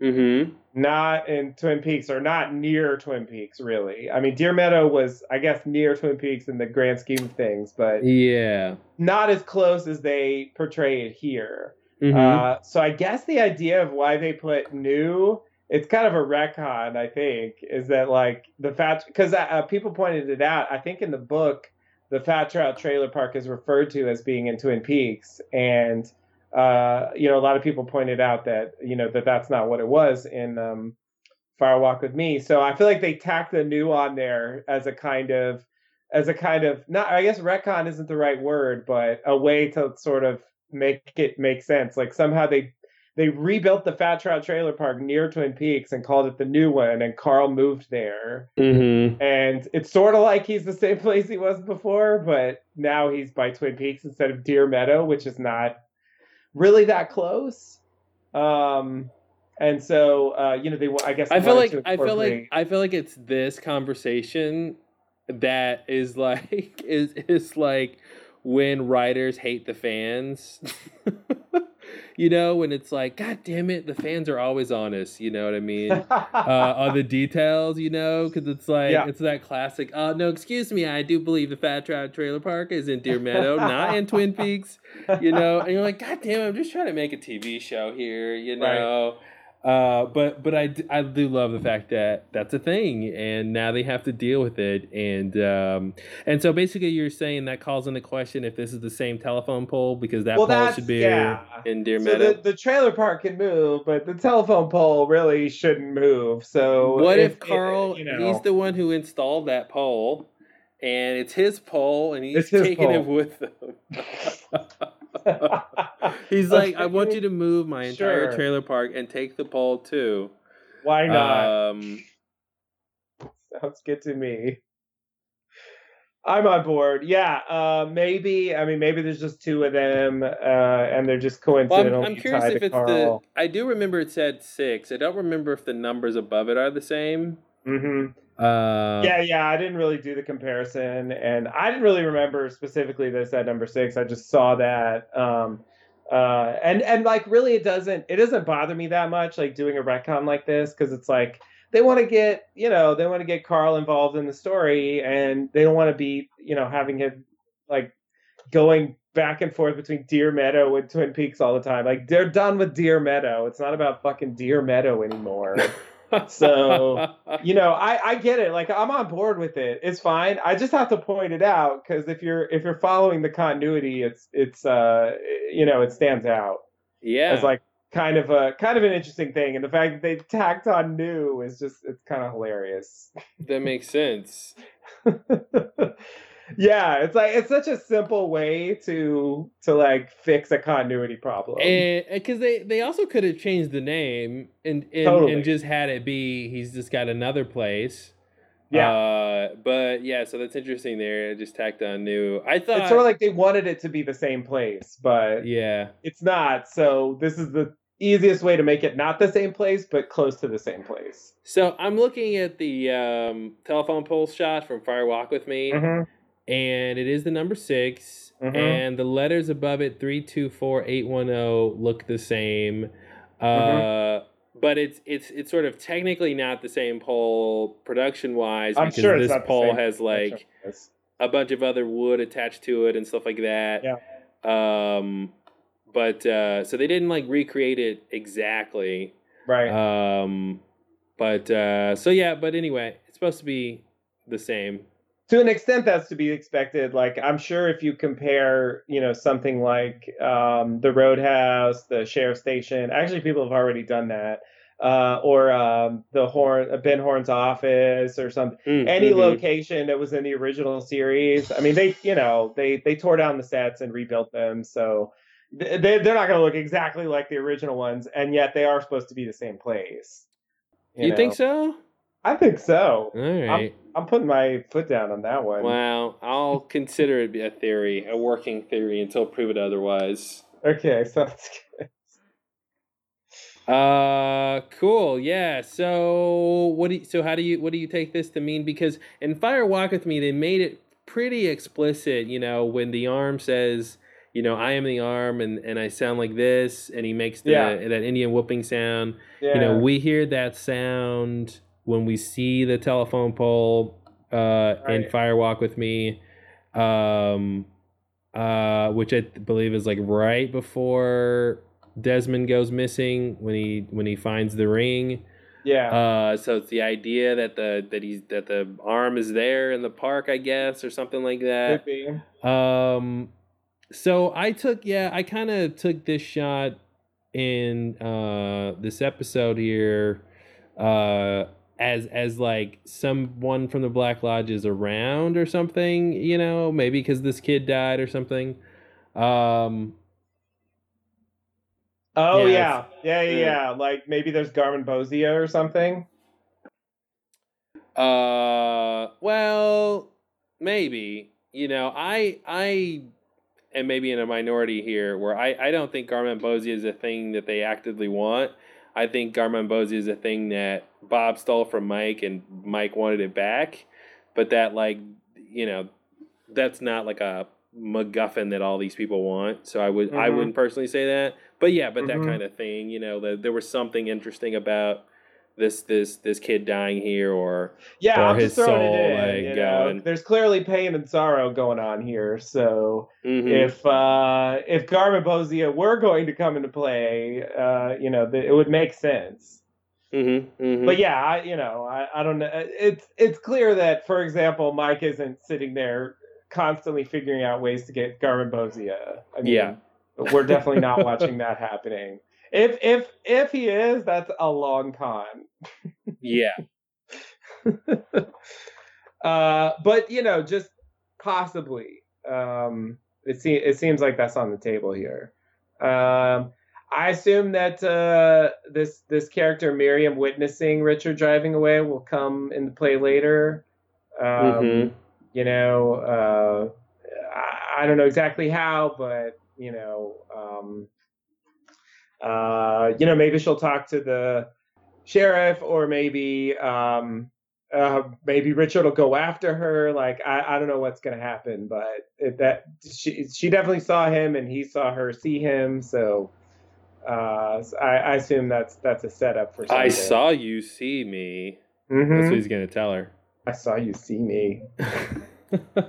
Mm-hmm. not in Twin Peaks, or not near Twin Peaks. Really, I mean, Deer Meadow was, I guess, near Twin Peaks in the grand scheme of things, but Yeah. not as close as they portray it here. Mhm. Uh, so I guess the idea of why they put new, it's kind of a retcon, I think, is that like the fat, because uh, people pointed it out. I think in the book, the Fat Trout Trailer Park is referred to as being in Twin Peaks, and uh, you know a lot of people pointed out that you know that that's not what it was in um, Fire Walk with Me. So I feel like they tacked the new on there as a kind of as a kind of not I guess retcon isn't the right word, but a way to sort of make it make sense. Like somehow they they rebuilt the Fat Trout Trailer Park near Twin Peaks and called it the new one, and Carl moved there. Mm-hmm. And it's sort of like he's the same place he was before, but now he's by Twin Peaks instead of Deer Meadow, which is not really that close. Um, and so uh, you know they I guess I feel like I feel like I feel like it's this conversation that is like is is like when writers hate the fans. you know, when it's like, God damn it, the fans are always honest. You know what I mean? uh, on the details, you know, because it's like Yeah. it's that classic. oh, no, excuse me, I do believe the Fat Trout Trailer Park is in Deer Meadow, not in Twin Peaks. You know, and you're like, God damn, it, I'm just trying to make a TV show here. You Right. Uh, but but I, I do love the fact that that's a thing, and now they have to deal with it, and um, and so basically you're saying that calls into question if this is the same telephone pole because that Well, pole should be yeah. in Deer So Meadow. the, the trailer park can move, but the telephone pole really shouldn't move. So what if, it- Carl? you know, He's the one who installed that pole, and it's his pole, and he's taking it with him. he's like, I want you to move my entire Sure. trailer park and take the pole too. Why not? Um, Sounds good to me. I'm on board. Yeah, uh, maybe. I mean, maybe there's just two of them, uh, and they're just well, I'm, I'm curious if to it's Carl. the. I do remember it said six. I don't remember if the numbers above it are the same. Hmm Uh, yeah, yeah. I didn't really do the comparison, and I didn't really remember specifically this at number six. I just saw that, um, uh, and and like really, it doesn't it doesn't bother me that much, like doing a retcon like this, because it's like they want to get you know they want to get Carl involved in the story, and they don't want to be you know having him like going back and forth between Deer Meadow and Twin Peaks all the time. Like they're done with Deer Meadow. It's not about fucking Deer Meadow anymore. So, you know, I I get it. Like I'm on board with it. It's fine. I just have to point it out because if you're if you're following the continuity, it's it's uh you know it stands out yeah, it's like kind of a kind of an interesting thing, and the fact that they tacked on new is just it's kind of hilarious. that makes sense. yeah, it's like it's such a simple way to to like fix a continuity problem. And because they they also could have changed the name and and, Totally. and just had it be he's just got another place. yeah. Uh, but yeah, so that's interesting. There, just tacked on new. I thought. it's sort of like they wanted it to be the same place, but yeah. it's not. So this is the easiest way to make it not the same place, but close to the same place. So I'm looking at the um, telephone pole shot from Fire Walk with Me, Mm-hmm. And it is the number 6 Mhm. and the letters above it three two four eight one zero look the same. Uh, Mm-hmm. But it's it's it's sort of technically not the same pole production wise I'm because sure this pole has like a bunch of other wood attached to it and stuff like that. Yeah. Um, but uh, so they didn't like recreate it exactly. right. Um, but uh, so yeah. But anyway, it's supposed to be the same. To an extent, that's to be expected. Like I'm sure if you compare, you know, something like um, the Roadhouse, the Sheriff Station. Actually, people have already done that. Uh, or um, the Horne, uh, Ben Horne's office, or something. Mm, any mhm. location that was in the original series. I mean, they you know they they tore down the sets and rebuilt them, so they they're not going to look exactly like the original ones, and yet they are supposed to be the same place. You, think so? I think so. All right. I'm putting my foot down on that one. Well, I'll consider it a theory, a working theory, until proven otherwise. Okay, sounds good. Uh, cool. Yeah. So, what do you, so how do you what do you take this to mean? Because in Fire Walk with Me, they made it pretty explicit. You know, when the arm says, you know, I am the arm, and and I sound like this, and he makes the Yeah. that Indian whooping sound. Yeah. You know, we hear that sound when we see the telephone pole uh, in Right. Fire Walk with Me, um, uh, which I believe is like right before Desmond goes missing when he when he finds the ring. yeah. Uh, so it's the idea that the that he's that the arm is there in the park, I guess, or something like that. Could be. Um, so I took, yeah, I kind of took this shot in uh this episode here, uh, as as like someone from the Black Lodge is around or something, you know, maybe because this kid died or something. Um, Oh Yeah, yeah, yeah, yeah, yeah. Like maybe there's Garmonbozia or something. Uh, well, maybe. You know, I I am maybe in a minority here where I I don't think Garmonbozia is a thing that they actively want. I think Garmonbozia is a thing that Bob stole from Mike and Mike wanted it back, but that like you know that's not like a MacGuffin that all these people want. So I would I Mhm. wouldn't personally say that, but yeah, but Mhm. that kind of thing. You know, that there was something interesting about this this this kid dying here, or Yeah, Or I'm his just throwing soul, it in. like, you know? going- There's clearly pain and sorrow going on here. So Mhm. if uh, if Garmonbozia were going to come into play, uh, you know, th- it would make sense. Mhm, mhm. But yeah, I, you know, I, I don't know. It's it's clear that, for example, Mike isn't sitting there constantly figuring out ways to get Garmonbozia. I mean, Yeah. we're definitely not watching that happening. If if if he is, that's a long con. yeah, uh, but you know, just possibly. Um, it seems it seems like that's on the table here. Um, I assume that uh, this this character Miriam witnessing Richard driving away will come into play later. Um, Mhm. You know, uh, I, I don't know exactly how, but you know, um, uh, you know, maybe she'll talk to the sheriff, or maybe um, uh, maybe Richard will go after her. Like I, I don't know what's gonna happen, but it, that she she definitely saw him, and he saw her see him. So uh, so I, I assume that's that's a setup for. Something. I saw you see me. That's Mhm. what he's gonna tell her. I saw you see me.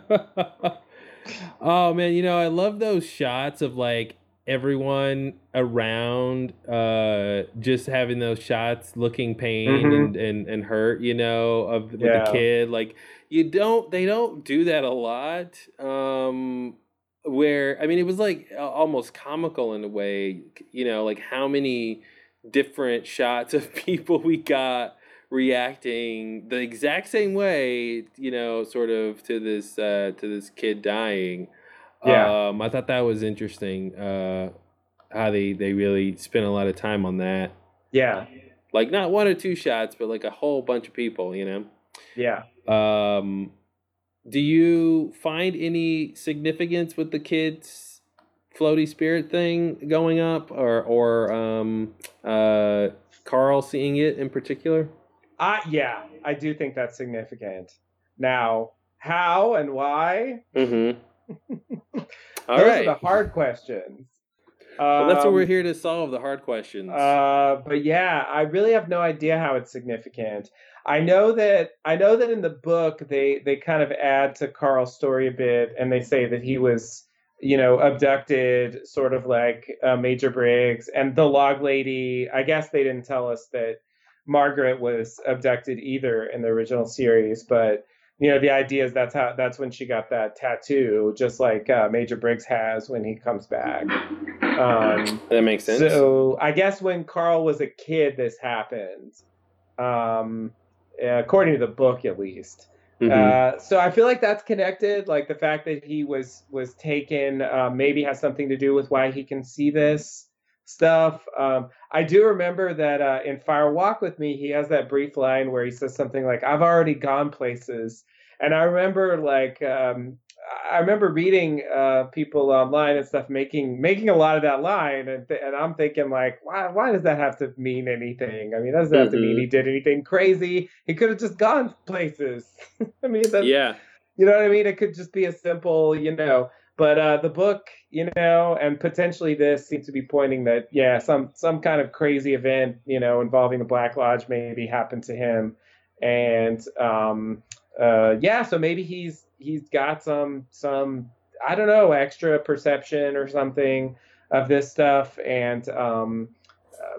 oh man, you know I love those shots of like everyone around, uh, just having those shots, looking pain Mhm. and, and and hurt. You know, of with Yeah. the kid. Like you don't, they don't do that a lot. Um, where I mean, it was like almost comical in a way. You know, like how many different shots of people we got reacting the exact same way, you know, sort of to this uh, to this kid dying. Yeah. Um, I thought that was interesting. Uh, how they they really spent a lot of time on that. Yeah, Like not one or two shots, but like a whole bunch of people. You know. yeah. Um, do you find any significance with the kids? floaty spirit thing going up or or um uh Carl seeing it in particular? Uh, yeah, I do think that's significant. Now, how and why? Mm-hmm. All Those right. are the hard questions. well, that's what Um, we're here to solve the hard questions. Uh, but yeah, I really have no idea how it's significant. I know that I know that in the book they they kind of add to Carl's story a bit, and they say that he was, you know, abducted, sort of like uh, Major Briggs and the log lady. I guess they didn't tell us that Margaret was abducted either in the original series, but you know, the idea is that's how that's when she got that tattoo, just like uh, Major Briggs has when he comes back. Um, that makes sense. so I guess when Carl was a kid, this happened. Um, according to the book, at least. Mhm. Uh, so I feel like that's connected. Like the fact that he was was taken uh, maybe has something to do with why he can see this stuff. Um, I do remember that uh, in Fire Walk with Me, he has that brief line where he says something like, "I've already gone places," and I remember like um, I remember reading uh, people online and stuff making making a lot of that line, and th- and I'm thinking like, why why does that have to mean anything? I mean, that doesn't have to mean he did anything crazy. He could have just gone places. I mean, that's, yeah. you know what I mean? It could just be a simple, you know. But uh, the book, you know, and potentially this seems to be pointing that yeah, some some kind of crazy event, you know, involving the Black Lodge maybe happened to him, and um, uh, yeah, so maybe he's he's got some some I don't know extra perception or something of this stuff, and um,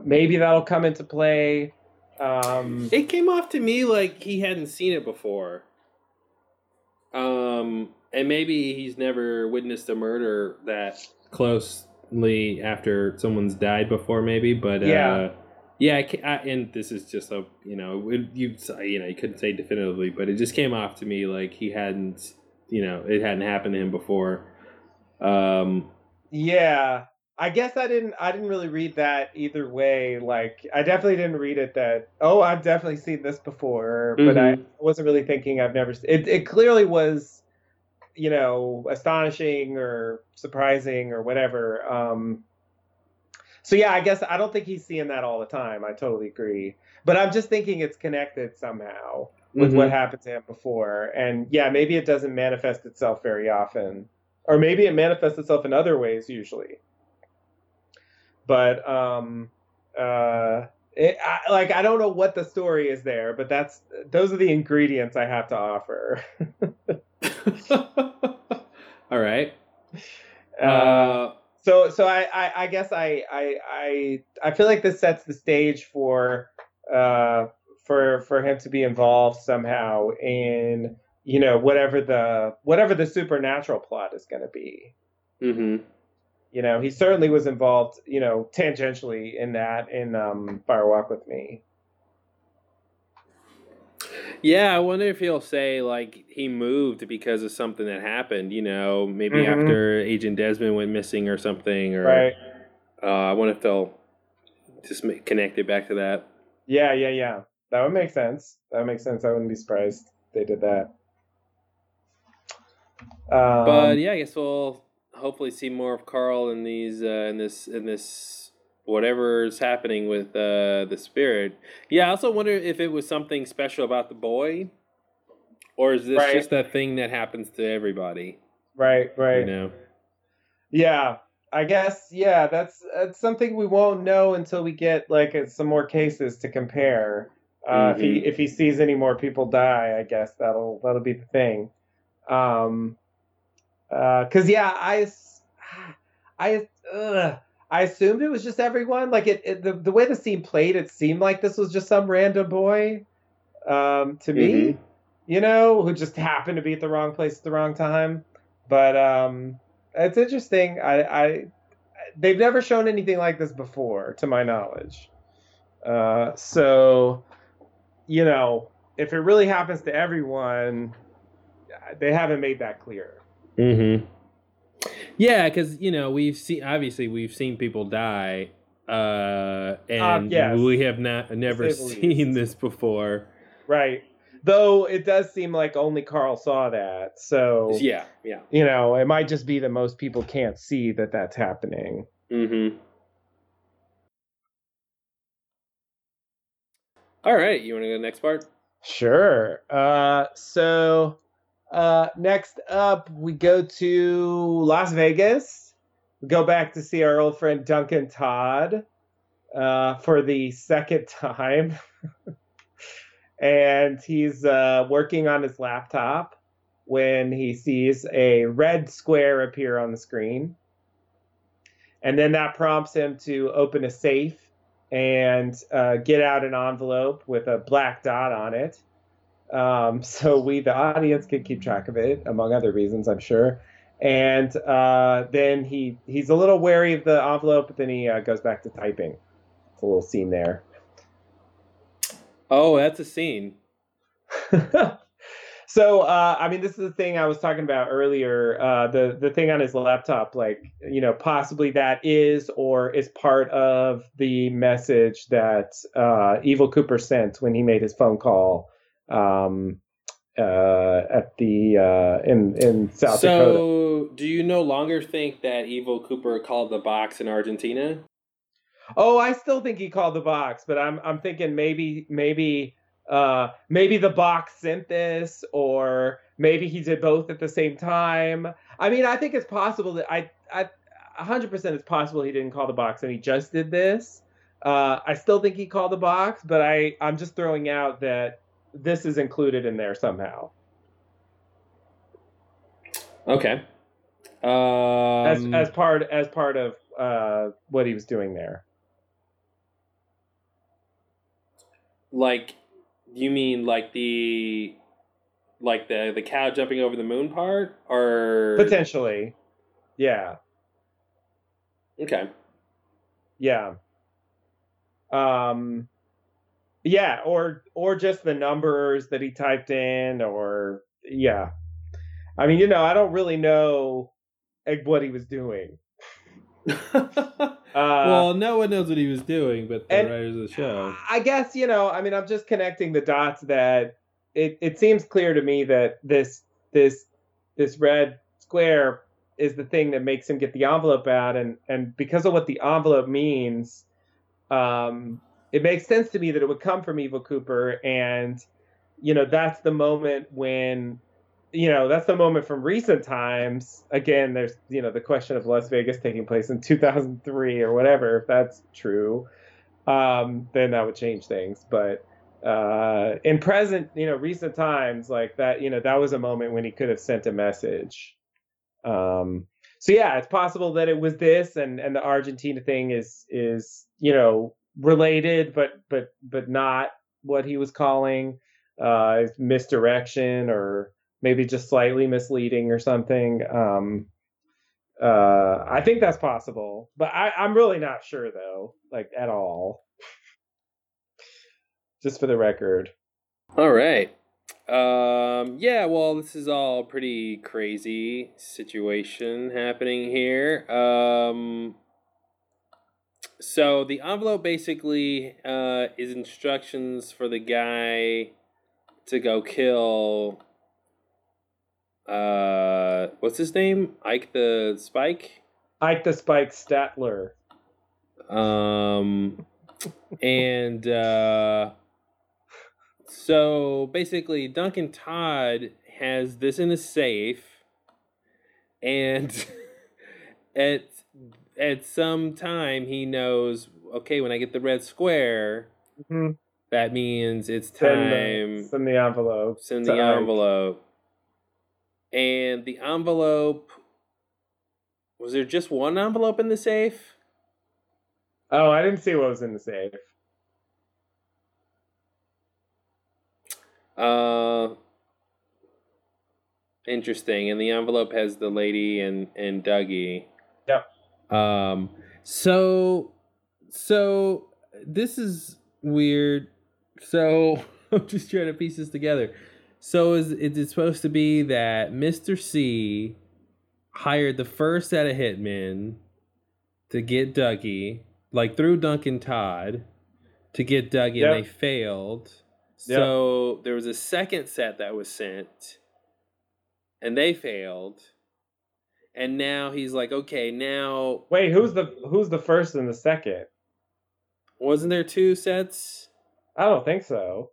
maybe that'll come into play. Um, It came off to me like he hadn't seen it before. Um, and maybe he's never witnessed a murder that closely after someone's died before, maybe. But Yeah. uh, yeah, I, ca- I, and this is just a you know it, you you know you couldn't say definitively, but it just came off to me like he hadn't you know it hadn't happened to him before. Um, Yeah, I guess I didn't. I didn't really read that either way. Like, I definitely didn't read it that. Oh, I've definitely seen this before, but I wasn't really thinking I've never. s- It it clearly was, you know, astonishing or surprising or whatever. Um. So yeah, I guess I don't think he's seeing that all the time. I totally agree, but I'm just thinking it's connected somehow with mhm. what happened to him before, and yeah, maybe it doesn't manifest itself very often. or maybe it manifests itself in other ways usually. But um, uh, it, I, like I don't know what the story is there, but that's those are the ingredients I have to offer. All right. Uh, uh, so so I, I, I guess I, I I I feel like this sets the stage for uh for for him to be involved somehow in you know whatever the whatever the supernatural plot is going to be. Mm-hmm. You know, he certainly was involved, you know, tangentially in that in um, Fire Walk with Me. Yeah, I wonder if he'll say like he moved because of something that happened. You know, maybe mm-hmm. after Agent Desmond went missing or something. Or right. Uh, I wonder if they'll just make, connect it back to that. Yeah, yeah, yeah. That would make sense. That would make sense. I wouldn't be surprised they did that. Um, but yeah, I guess we'll hopefully see more of Carl in these uh, in this in this whatever's happening with uh, the spirit. Yeah, I also wonder if it was something special about the boy, or is this right. just a thing that happens to everybody? Right, right. You know. Yeah, I guess. Yeah, that's that's something we won't know until we get like some more cases to compare. Uh, mm-hmm. If he mm-hmm. if he sees any more people die, I guess that'll that'll be the thing. Um, uh, because uh, yeah, I I ugh, I assumed it was just everyone. Like it, it, the the way the scene played, it seemed like this was just some random boy. Um, to me, mm-hmm. you know, who just happened to be at the wrong place at the wrong time. But um, it's interesting. I, I they've never shown anything like this before, to my knowledge. Uh, so you know, if it really happens to everyone, they haven't made that clear. Mm-hmm. Yeah, because you know we've seen obviously we've seen people die, uh, and yes. we have not never seen this before. Right. Though it does seem like only Carl saw that, so yeah, yeah. You know, it might just be that most people can't see that that's happening. Mm-hmm. All right, you want to go to the next part? Sure. Uh, so uh, next up, we go to Las Vegas. We go back to see our old friend Duncan Todd uh, for the second time. and he's uh, working on his laptop when he sees a red square appear on the screen. And then that prompts him to open a safe and uh, get out an envelope with a black dot on it um, so we, the audience, can keep track of it, among other reasons, I'm sure. And uh, then he he's a little wary of the envelope, but then he uh, goes back to typing. It's a little scene there. Oh, that's a scene. so uh, I mean, this is the thing I was talking about earlier. Uh, the the thing on his laptop, like you know, possibly that is or is part of the message that uh, Evil Cooper sent when he made his phone call um, uh, at the uh, in in South so, Dakota. So, do you no longer think that Evil Cooper called the box in Argentina? Oh, I still think he called the box, but I'm I'm thinking maybe maybe uh, maybe the box sent this, or maybe he did both at the same time. I mean, I think it's possible that I I 100% it's possible he didn't call the box and he just did this. Uh, I still think he called the box, but I I'm just throwing out that this is included in there somehow. Okay. Um, as as part as part of uh, what he was doing there. Like, you mean like the like the the cow jumping over the moon part, or potentially, yeah. Okay. Yeah. Um yeah, or or just the numbers that he typed in, or yeah. I mean, you know, I don't really know what he was doing. uh, well, no one knows what he was doing, but the writers of the show. I guess you know. I mean, I'm just connecting the dots that it it seems clear to me that this this this red square is the thing that makes him get the envelope out, and and because of what the envelope means, um, it makes sense to me that it would come from Evil Cooper, and you know that's the moment when you know, that's the moment from recent times. Again, there's, you know, the question of Las Vegas taking place in 2003 or whatever. If that's true, um, then that would change things. But uh, in present, you know, recent times, like that, you know, that was a moment when he could have sent a message. Um, so yeah, it's possible that it was this, and and the Argentina thing is is you know related, but but but not what he was calling uh, misdirection or maybe just slightly misleading or something. Um, uh, I think that's possible, but I, I'm really not sure though, like at all. just for the record. All right. Um, yeah, well, this is all pretty crazy situation happening here. Um, so the envelope basically uh, is instructions for the guy to go kill. Uh, what's his name? Ike the Spike. Ike the Spike Stadtler. Um, and uh, so basically, Duncan Todd has this in a safe, and at at some time he knows. Okay, when I get the red square, Mhm. that means it's Send time. the, send the envelope. Send the envelope. And the envelope. Was there just one envelope in the safe? Oh, I didn't see what was in the safe. Uh, interesting. And the envelope has the lady and and Dougie. Yep. Um. So, so this is weird. So I'm just trying to piece this together. So is is it supposed to be that Mister C hired the first set of hitmen to get Dougie, like through Duncan Todd, to get Dougie, Yep. and they failed. Yep. So there was a second set that was sent, and they failed. And now he's like, okay, now Wait, who's the who's the first and the second? wasn't there two sets? I don't think so.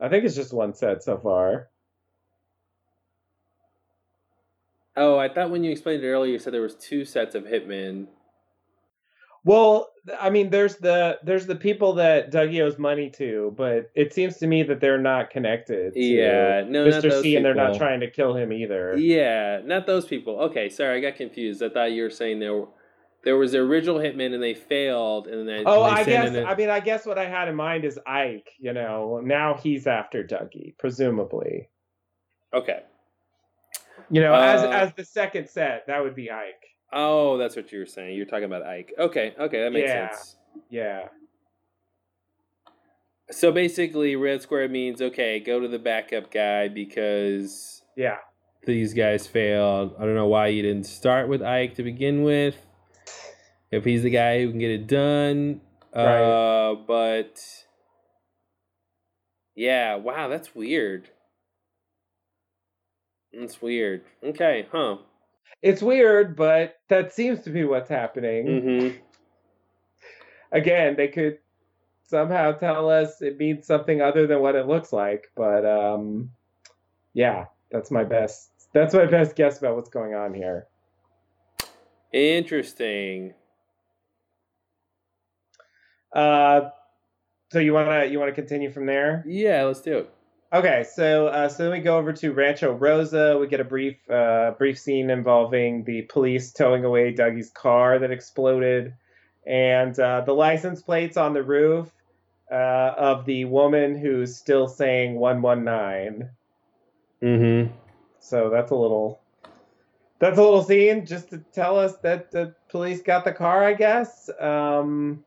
I think it's just one set so far. Oh, I thought when you explained it earlier, you said there was two sets of hitmen. Well, I mean, there's the there's the people that Dougie owes money to, but it seems to me that they're not connected. To Yeah, no, not Mr. those C, and they're not trying to kill him either. Yeah, not those people. Okay, sorry, I got confused. I thought you were saying there were, there was the original hitman and they failed, and then Oh, I guess. I mean, I guess what I had in mind is Ike. You know, now he's after Dougie, presumably. okay. You know, as Uh, as the second set, that would be Ike. Oh, that's what you were saying. You're talking about Ike. Okay, okay, that makes Yeah. sense. Yeah. So basically, red square means okay, go to the backup guy because Yeah. these guys failed. I don't know why you didn't start with Ike to begin with. If he's the guy who can get it done, uh, but yeah, wow, that's weird. That's weird. Okay, huh? It's weird, but that seems to be what's happening. Mm-hmm. Again, they could somehow tell us it means something other than what it looks like, but um yeah, that's my best that's my best guess about what's going on here. Interesting. Uh so you wanna you wanna continue from there? Yeah, let's do it. Okay, so uh, so then we go over to Rancho Rosa. We get a brief uh, brief scene involving the police towing away Dougie's car that exploded, and uh, the license plates on the roof uh, of the woman who's still saying one one nine. Mm-hmm. So that's a little that's a little scene just to tell us that the police got the car. I guess. Um,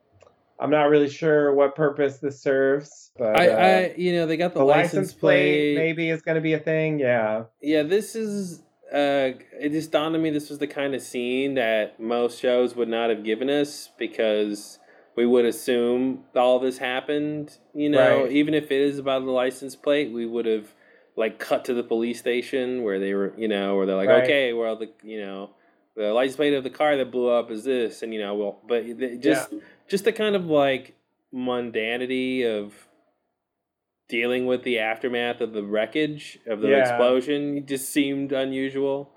I'm not really sure what purpose this serves, but I, uh, I, you know, they got the, the license, plate. maybe is going to be a thing. Yeah. Yeah, this is. Uh, it just dawned on me this was the kind of scene that most shows would not have given us because we would assume all this happened. You know, Right. even if it is about the license plate, we would have like cut to the police station where they were. You know, where they're like, Right. okay, well, the you know, the license plate of the car that blew up is this, and you know, well, but just just the kind of like mundanity of dealing with the aftermath of the wreckage of the Yeah. explosion just seemed unusual.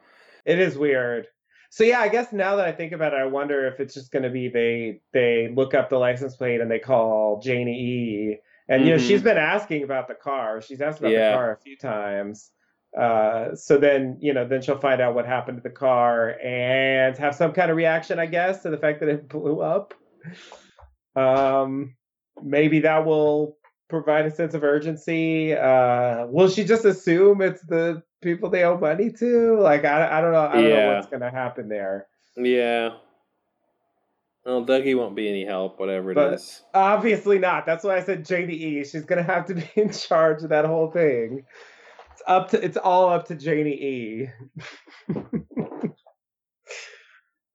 It is weird. So yeah, I guess now that I think about it, I wonder if it's just going to be they they look up the license plate and they call Janie E. And you know Mhm. she's been asking about the car. She's asked about Yeah. the car a few times. Uh, so then you know then she'll find out what happened to the car and have some kind of reaction, I guess, to the fact that it blew up. Um, maybe that will provide a sense of urgency. Uh, will she just assume it's the people they owe money to? Like, I, I don't know. I don't know what's gonna happen there. Yeah. Well, Dougie won't be any help, whatever it is. But- Obviously not. That's why I said Janie E. She's gonna have to be in charge of that whole thing. It's up to. It's all up to Janie E.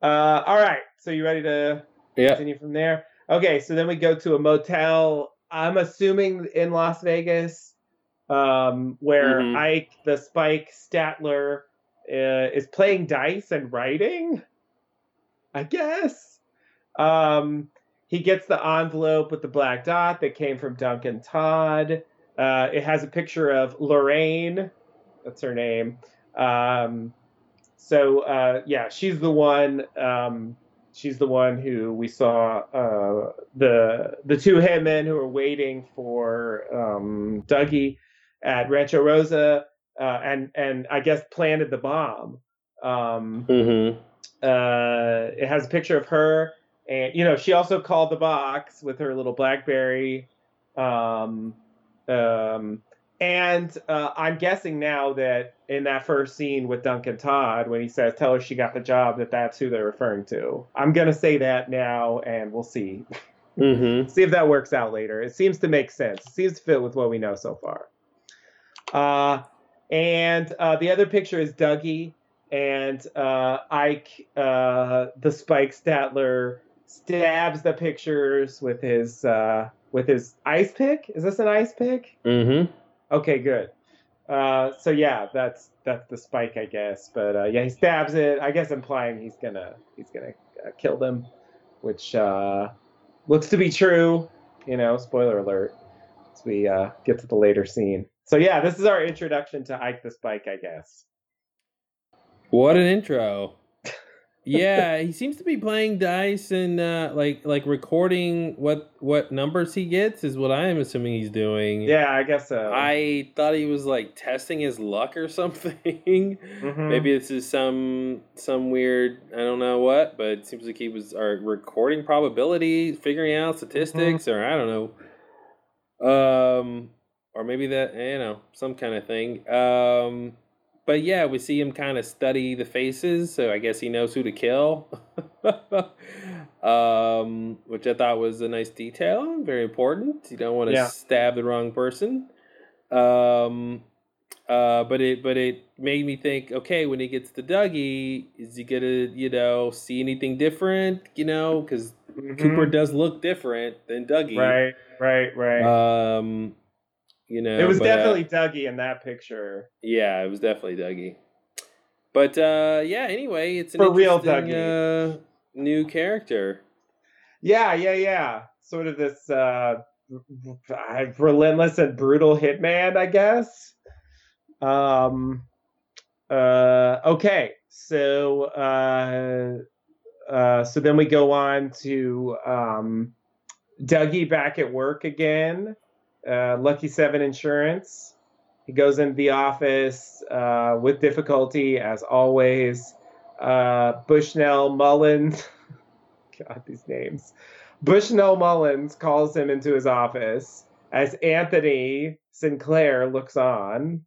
uh, all right. So you ready to Yeah. continue from there. Okay, so then we go to a motel. I'm assuming in Las Vegas, um, where Mhm. Ike, the Spike Stadtler, uh, is playing dice and writing. I guess. Um, he gets the envelope with the black dot that came from Duncan Todd. Uh, it has a picture of Lorraine. That's her name. Um, so uh, yeah, she's the one. Um, she's the one who we saw uh, the the two hitmen who were waiting for um, Dougie at Rancho Rosa, uh, and and I guess planted the bomb. Um, Mm-hmm. uh, it has a picture of her, and you know she also called the box with her little BlackBerry. Um, um, and uh, I'm guessing now that in that first scene with Duncan Todd, when he says, "Tell her she got the job," that that's who they're referring to. I'm gonna say that now, and we'll see. Mm-hmm. see if that works out later. It seems to make sense. It seems to fit with what we know so far. Uh, and uh, the other picture is Dougie and uh, Ike, uh, the Spike Stadtler, stabs the pictures with his uh, with his ice pick. Is this an ice pick? Mm-hmm. Okay, good. Uh, so yeah, that's that's the Spike, I guess. But uh, yeah, he stabs it. I guess implying he's gonna he's gonna uh, kill them, which uh, looks to be true. You know, spoiler alert. As we uh, get to the later scene. So yeah, this is our introduction to Ike the Spike, I guess. What an intro. Yeah, he seems to be playing dice and uh, like like recording what what numbers he gets is what I am assuming he's doing. Yeah, I guess so. I thought he was like testing his luck or something. Mhm. Maybe this is some some weird I don't know what, but it seems like he was or recording probability, figuring out statistics, or I don't know. Um, or maybe that you know some kind of thing. Um, but yeah, we see him kind of study the faces, so I guess he knows who to kill. um, which I thought was a nice detail, very important. You don't want to Yeah. stab the wrong person. Um, uh, but it but it made me think. Okay, when he gets to Dougie, is he gonna you know see anything different? You know, because Mhm. Cooper does look different than Dougie. Right, right, right. Um, you know, it was but, uh, definitely Dougie in that picture. yeah, it was definitely Dougie. But uh, yeah, anyway, it's an For real interesting, Uh, new character. Yeah, yeah, yeah. Sort of this uh, relentless and brutal hitman, I guess. Um. Uh. Okay. So. Uh. Uh. So then we go on to um, Dougie back at work again. Uh, Lucky Seven Insurance. He goes into the office uh, with difficulty, as always. Uh, Bushnell Mullins. God, these names. Bushnell Mullins calls him into his office as Anthony Sinclair looks on.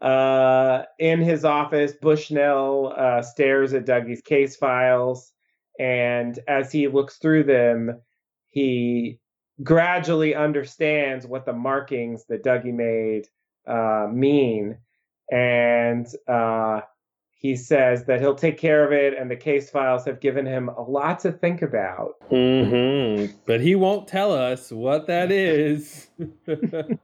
Uh, in his office, Bushnell uh, stares at Dougie's case files, and as he looks through them, he gradually understands what the markings that Dougie made uh, mean. And uh, he says that he'll take care of it, and the case files have given him a lot to think about. Mm-hmm. But he won't tell us what that is.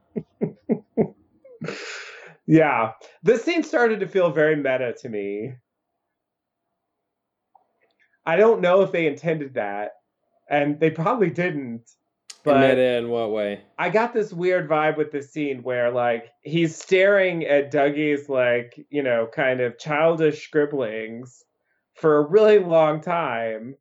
Yeah, this scene started to feel very meta to me. I don't know if they intended that, and they probably didn't. But in what way? I got this weird vibe with this scene where like he's staring at Dougie's like, you know, kind of childish scribblings for a really long time.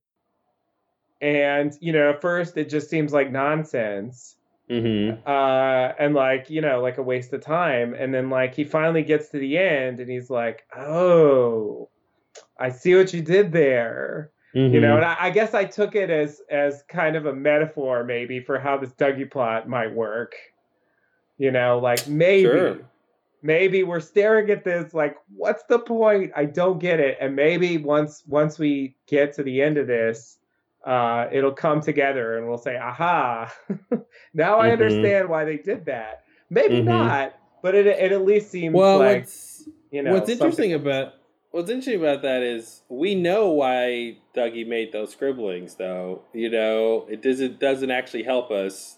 And, you know, at first it just seems like nonsense. Mm-hmm. Uh and like, you know, like a waste of time. And then like he finally gets to the end and he's like, Oh, I see what you did there Mm-hmm. you know and I, I guess i took it as as kind of a metaphor maybe for how this dougie plot might work you know like maybe Sure. maybe we're staring at this like what's the point i don't get it and maybe once once we get to the end of this uh it'll come together and we'll say aha now i Mhm. understand why they did that maybe Mhm. not but it, it at least seems well, like what's you know what's interesting about what's interesting about that is we know why Dougie made those scribblings, though. You know, it doesn't doesn't actually help us.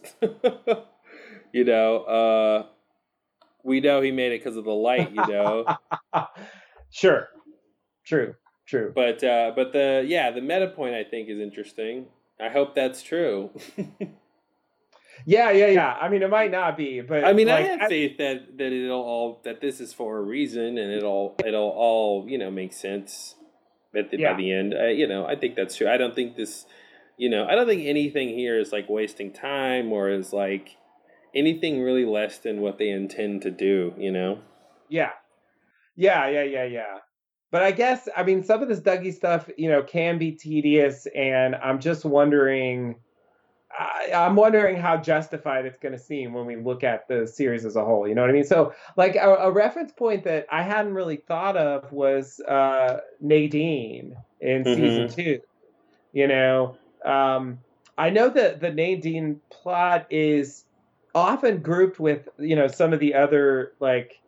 you know, uh, we know he made it because of the light. You know, sure true true but uh, but the yeah the meta point I think is interesting. I hope that's true. Yeah, yeah, yeah. I mean, it might not be, but I mean, like, I have faith that that it'll all that this is for a reason, and it'll it'll all you know make sense at the, Yeah. by the end. I, you know, I think that's true. I don't think this, you know, I don't think anything here is like wasting time or is like anything really less than what they intend to do. You know. yeah, yeah, yeah, yeah, yeah. But I guess I mean some of this Dougie stuff, you know, can be tedious, and I'm just wondering. I, I'm wondering how justified it's going to seem when we look at the series as a whole. You know what I mean? So, like a, a reference point that I hadn't really thought of was uh, Nadine in season two. You know, um, I know that the Nadine plot is often grouped with you know some of the other like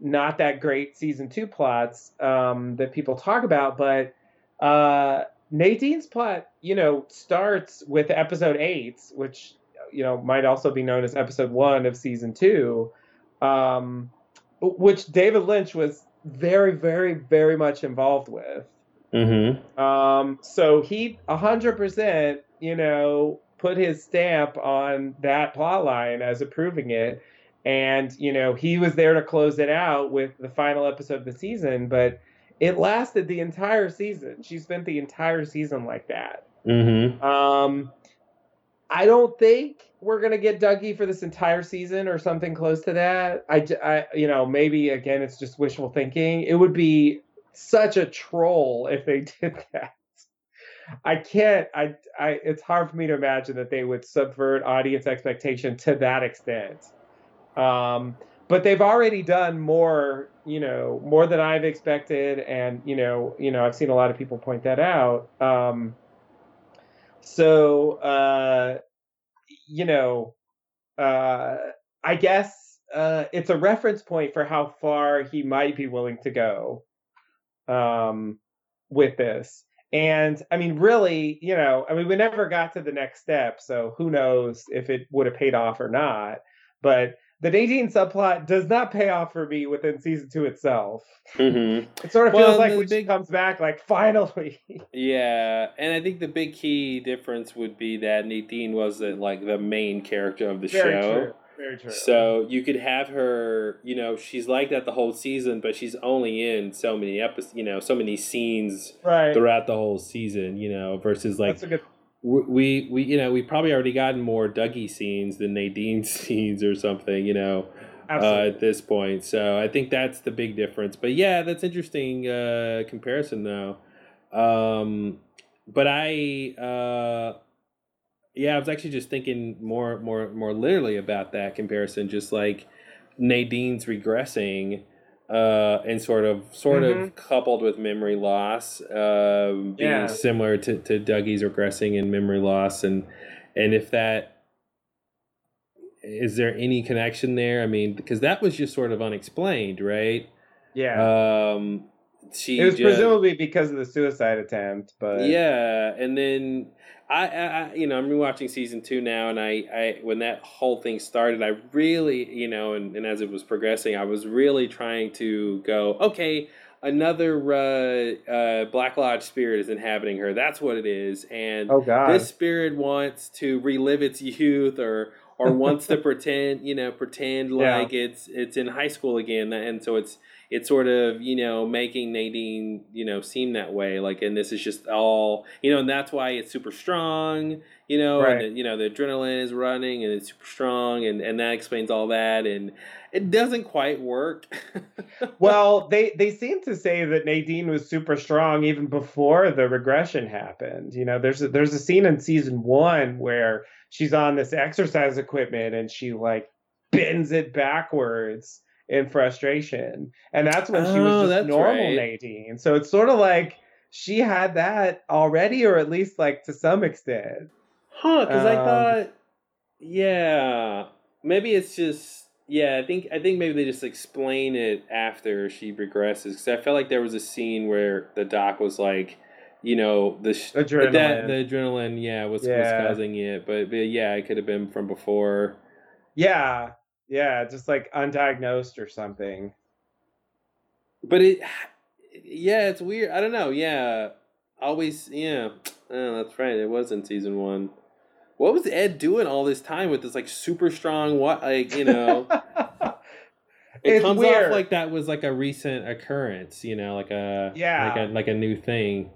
not that great season two plots um, that people talk about, but uh, Nadine's plot, you know, starts with episode eight, which you know might also be known as episode one of season two, um, which David Lynch was very, very, very much involved with. Mm-hmm. Um, so he a hundred percent, you know, put his stamp on that plot line as approving it. And, you know, he was there to close it out with the final episode of the season, but it lasted the entire season. She spent the entire season like that. Mm-hmm. Um, I don't think we're gonna get Dougie for this entire season or something close to that. I, you know, maybe again it's just wishful thinking. It would be such a troll if they did that. I can't. I, I. It's hard for me to imagine that they would subvert audience expectation to that extent. Um, but they've already done more, you know, more than I've expected, and you know, you know, I've seen a lot of people point that out. Um, so, uh, you know, uh, I guess uh, it's a reference point for how far he might be willing to go um, with this. And I mean, really, you know, I mean, we never got to the next step, so who knows if it would have paid off or not. But the Nadine subplot does not pay off for me within season two itself. Mm-hmm. It sort of Well, feels like the when she comes back, like finally. Yeah, and I think the big key difference would be that Nadine wasn't like the main character of the Very show. true. Very true. So you could have her, you know, she's like that the whole season, but she's only in so many episodes, you know, so many scenes right. throughout the whole season, you know, versus like That's a good. w- we we you know we probably already gotten more Dougie scenes than Nadine scenes or something, you know, uh, at this point. So I think that's the big difference. But yeah, that's interesting uh, comparison though. Um, but I uh, yeah, I was actually just thinking more more more literally about that comparison, just like Nadine's regressing. Uh, and sort of, sort of Mhm. coupled with memory loss, um, being Yeah. similar to, to Dougie's regressing and memory loss, and and if that is there any connection there? I mean, because that was just sort of unexplained, right? yeah. Um, she it was just, presumably because of the suicide attempt, but yeah, and then I, I, you know, I'm rewatching season two now, and I, I, when that whole thing started, I really, you know, and, and as it was progressing, I was really trying to go, okay, another uh, uh, Black Lodge spirit is inhabiting her. That's what it is, and oh god, this spirit wants to relive its youth or or wants to pretend, you know, pretend Yeah. like it's it's in high school again, and so it's it's sort of you know making Nadine you know seem that way, like, and this is just all you know, and that's why it's super strong, you know, Right. and the, you know the adrenaline is running and it's super strong, and and that explains all that, and it doesn't quite work. well, they they seem to say that Nadine was super strong even before the regression happened. You know, there's a, there's a scene in season one where she's on this exercise equipment and she like bends it backwards in frustration, and that's when she Oh, was just that's normal right. Nadine. So it's sort of like she had that already, or at least like to some extent. Huh? Because I Um, thought, yeah, maybe it's just yeah. I think I think maybe they just explain it after she regresses. Because I felt like there was a scene where the doc was like, you know, the sh- Adrenaline. that the adrenaline, yeah, was, was causing it. But, but yeah, it could have been from before. Yeah, yeah, just like undiagnosed or something. But it, yeah, it's weird. I don't know. Yeah, always, yeah. Oh, that's right. It was in season one. What was Ed doing all this time with this like super strong what like you know? It It's comes weird. off like that was like a recent occurrence, you know, like a Yeah. like a like a new thing.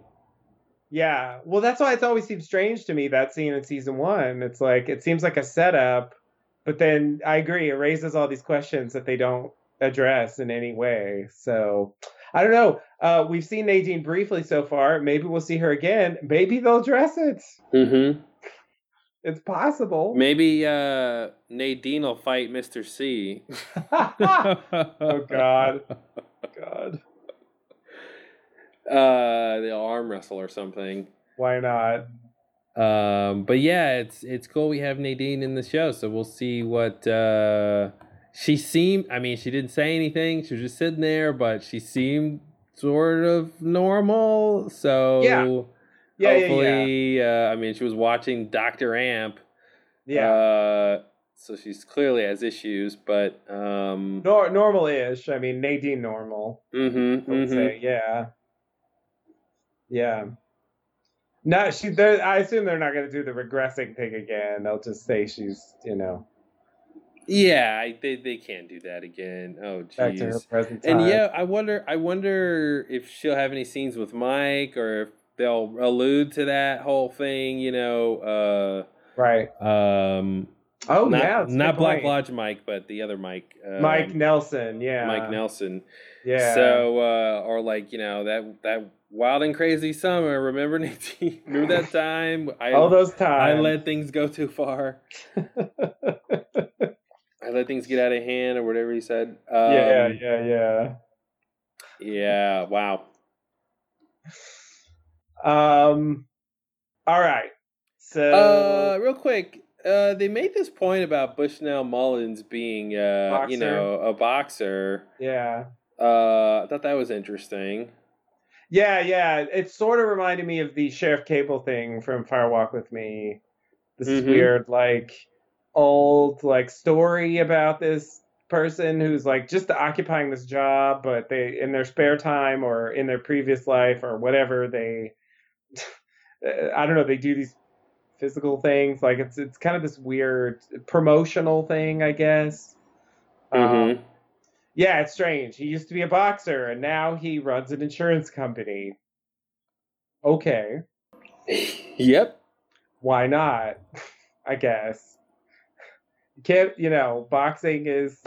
Yeah. Well, that's why it's always seemed strange to me that scene in season one. It's like it seems like a setup, but then I agree, it raises all these questions that they don't address in any way. So I don't know. Uh, we've seen Nadine briefly so far. Maybe we'll see her again. Maybe they'll address it. Mm-hmm. It's possible. Maybe uh, Nadine will fight Mister C. oh God. God. Uh, they'll arm wrestle or something. Why not? Um, but yeah, it's it's cool. We have Nadine in the show, so we'll see what uh, she seemed. I mean, she didn't say anything. She was just sitting there, but she seemed sort of normal. So Yeah. Yeah, yeah, yeah. hopefully, Uh, I mean, she was watching Doctor Amp. Yeah. Uh, so she's clearly has issues, but um, Nor- normal-ish. I mean, Nadine normal. mhm, I would mhm. say, yeah, yeah. No, she. I assume they're not going to do the regressing thing again. They'll just say she's, you know, yeah, I, they they can't do that again. Oh, back to her jeez. And yeah, I wonder. I wonder if she'll have any scenes with Mike, or if they'll allude to that whole thing. You know, right. uh, um, Oh not yeah, not Black. Lodge Mike, but the other Mike, um, Mike Nelson. Yeah, Mike Nelson. Yeah. So, uh, or like you know that that wild and crazy summer. Remember, Nadine? Remember that time? I all those times. I let things go too far. I let things get out of hand, or whatever he said. Um, yeah, yeah, yeah. yeah. Wow. Um. All right. So. Uh, real quick, uh, they made this point about Bushnell Mullins being, uh, Boxer. you know, a boxer. yeah. Uh, I thought that was interesting. Yeah, yeah. It sort of reminded me of the Sheriff Cable thing from Fire Walk with Me. This Mhm. weird, like, old, like, story about this person who's like just occupying this job, but they in their spare time or in their previous life or whatever they, I don't know, they do these physical things. Like it's it's kind of this weird promotional thing, I guess. Um, Mhm. Yeah, it's strange. He used to be a boxer and now he runs an insurance company. Okay, Yep. why not? I guess. You can't, you know, boxing is,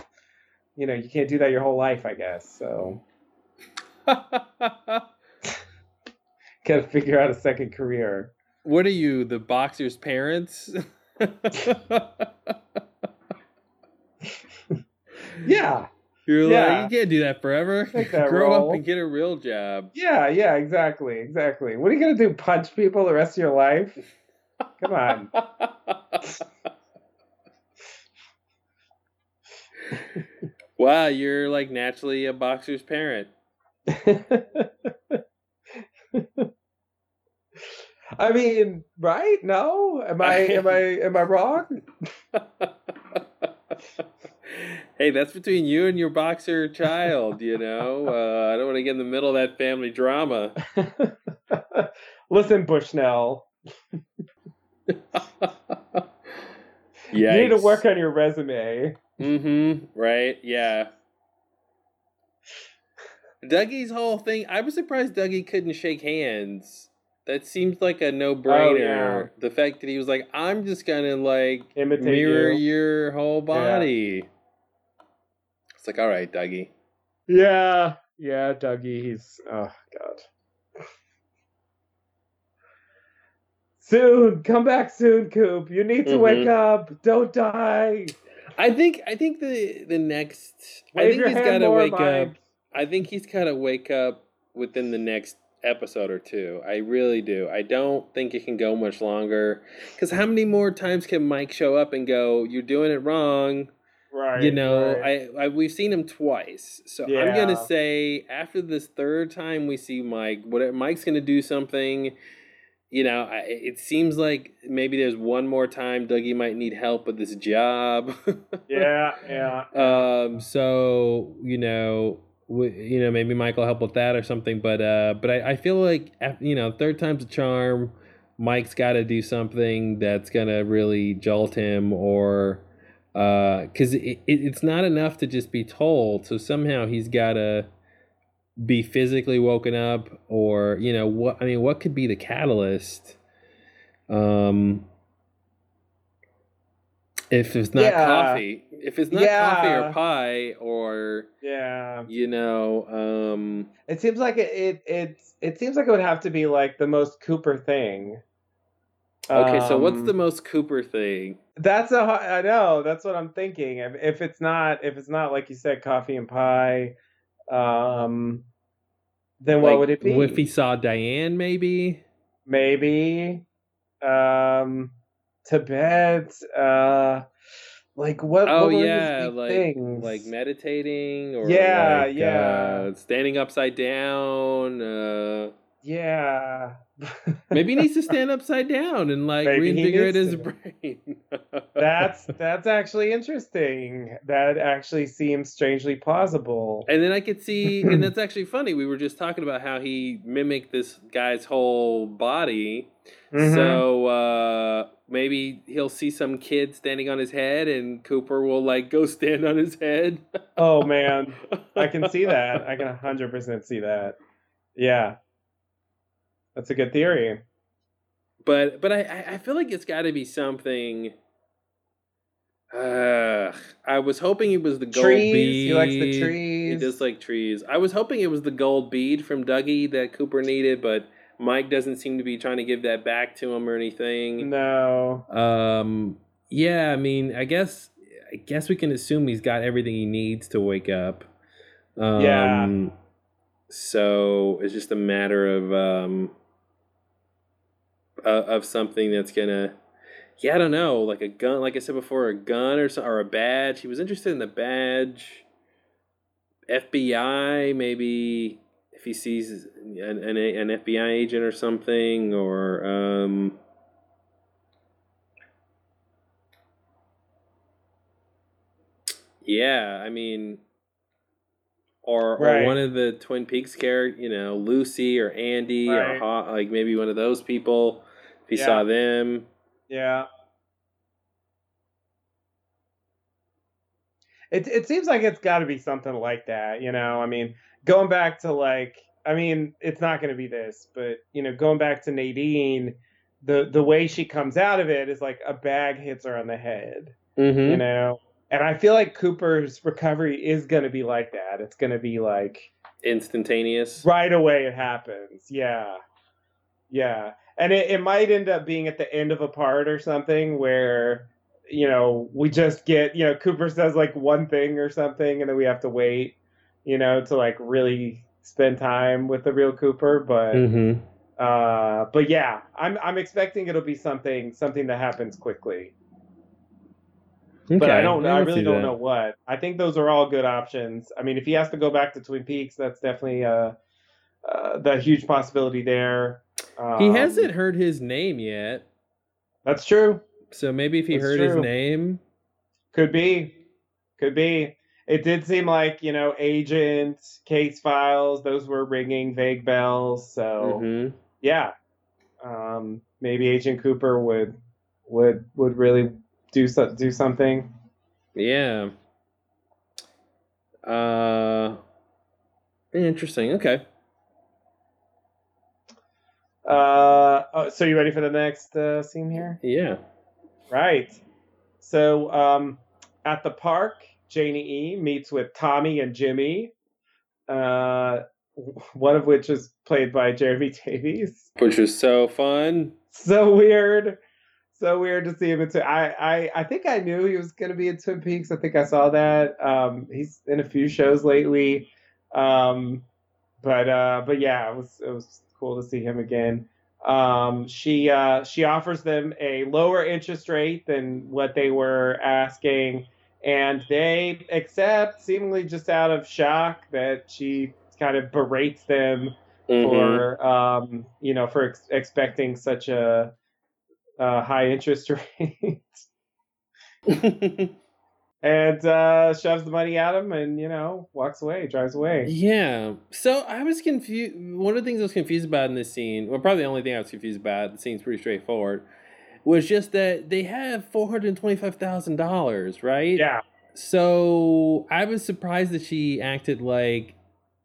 you know, you can't do that your whole life, I guess. So, gotta figure out a second career. what are you, the boxer's parents? Yeah, You're Yeah. like, you can't do that forever. That Grow role. up and get a real job. yeah, yeah, exactly, exactly. What are you gonna do? Punch people the rest of your life? Come on. wow, you're like naturally a boxer's parent. I mean, right? No, am I am I am I wrong? Hey, that's between you and your boxer child. You know, uh, I don't want to get in the middle of that family drama. Listen, Bushnell. You need to work on your resume. Mm-hmm. Right. Yeah. Dougie's whole thing. I was surprised Dougie couldn't shake hands. That seems like a no-brainer. Oh, yeah. The fact that he was like, "I'm just gonna like Imitate mirror you. your whole body." It's like, all right, Dougie. Yeah, yeah, Dougie. He's oh god. Soon, come back soon, Coop. You need to wake mm-hmm. up. Don't die. I think. I think the the next. I think your he's hand got to more, wake up. I think he's got to wake up within the next episode or two. I really do. I don't think it can go much longer. Because how many more times can Mike show up and go, "You're doing it wrong"? Right. you know, right. I, I we've seen him twice, so I'm gonna say after this third time we see Mike, what Mike's gonna do something. You know, I, it seems like maybe there's one more time Dougie might need help with this job. yeah, yeah. Um. So you know, w- you know, maybe Mike will help with that or something. But uh, but I, I feel like you know, third time's a charm. Mike's got to do something that's gonna really jolt him, or uh, because it, it, it's not enough to just be told. So somehow he's got to be physically woken up, or you know, what I mean, what could be the catalyst? Um. If it's not Yeah. coffee, if it's not coffee or pie, or Yeah. you know, um, It seems like it, it it it seems like it would have to be like the most Cooper thing. okay. so what's Um, the most Cooper thing? That's a I know that's what I'm thinking. If, if it's not if it's not like you said coffee and pie, um, then what would it be? If he saw Diane, maybe. Maybe, um, Tibet. Uh, like what? Oh what yeah, like things? like meditating or Yeah, like, yeah. uh, standing upside down. Uh, yeah. Maybe he needs to stand upside down and like Maybe reinvigorate his to. brain. that's that's actually interesting. That actually seems strangely plausible. And then I could see, and that's actually funny. We were just talking about how he mimicked this guy's whole body. Mhm. So uh, maybe he'll see some kid standing on his head, and Cooper will like go stand on his head. Oh man, I can see that. I can 100% see that. Yeah. That's a good theory. But but I I- feel like it's got to be something. Uh, I was hoping it was the gold Trees. bead. He likes the trees. He does like trees. I was hoping it was the gold bead from Dougie that Cooper needed, but Mike doesn't seem to be trying to give that back to him or anything. No. Um. Yeah. I mean, I guess. I guess we can assume he's got everything he needs to wake up. Um, Yeah. So it's just a matter of um. Uh, of something that's gonna. Yeah, I don't know, like a gun. Like I said before, a gun or so, or a badge. He was interested in the badge. FBI, maybe if he sees an an, an FBI agent or something, or um. Yeah, I mean, or Right. or one of the Twin Peaks characters, you know, Lucy or Andy or Right. Like maybe one of those people. He Yeah. saw them, Yeah. It it seems like it's got to be something like that, you know. I mean, going back to like, I mean, it's not going to be this, but you know, going back to Nadine, the the way she comes out of it is like a bag hits her on the head, mm-hmm. you know. And I feel like Cooper's recovery is going to be like that. It's going to be like instantaneous. right away it happens. Yeah. Yeah. And it, it might end up being at the end of a part or something where, you know, we just get, you know, Cooper says like one thing or something and then we have to wait, you know, to like really spend time with the real Cooper. But Mm-hmm. uh but yeah, I'm I'm expecting it'll be something something that happens quickly. Okay, But I don't I really don't know what. I think those are all good options. I mean, if he has to go back to Twin Peaks, that's definitely uh, uh the huge possibility there. Um, He hasn't heard his name yet, That's true. so maybe if he That's heard his name, Could be. Could be. it did seem like you know agent case files those were ringing vague bells so Mhm. yeah um maybe agent cooper would would would really do so, do something Yeah. Uh, interesting. Okay. Uh oh, so you ready for the next uh, scene here? Yeah. right. So um at the park janie e meets with tommy and jimmy uh one of which is played by jeremy davies. Which was so fun. so weird. So weird to see him in Twin- I, I i think i knew he was going to be in twin peaks. I think i saw that. Um he's in a few shows lately. Um but uh but yeah it was it was cool to see him again um she uh she offers them a lower interest rate than what they were asking and they accept seemingly just out of shock that she kind of berates them Mhm. for um, you know for ex- expecting such a, a high interest rate and uh, shoves the money at him and you know walks away drives away yeah. So I was confused. One of the things I was confused about in this scene, well, probably the only thing I was confused about, the scene's pretty straightforward, was just that they have four hundred twenty-five thousand dollars, right? yeah So I was surprised that she acted like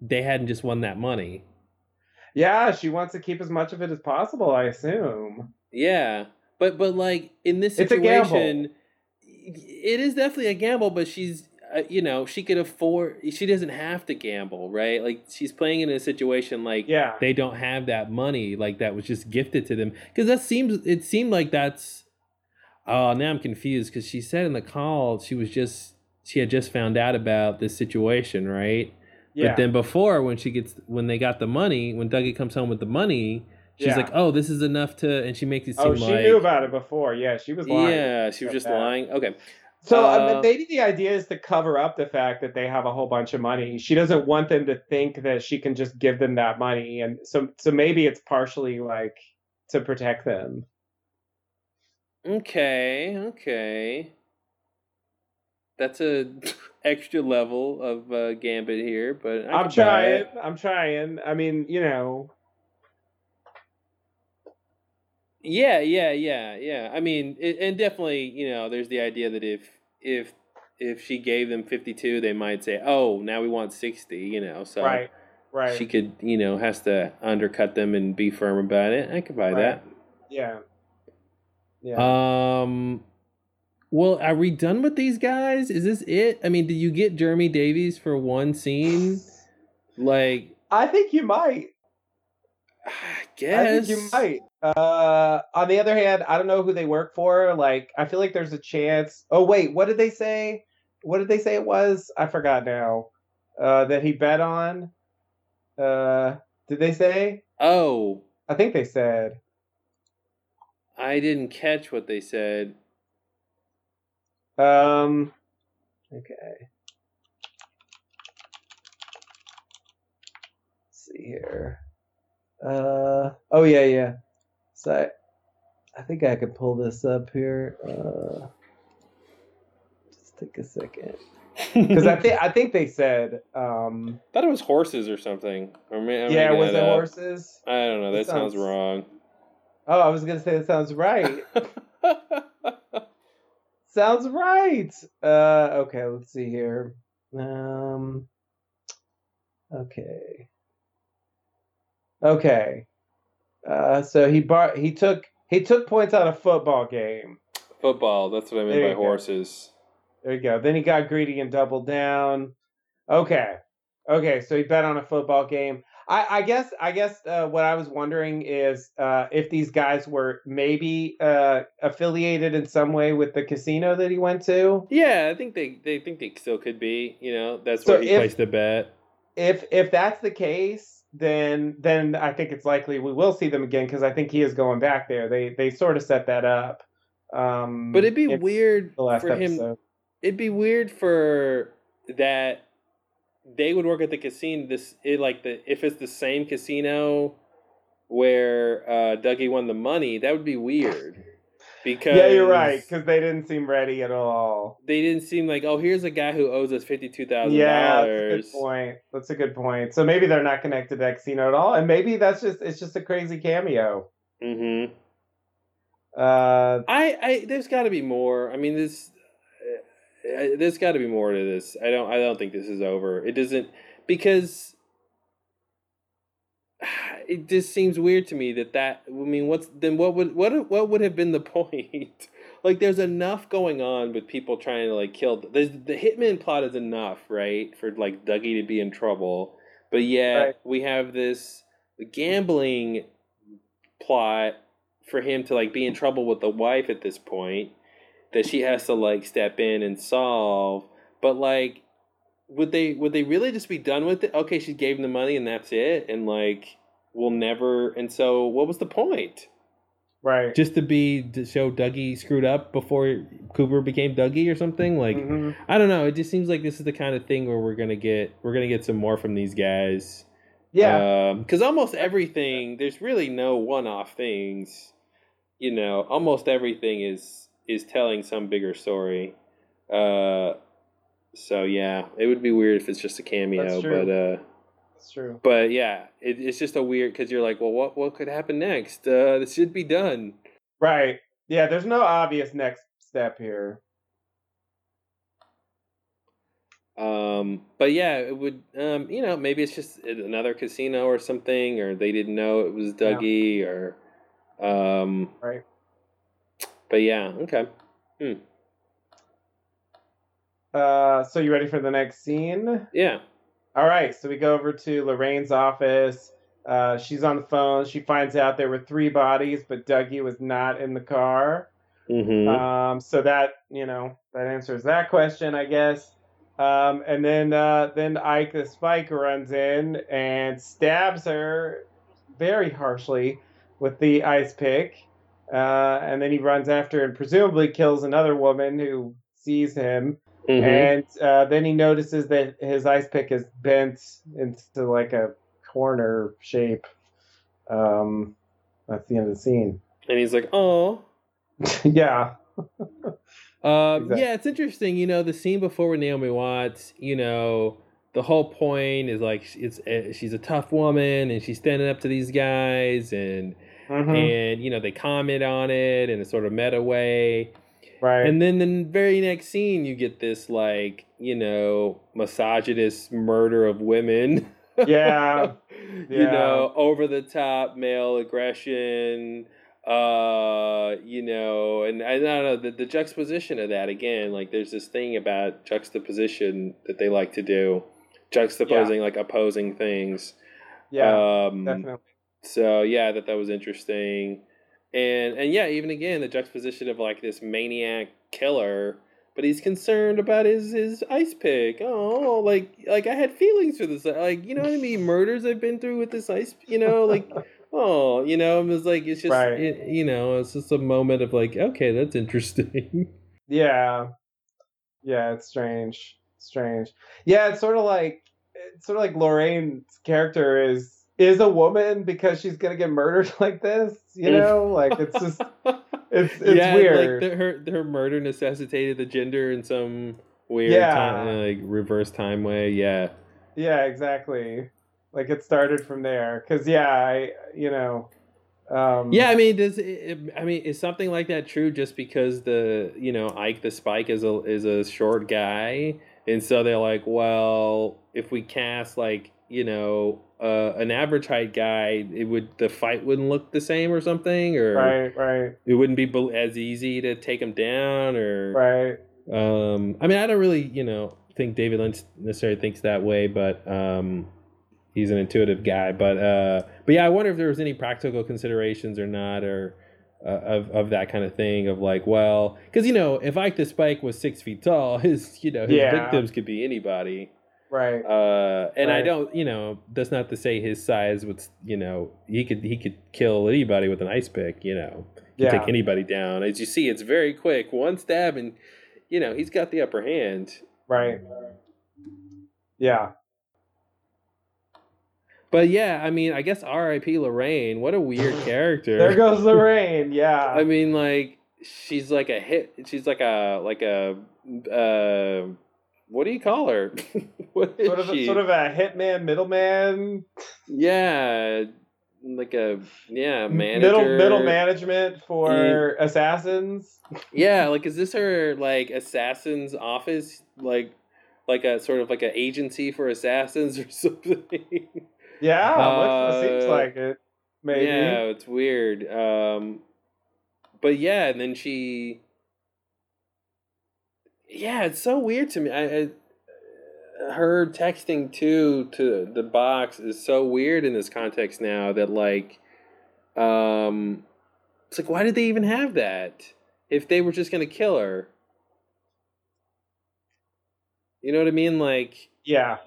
they hadn't just won that money. yeah she wants to keep as much of it as possible i assume Yeah, but but like in this It's a gamble. situation, it is definitely a gamble. But she's, uh, you know, she could afford. She doesn't have to gamble, right? Like she's playing in a situation like yeah they don't have that money, like that was just gifted to them. Because that seems, it seemed like that's. Oh, now I'm confused because she said in the call she was just she had just found out about this situation, right? yeah But then before, when she gets when they got the money, when Dougie comes home with the money, she's Yeah. like, "Oh, this is enough to," and she makes it seem oh she like knew about it before yeah she was lying yeah, she was just that. lying. Okay, So I Uh, mean, maybe the idea is to cover up the fact that they have a whole bunch of money. She doesn't want them to think that she can just give them that money, and so so maybe it's partially like to protect them. okay, okay. That's a extra level of uh, gambit here, but I I'm trying. I'm trying. I mean, you know, Yeah, yeah, yeah, yeah. I mean, it, and definitely, you know, there's the idea that if if if she gave them 52, they might say, "Oh, now we want 60," you know. So right, right, she could, you know, has to undercut them and be firm about it. I could buy Right. yeah, yeah. Um well, are we done with these guys? Is this it? I mean, did you get Jeremy Davies for one scene? Like, I think you might. I I guess think you might. Uh, on the other hand, I don't know who they work for. Like, I feel like there's a chance. Oh wait, what did they say? What did they say it was? I forgot now. Uh, that he bet on. Uh, did they say? Oh, I think they said. I didn't catch what they said. Um. Okay. Let's see here. Uh. Oh yeah, yeah. So I, I think I could pull this up here. Uh. Just take a second. Because I think I think they said. Um. thought it was horses or something. Or may, I'm yeah, making was that it up. horses? I don't know. That That sounds, sounds- wrong. Oh, I was gonna say that sounds right. Sounds right. Uh, okay, let's see here. Um, okay. Okay. Uh, so he bar he took he took points on a football game. Football. That's what I mean by go. horses. There you go. Then he got greedy and doubled down. Okay. Okay, so he bet on a football game. I, I guess I guess uh, what I was wondering is uh, if these guys were maybe uh, affiliated in some way with the casino that he went to. Yeah, I think they they think they still could be. You know, that's So where he if- placed the bet. if if that's the case, then then I think it's likely we will see them again because I think he is going back there. They they sort of set that up. Um, But it'd be weird for him. It'd be weird for that they would work at the casino. This it, like the if it's the same casino where uh, Dougie won the money, that would be weird. Because yeah, you're right because they didn't seem ready at all. They didn't seem like, oh, here's a guy who owes us fifty two thousand Yeah, that's a good point. That's a good point. So maybe they're not connected to that casino at all, and maybe that's just it's just a crazy cameo. Mm-hmm. Uh, I, I, there's got to be more. I mean, this, uh, uh, there's got to be more to this. I don't, I don't think this is over. It doesn't because it just seems weird to me that that. I mean, what's then? What would what what would have been the point? like, there's enough going on with people trying to like kill. There's the hitman plot is enough, right, for like Dougie to be in trouble. But yeah, Right. we have this gambling plot for him to like be in trouble with the wife at this point that she has to like step in and solve. But like, would they would they really just be done with it? Okay, she gave him the money and that's it, and like we'll never. And so, what was the point? right. Just to be to show Dougie screwed up before Cooper became Dougie or something? Like Mhm. I don't know. It just seems like this is the kind of thing where we're gonna get we're gonna get some more from these guys. Yeah. Because almost everything, there's really no one-off things. You know, almost everything is is telling some bigger story. Uh, so yeah, it would be weird if it's just a cameo, but uh, That's true. but yeah, it, it's just a weird because you're like, well, what what could happen next? Uh, this should be done. Right. Yeah. There's no obvious next step here. Um, but yeah, it would. Um, you know, maybe it's just another casino or something, or they didn't know it was Yeah. Dougie, or um, Right. But yeah, okay. Uh, so you ready for the next scene? Yeah. All right, so we go over to Lorraine's office. Uh, she's on the phone. She finds out there were three bodies, but Dougie was not in the car. Mm-hmm. Um, so that you know that answers that question, I guess. Um, and then uh, then Ike the Spike runs in and stabs her very harshly with the ice pick. Uh, and then he runs after and presumably kills another woman who sees him. Mhm. And uh, then he notices that his ice pick is bent into like a corner shape. Um, that's the end of the scene. And he's like, oh. yeah. Um, Exactly. Yeah, it's interesting. You know, the scene before with Naomi Watts, you know, the whole point is like it's uh, she's a tough woman and she's standing up to these guys and Mhm. and you know they comment on it in a sort of meta way. Right. And then the very next scene, you get this like you know misogynist murder of women. Yeah. you know, over the top male aggression. Uh, you know, and I don't know the, the juxtaposition of that again. Like, there's this thing about juxtaposition that they like to do, juxtaposing like opposing things. yeah. um, definitely. so yeah, that that was interesting, and and yeah, even again the juxtaposition of like this maniac killer, but he's concerned about his his ice pick. Oh, like like I had feelings for this. Like you know what I mean? murders I've been through with this ice. You know, like oh, you know, it was like it's just Right. it- you know, it's just a moment of like okay, that's interesting. Yeah. Yeah, it's strange. Strange. Yeah, it's sort of like it's sort of like Lorraine's character is is a woman because she's gonna get murdered like this. You know, like it's just it's it's yeah, weird. like the, her her murder necessitated the gender in some weird Yeah. time, like reverse time way. Yeah. Yeah, exactly. Like it started from there. Cause yeah, I you know, um, Yeah, I mean, does it, I mean is something like that true just because the you know Ike the Spike is a is a short guy, and so they're like, well, if we cast like you know uh, an average height guy, it would the fight wouldn't look the same or something, or right, right, it wouldn't be as easy to take him down, or right. um, I mean, I don't really you know think David Lynch necessarily thinks that way, but um, he's an intuitive guy. But uh, but yeah, I wonder if there was any practical considerations or not, or uh, of of that kind of thing of like, well, because you know, if Ike the Spike was six feet tall, his you know his Yeah. victims could be anybody. Right. Uh, and I don't, you know, that's not to say his size would, you know, he could he could kill anybody with an ice pick, you know, Yeah. take anybody down. As you see, it's very quick, one stab, and you know he's got the upper hand. Right. Yeah. But yeah, I mean, I guess R.I.P. Lorraine. What a weird character. There goes Lorraine. Yeah. I mean, like she's like a hit. She's like a like a uh, what do you call her? what is Sort of, a, she? sort of a hitman, middleman, yeah, like a yeah manager. middle middle management for assassins. Yeah, like is this her like assassin's office? Like like a sort of like an agency for assassins or something? Yeah, looks- it seems Uh, like it. Maybe. Yeah, it's weird. Um, but yeah, and then she. Yeah, it's so weird to me. I, I her texting too to the box is so weird in this context now that like, um, it's like why did they even have that if they were just gonna kill her? You know what I mean? Like, Yeah.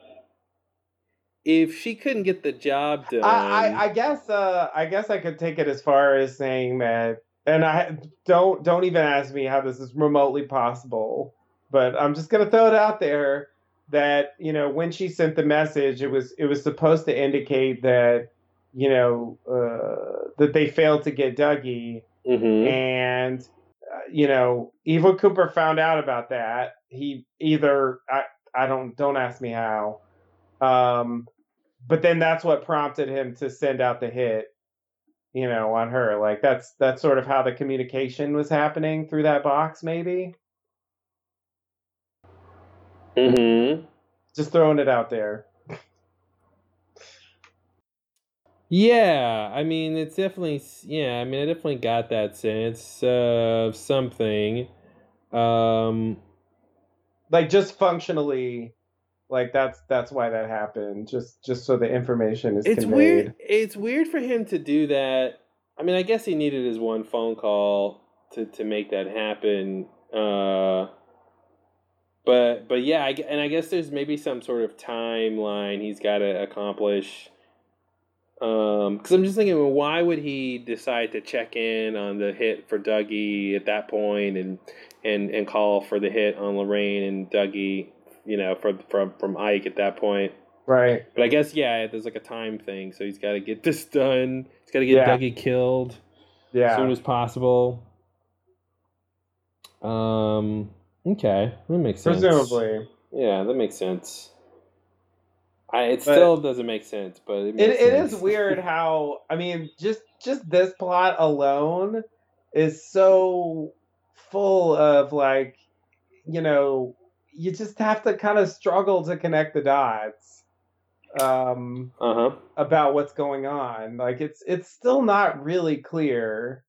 if she couldn't get the job done, I, I, I guess uh, I guess I could take it as far as saying that, and I don't don't even ask me how this is remotely possible, but I'm just gonna throw it out there that you know when she sent the message, it was it was supposed to indicate that you know uh, that they failed to get Dougie, Mhm. and uh, you know Evil Cooper found out about that. He either I I don't don't ask me how, um, but then that's what prompted him to send out the hit, you know, on her. Like that's that's sort of how the communication was happening through that box. Maybe Mhm. just throwing it out there. Yeah, I mean, it's definitely yeah. I mean, I definitely got that sense of something. Um, Like just functionally, like that's that's why that happened. Just just so the information is it's conveyed. weird. It's weird for him to do that. I mean, I guess he needed his one phone call to to make that happen. Uh, but but yeah, I, and I guess there's maybe some sort of timeline he's got to accomplish. Um, because I'm just thinking, well, why would he decide to check in on the hit for Dougie at that point, and and and call for the hit on Lorraine and Dougie, you know, from from from Ike at that point. Right. But I guess yeah, there's like a time thing, so he's got to get this done. He's got to get Yeah. Dougie killed Yeah. as soon as possible. Um. Okay, that makes sense. Presumably. Yeah, that makes sense. I it But- still doesn't make sense, but it, It, it is weird how I mean just just this plot alone is so full of like you know you just have to kind of struggle to connect the dots um Uh huh. about what's going on like it's it's still not really clear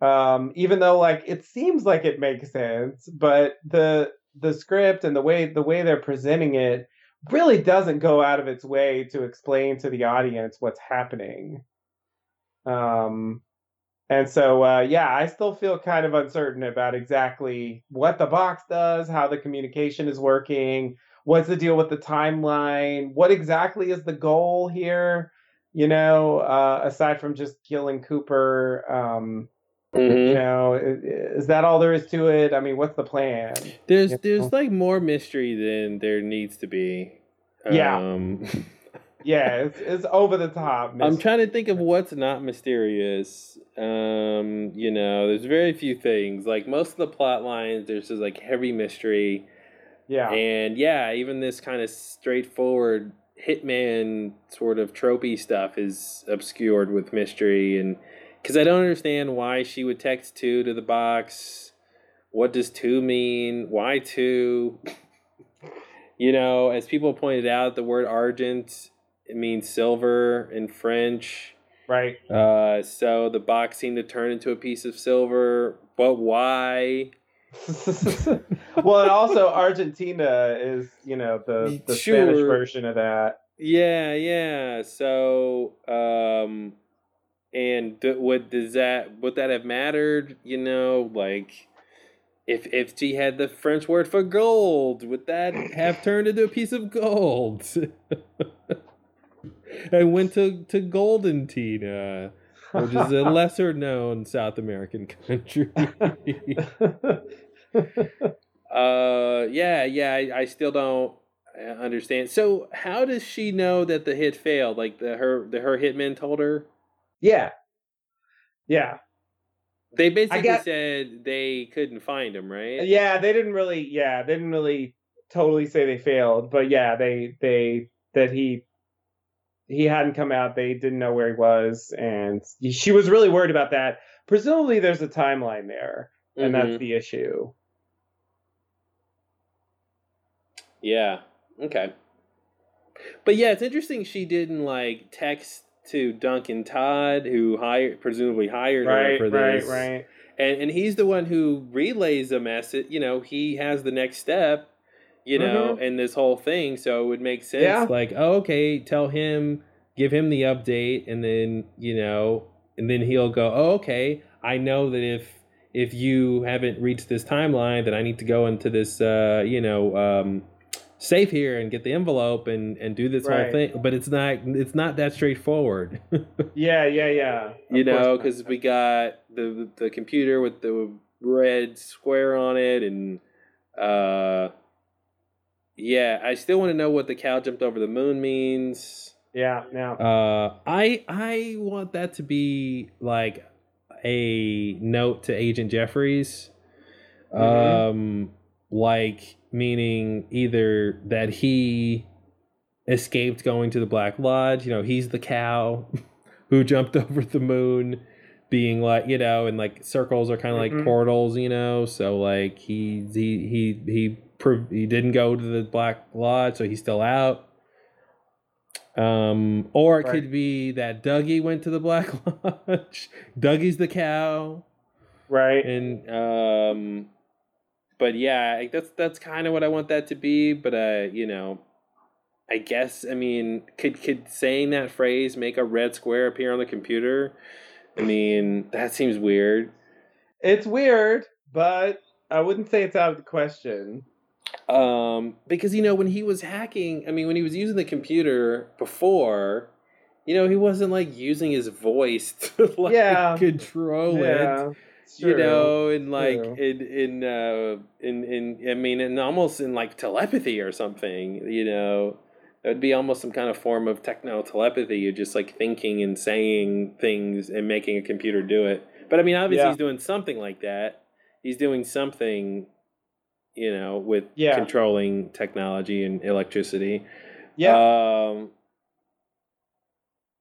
um even though like it seems like it makes sense but the the script and the way the way they're presenting it really doesn't go out of its way to explain to the audience what's happening. Um and so uh yeah i still feel kind of uncertain about exactly what the box does how the communication is working what's the deal with the timeline what exactly is the goal here? You know uh aside from just killing cooper um you hmm know is that all there is to it i mean what's the plan There's you know? there's like more mystery than there needs to be. Yeah. Um, yeah it's, it's over the top I'm trying to think of what's not mysterious. Um, you know, there's very few things. Like most of the plot lines, there's just like heavy mystery. yeah And yeah, even this kind of straightforward hitman sort of tropey stuff is obscured with mystery and because I don't understand why she would text two to the box. What does two mean? Why two? you know, as people pointed out, the word argent it means silver in French. right Uh, so the box seemed to turn into a piece of silver, but why? well and also argentina is you know the the spanish version of that Yeah, yeah. So, um, and d- would does that would that have mattered? You know, like if if she had the French word for gold, would that have turned into a piece of gold? and went to to Golden Tina, which is a lesser known South American country. uh, yeah, yeah. I, I still don't uh, understand. So, how does she know that the hit failed? Like the her the her hitman told her. Yeah yeah They basically got- said they couldn't find him, right? Yeah, they didn't really. Yeah, they didn't really totally say they failed, but yeah, they they that he he hadn't come out. They didn't know where he was, and she was really worried about that. Presumably, there's a timeline there, and that's Mhm. the issue. Yeah. Okay. But yeah, it's interesting she didn't like text to Duncan Todd, who hired presumably hired her Right, for right, this. right. And and he's the one who relays the message. You know, he has the next step. You know, in this whole thing, so it would make sense. Mm-hmm. Yeah. Like, oh, okay, tell him, give him the update, and then you know, and then he'll go, oh, okay, I know that if if you haven't reached this timeline, then I need to go into this, uh, you know, um, safe here and get the envelope and and do this whole thing. But it's not it's not that straightforward. Yeah, yeah, yeah. Of you know, because we got the the computer with the red square on it, and uh, yeah, I still want to know what the cow jumped over the moon means. yeah, now Uh, I I want that to be like a note to Agent Jeffries, Mhm. um, like meaning either that he escaped going to the Black Lodge. You know, he's the cow who jumped over the moon, being like you know, and like circles are kind of Mhm. like portals. You know, so like he he he he he didn't go to the Black Lodge, so he's still out. Um, or it Right. could be that Dougie went to the Black Lodge. Dougie's the cow, right. and um, but yeah, that's that's kind of what I want that to be. But uh, you know, I guess I mean, could could saying that phrase make a red square appear on the computer? I mean, that seems weird. It's weird, but I wouldn't say it's out of the question. Um, because you know when he was hacking, I mean when he was using the computer before, you know he wasn't like using his voice to like Yeah. control it. You know, in like in in uh in in I mean in almost in like telepathy or something, you know. That would be almost some kind of form of techno telepathy. You're just like thinking and saying things and making a computer do it. But I mean obviously Yeah. he's doing something like that. He's doing something you know, with Yeah. controlling technology and electricity. yeah, Um,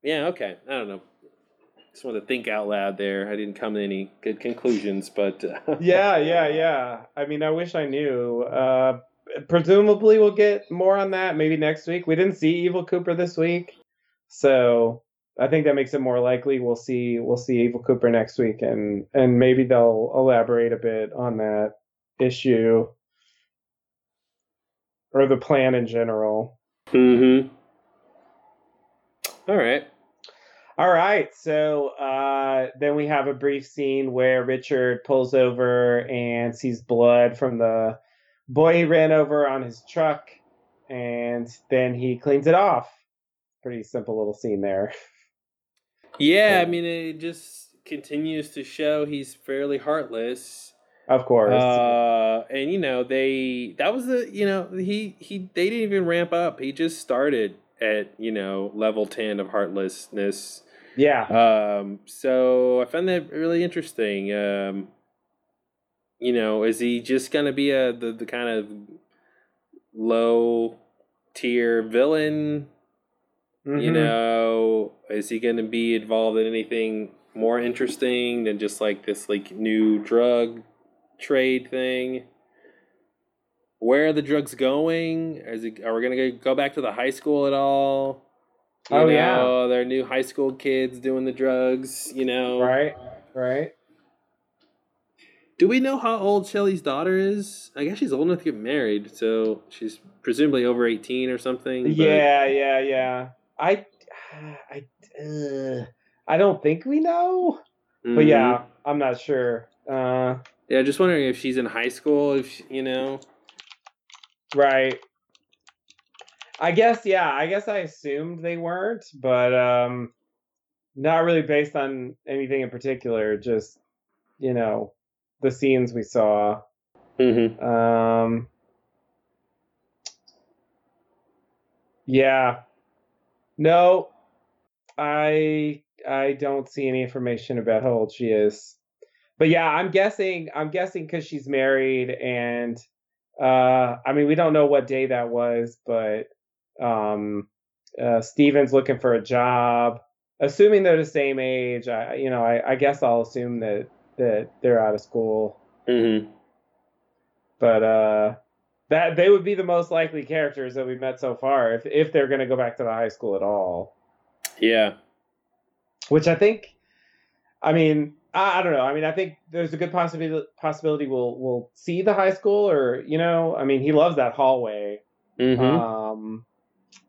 yeah, okay. I don't know. Just wanted to think out loud there. I didn't come to any good conclusions, but uh, yeah, yeah, yeah. I mean, I wish I knew. Uh, presumably, we'll get more on that maybe next week. We didn't see Evil Cooper this week, so I think that makes it more likely we'll see we'll see Evil Cooper next week, and and maybe they'll elaborate a bit on that issue or the plan in general. Mm-hmm. All right. All right, so uh, then we have a brief scene where Richard pulls over and sees blood from the boy he ran over on his truck, and then he cleans it off. Pretty simple little scene there. Yeah, I mean, it just continues to show he's fairly heartless. Of course. Uh, and you know, they that was the you know he he they didn't even ramp up. He just started at you know level ten of heartlessness. yeah. Um, so I found that really interesting. Um, you know, is he just gonna be a the, the kind of low tier villain? You Mhm. know, is he gonna be involved in anything more interesting than just like this like new drug trade thing? Where are the drugs going? Is it, are we gonna go- go back to the high school at all? You Oh, yeah. There are new high school kids doing the drugs. You know, Right. Right. Do we know how old Shelly's daughter is? I guess she's old enough to get married, so she's presumably over eighteen or something. but- Yeah. Yeah. Yeah. I. I. Uh, I don't think we know, but Mhm. yeah, I'm not sure. Uh, yeah. Just wondering if she's in high school. If she- you know. Right. I guess yeah, I guess I assumed they weren't, but um not really based on anything in particular, just you know, the scenes we saw. Mm-hmm. Um Yeah. No. I I don't see any information about how old she is. but yeah, I'm guessing. I'm guessing because she's married, and uh, I mean, we don't know what day that was, but um, uh, Steven's looking for a job. Assuming they're the same age, I, you know, I, I guess I'll assume that that they're out of school. Mm-hmm. But uh, that they would be the most likely characters that we've met so far, if if they're going to go back to the high school at all. Yeah. Which I think, I mean, I, I don't know. I mean, I think there's a good possibility possibility we'll we'll see the high school, or you know, I mean, he loves that hallway. Mm-hmm. Um,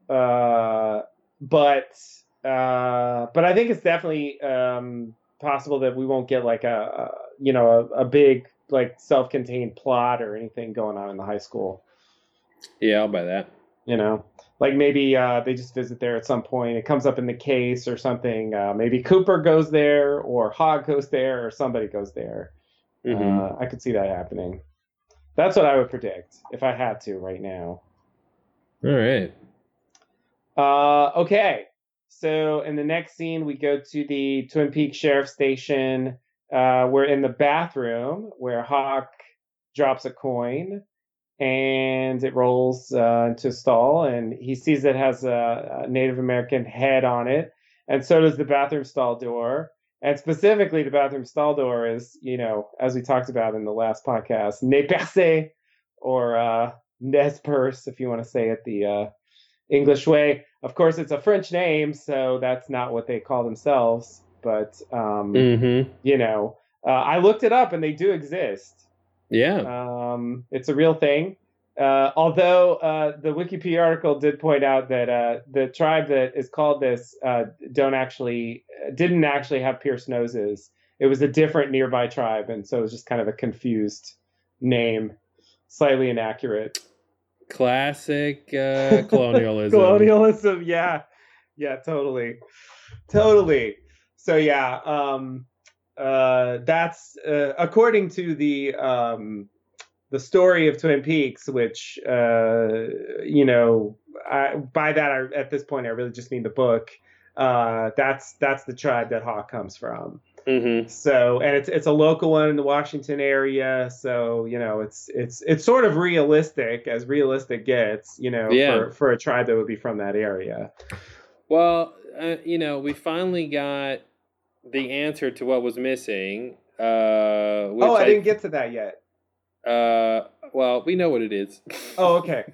uh, but uh, but I think it's definitely um, possible that we won't get like a, a you know a, a big like self-contained plot or anything going on in the high school. yeah, I'll buy that. You know, like maybe uh, they just visit there at some point. It comes up in the case or something. Uh, maybe Cooper goes there, or Hawk goes there, or somebody goes there. Mm-hmm. Uh, I could see that happening. That's what I would predict if I had to right now. All right. Uh, okay. So in the next scene, we go to the Twin Peaks Sheriff Station. Uh, we're in the bathroom where Hawk drops a coin and it rolls uh, into a stall, and he sees it has a, a Native American head on it, and so does the bathroom stall door. And specifically, the bathroom stall door is, you know, as we talked about in the last podcast, ne perce or uh, nez perce, if you want to say it the uh, English way. Of course, it's a French name, so that's not what they call themselves. But um, Mm-hmm. you know, uh, I looked it up, and they do exist. Yeah. Um, it's a real thing. Uh, although uh, the Wikipedia article did point out that uh, the tribe that is called this uh, don't actually didn't actually have pierced noses. It was a different nearby tribe, and so it was just kind of a confused name, slightly inaccurate. Classic uh, colonialism. Colonialism, yeah, yeah, totally, totally. So yeah, um, uh, that's uh, according to the um, the story of Twin Peaks, which uh, you know, I, by that I, at this point I really just mean the book. Uh, that's that's the tribe that Hawk comes from. Mm-hmm. So, and it's it's a local one in the Washington area. So, you know, it's it's it's sort of realistic as realistic gets. You know, Yeah. for for a tribe that would be from that area. Well, uh, you know, we finally got the answer to what was missing. Uh, oh, I, didn't get to that yet. Uh, well, we know what it is. Oh, okay.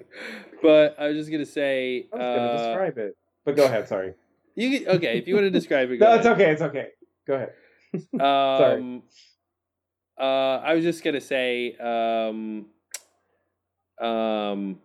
but I was just gonna say. I was gonna uh, describe it, but go ahead. Sorry. You okay? If you want to describe it, No, it's okay. It's okay. Go ahead. Um, uh, I was just gonna say, um, um,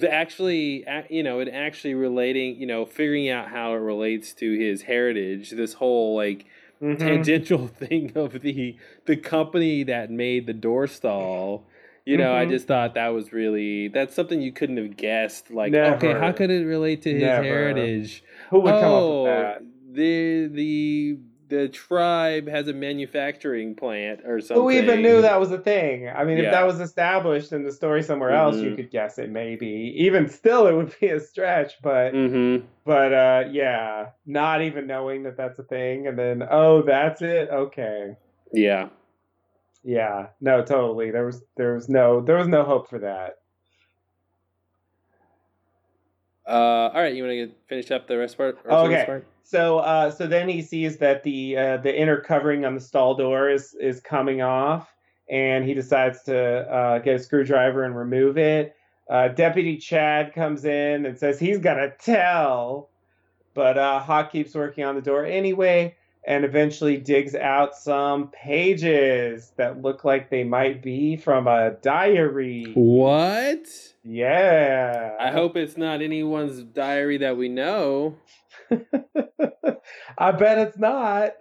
the actually, you know, it actually relating, you know, figuring out how it relates to his heritage. This whole like Mhm. tangential thing of the the company that made the door stall. You know, I Mhm. just thought that was really that's something you couldn't have guessed. Like, okay, how could it relate to his Never. heritage? Who would come up oh, with that? the the the tribe has a manufacturing plant or something. Who even knew that was a thing? I mean, if that was established in the story somewhere else, you Mhm. could guess it. Maybe even still, it would be a stretch. But Mm-hmm. but uh, yeah, not even knowing that that's a thing, and then oh, that's it. Okay. Yeah. Yeah, no, totally. There was there was no there was no hope for that. Uh, all right, you want to finish up the rest part? rest of this Okay. part? So uh, so then he sees that the uh, the inner covering on the stall door is is coming off, and he decides to uh, get a screwdriver and remove it. Uh, Deputy Chad comes in and says he's gonna tell, but uh, Hawk keeps working on the door anyway, and eventually digs out some pages that look like they might be from a diary. What? Yeah. I hope it's not anyone's diary that we know. I bet it's not.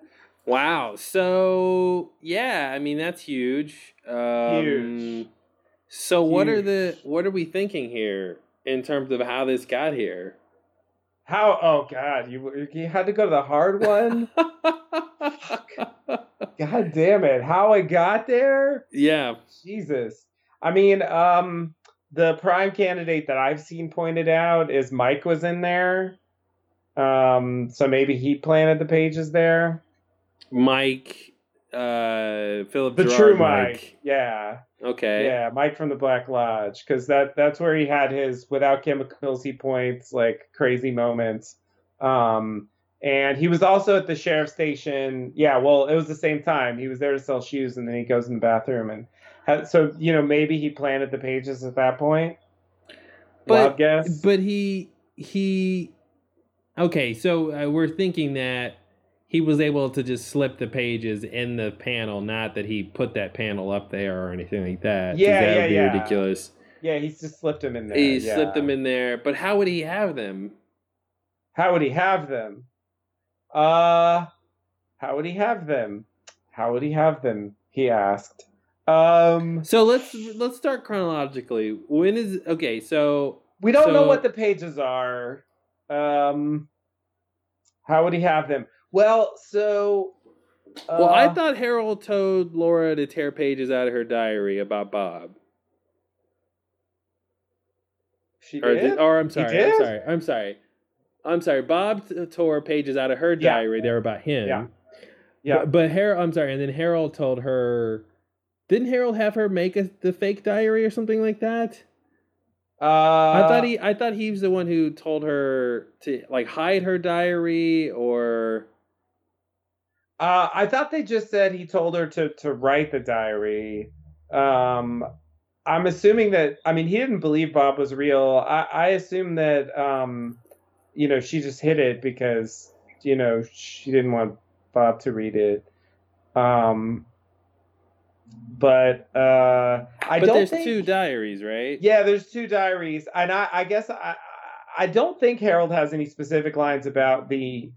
Wow. So yeah, I mean that's huge. Um, Huge. So what are the what are we thinking here in terms of how this got here? How? Oh God, you you had to go to the hard one. God damn it! How I got there? yeah. Jesus. I mean, um, the prime candidate that I've seen pointed out is Mike was in there. Um, so maybe he planted the pages there. Mike uh Phillip The Gerard true Mike. Mike. Yeah. Okay. Yeah, Mike from the Black Lodge, because that that's where he had his without chemicals he points like crazy moments. Um, and he was also at the sheriff's station. Yeah, well, it was the same time. He was there to sell shoes, and then he goes in the bathroom and had, so you know maybe he planted the pages at that point. Wild But guess. but he he okay, so uh, we're thinking that he was able to just slip the pages in the panel, not that he put that panel up there or anything like that. Yeah, that yeah, would be yeah. ridiculous. yeah, he just slipped them in there. He yeah. slipped them in there, but how would he have them? How would he have them? Uh, how would he have them? How would he have them? He asked. Um, So let's let's start chronologically. When is okay? So we don't know what the pages are. Um, how would he have them? Well, so. Uh, well, I thought Harold told Laura to tear pages out of her diary about Bob. she Or, did. did- or I'm sorry, I'm sorry, I'm sorry, I'm sorry. Bob t- tore pages out of her Yeah. diary. They were about him. Yeah. yeah. But, but Harold, I'm sorry, and then Harold told her. Didn't Harold have her make a, the fake diary or something like that? Uh, I thought he, I thought he was the one who told her to like hide her diary or. Uh, I thought they just said he told her to to write the diary. Um, I'm assuming that. I mean, he didn't believe Bob was real. I, I assume that. Um, you know, she just hid it because you know she didn't want Bob to read it. Um, but uh, I but don't there's think. two diaries, right? Yeah, there's two diaries, and I, I guess I, I don't think Harold has any specific lines about the,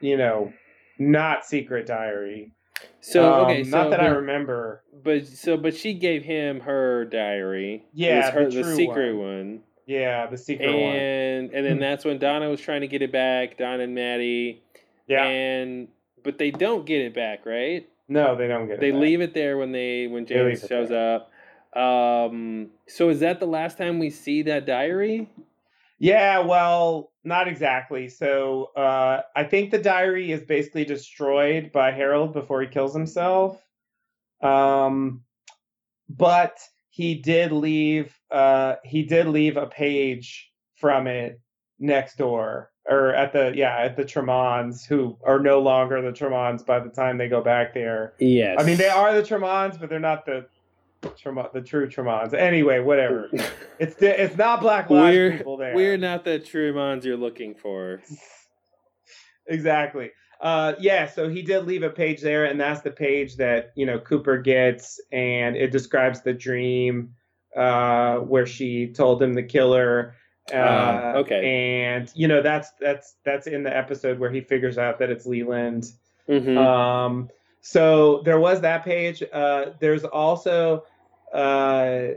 you know, not secret diary. So Um, okay, so not that I remember. But so, but she gave him her diary. Yeah, her, the the, secret one. one. Yeah, the secret one. And and then that's when Donna was trying to get it back. Donna and Maddie. Yeah, And but they don't get it back, right? no, they don't get it. They leave it there when they when They James it shows up. Um. So is that the last time we see that diary? Yeah, well, not exactly. So uh, I think the diary is basically destroyed by Harold before he kills himself. Um, but he did leave. Uh, he did leave a page from it next door, or at the yeah at the Tremonds, who are no longer the Tremonds by the time they go back there. Yes. I mean, they are the Tremonds, but they're not the Tremond, the true Tremonds. Anyway, whatever. It's it's not Black Lodge We're people there. we're not the Trumans you're looking for. exactly. Uh, yeah, so he did leave a page there, and that's the page that you know Cooper gets, and it describes the dream uh, where she told him the killer. Uh, Ah, okay. And you know that's that's that's in the episode where he figures out that it's Leland. Mhm. Um, so there was that page. Uh, there's also uh,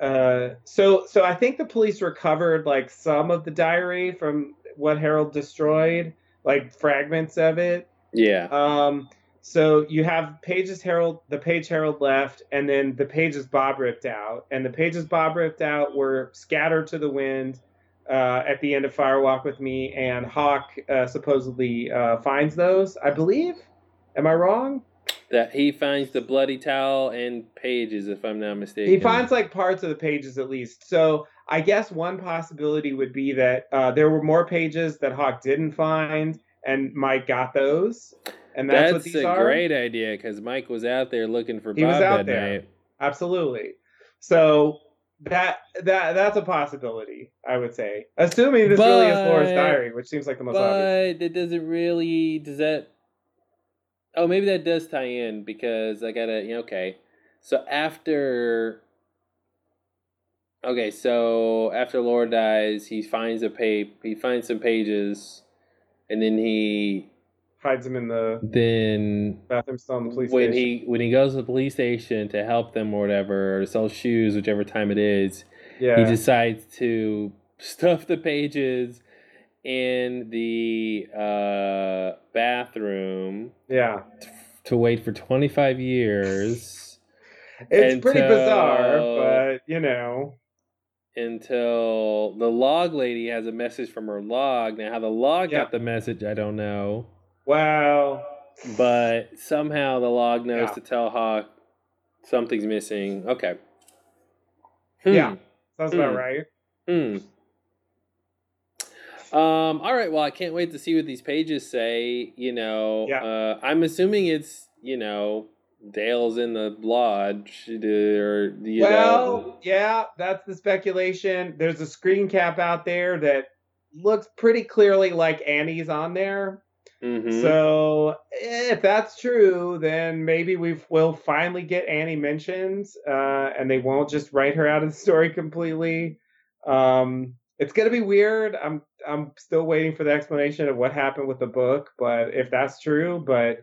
uh, so so I think the police recovered like some of the diary from what Harold destroyed, like fragments of it. yeah. Um, so you have pages Harold, the page Harold left, and then the pages Bob ripped out, and the pages Bob ripped out were scattered to the wind. Uh, at the end of Fire Walk with Me, and Hawk uh, supposedly uh, finds those, I believe. Am I wrong? That he finds the bloody towel and pages, if I'm not mistaken. He finds like parts of the pages at least. So I guess one possibility would be that uh, there were more pages that Hawk didn't find, and Mike got those, and that's, That's, what these a are. great idea because Mike was out there looking for He Bob was out that there. night. Absolutely. So that that that's a possibility, I would say, assuming this really is Laura's diary, which seems like the most obvious. But it doesn't really. Does that? Oh, maybe that does tie in because I gotta. You know, okay, so after. Okay, so after Laura dies, he finds a page. He finds some pages, and then he Hides him in the then bathroom stall in the police when station. he when he goes to the police station to help them or whatever or to sell shoes, whichever time it is, yeah. he decides to stuff the pages in the uh, bathroom yeah. to wait for 25 years It's pretty bizarre, but you know. until the log lady has a message from her log. Now, how the log Yeah. got the message, I don't know. Well, but somehow the log knows Yeah. to tell Hawk something's missing. Okay. Yeah. Sounds about Hmm. right. Hmm. Um, all right. Well, I can't wait to see what these pages say. You know, Yeah. uh, I'm assuming it's you know Dale's in the lodge, or you well, know. yeah, that's the speculation. There's a screen cap out there that looks pretty clearly like Annie's on there. Mhm. So if that's true, then maybe we will finally get Annie mentioned, uh, and they won't just write her out of the story completely. Um, it's gonna be weird. I'm I'm still waiting for the explanation of what happened with the book, but if that's true, but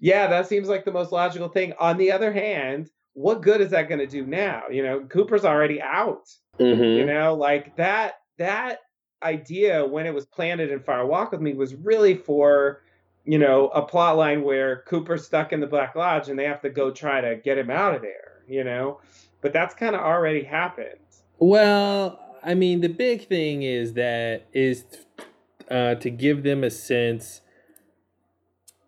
yeah, that seems like the most logical thing. On the other hand, what good is that going to do now? You know, Cooper's already out. Mhm. You know, like that that idea when it was planted in Fire Walk with Me was really for, you know, a plot line where Cooper's stuck in the Black Lodge and they have to go try to get him out of there, you know? But that's kind of already happened. Well, I mean, the big thing is that is uh, to give them a sense,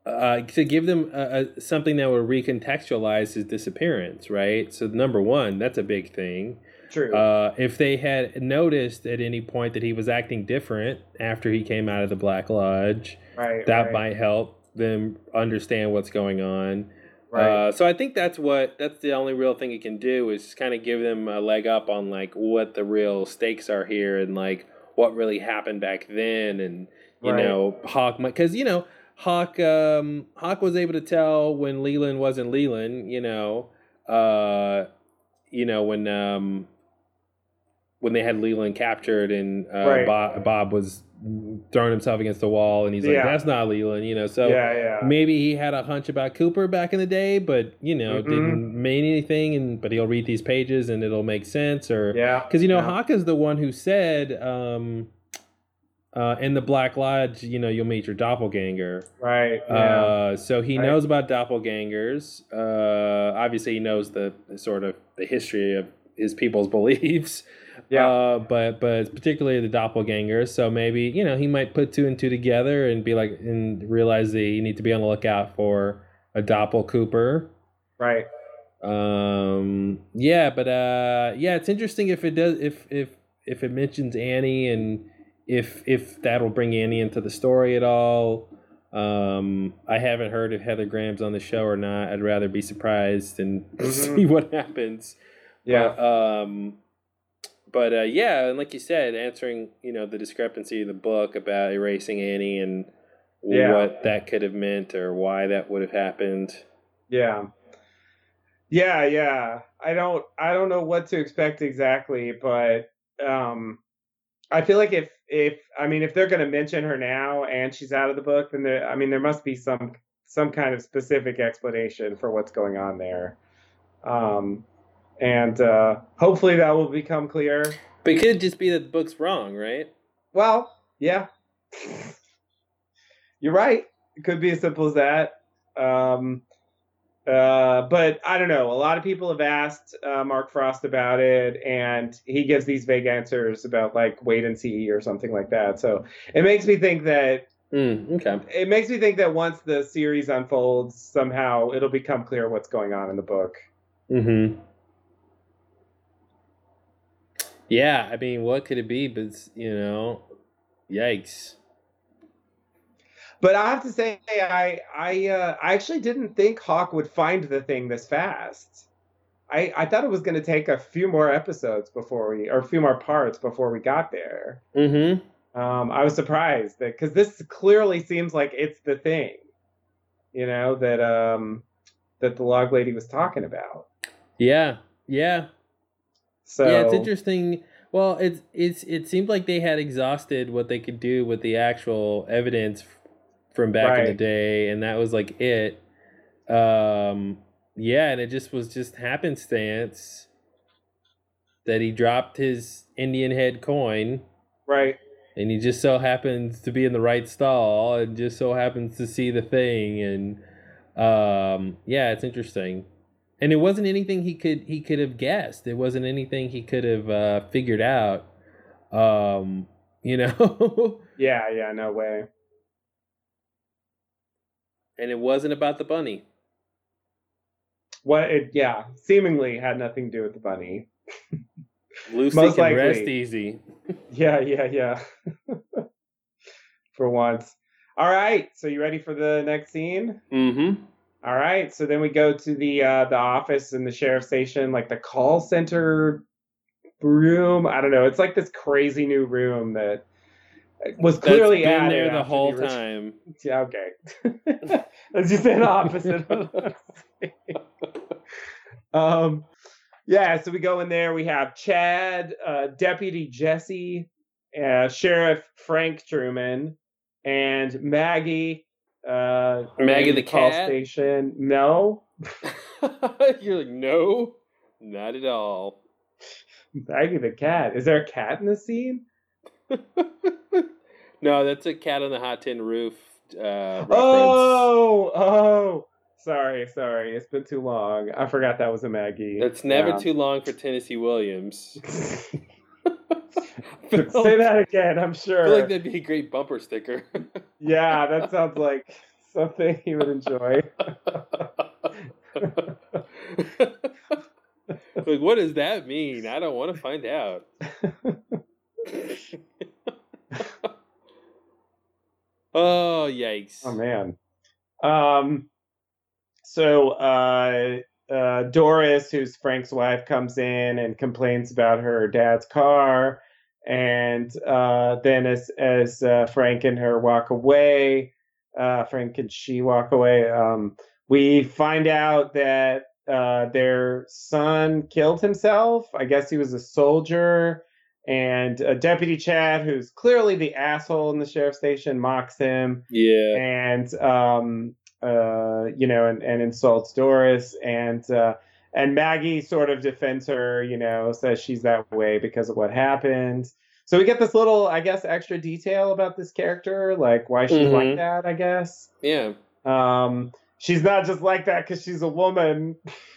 uh, to give them a, a, something that will recontextualize his disappearance, right? So, number one, that's a big thing. True. Uh, if they had noticed at any point that he was acting different after he came out of the Black Lodge, right. that right, might help them understand what's going on. Right. Uh, so I think that's what that's the only real thing it can do is kind of give them a leg up on like what the real stakes are here and like what really happened back then and you Right. know Hawk because you know Hawk um, Hawk was able to tell when Leland wasn't Leland you know uh, you know when um, when they had Leland captured and uh, Right. Bob, Bob was throwing himself against the wall and he's like Yeah. that's not Leland you know so yeah, yeah. maybe he had a hunch about Cooper back in the day, but you know, Mhm. didn't mean anything. And but he'll read these pages and it'll make sense, or yeah. because you know, yeah. Hawk is the one who said, um, uh, in the Black Lodge, you know, you'll meet your doppelganger. Right. Yeah. Uh, so he Right. knows about doppelgangers. Uh, obviously, he knows the, the sort of the history of his people's beliefs. Yeah. Uh, but but particularly the doppelgangers. So maybe you know he might put two and two together and be like and realize that you need to be on the lookout for a doppel Cooper. right. Um, yeah, but uh, yeah, it's interesting if it does if if if it mentions Annie and if if that'll bring Annie into the story at all. Um, I haven't heard if Heather Graham's on the show or not. I'd rather be surprised and Mhm. see what happens. Yeah. But, um, but uh, yeah, and like you said, answering you know the discrepancy in the book about erasing Annie and Yeah. what that could have meant or why that would have happened. Yeah. Yeah, yeah. I don't I don't know what to expect exactly, but um I feel like if if I mean if they're going to mention her now and she's out of the book then there I mean there must be some some kind of specific explanation for what's going on there. Um and uh hopefully that will become clear. But it could just be that the book's wrong, right? Well, yeah. You're right. It could be as simple as that. Um, uh, but I don't know. A lot of people have asked uh, Mark Frost about it, and he gives these vague answers about like wait and see or something like that. So it makes me think that Mm, okay. it makes me think that once the series unfolds, somehow it'll become clear what's going on in the book. Mm-hmm. Yeah, I mean, what could it be? But you know, yikes. But I have to say, I I uh, I actually didn't think Hawk would find the thing this fast. I I thought it was going to take a few more episodes before we, or a few more parts before we got there. Mm-hmm. Um, I was surprised that because this clearly seems like it's the thing, you know that um that the log lady was talking about. Yeah, yeah, So yeah. It's interesting. Well, it's it's it seemed like they had exhausted what they could do with the actual evidence from back in the day, and that was like it. Um, yeah, and it just was just happenstance that he dropped his Indian head coin. right, and he just so happens to be in the right stall and just so happens to see the thing and um yeah it's interesting and it wasn't anything he could he could have guessed it wasn't anything he could have uh figured out um you know yeah, yeah, no way. and it wasn't about the bunny. What? It, yeah, seemingly had nothing to do with the bunny. Lucy Most can rest easy. Yeah, yeah, yeah. for once. All right. So you ready for the next scene? Mm-hmm. All right. So then we go to the uh, the office and the sheriff's station, like the call center room. I don't know. It's like this crazy new room that was clearly That's been there the whole original- time. Yeah. Okay. Let's just say the opposite. um. Yeah. So we go in there. We have Chad, uh, Deputy Jesse, uh, Sheriff Frank Truman, and Maggie. Uh, Maggie the call cat? station. No, You're like, no, not at all. Maggie the cat. Is there a cat in the scene? no, that's a cat on the hot tin roof. Uh, reference. Oh, oh. Sorry, sorry. It's been too long. I forgot that was a Maggie. That's never Yeah. too long for Tennessee Williams. Say that again. I'm sure. I feel like that'd be a great bumper sticker. yeah, that sounds like something he would enjoy. like, what does that mean? I don't want to find out. oh, yikes. Oh man. Um. So, uh, uh, Doris, who's Frank's wife, comes in and complains about her dad's car, and uh, then as as uh, Frank and her walk away, uh, Frank and she walk away. Um, we find out that uh, their son killed himself. I guess he was a soldier. And uh, Deputy Chad, who's clearly the asshole in the sheriff's station, mocks him Yeah. and um, uh, you know, and, and insults Doris, and uh, and Maggie sort of defends her, you know, says she's that way because of what happened. So we get this little, I guess, extra detail about this character, like why she's like Mhm. that. I guess Yeah. um, she's not just like that because she's a woman,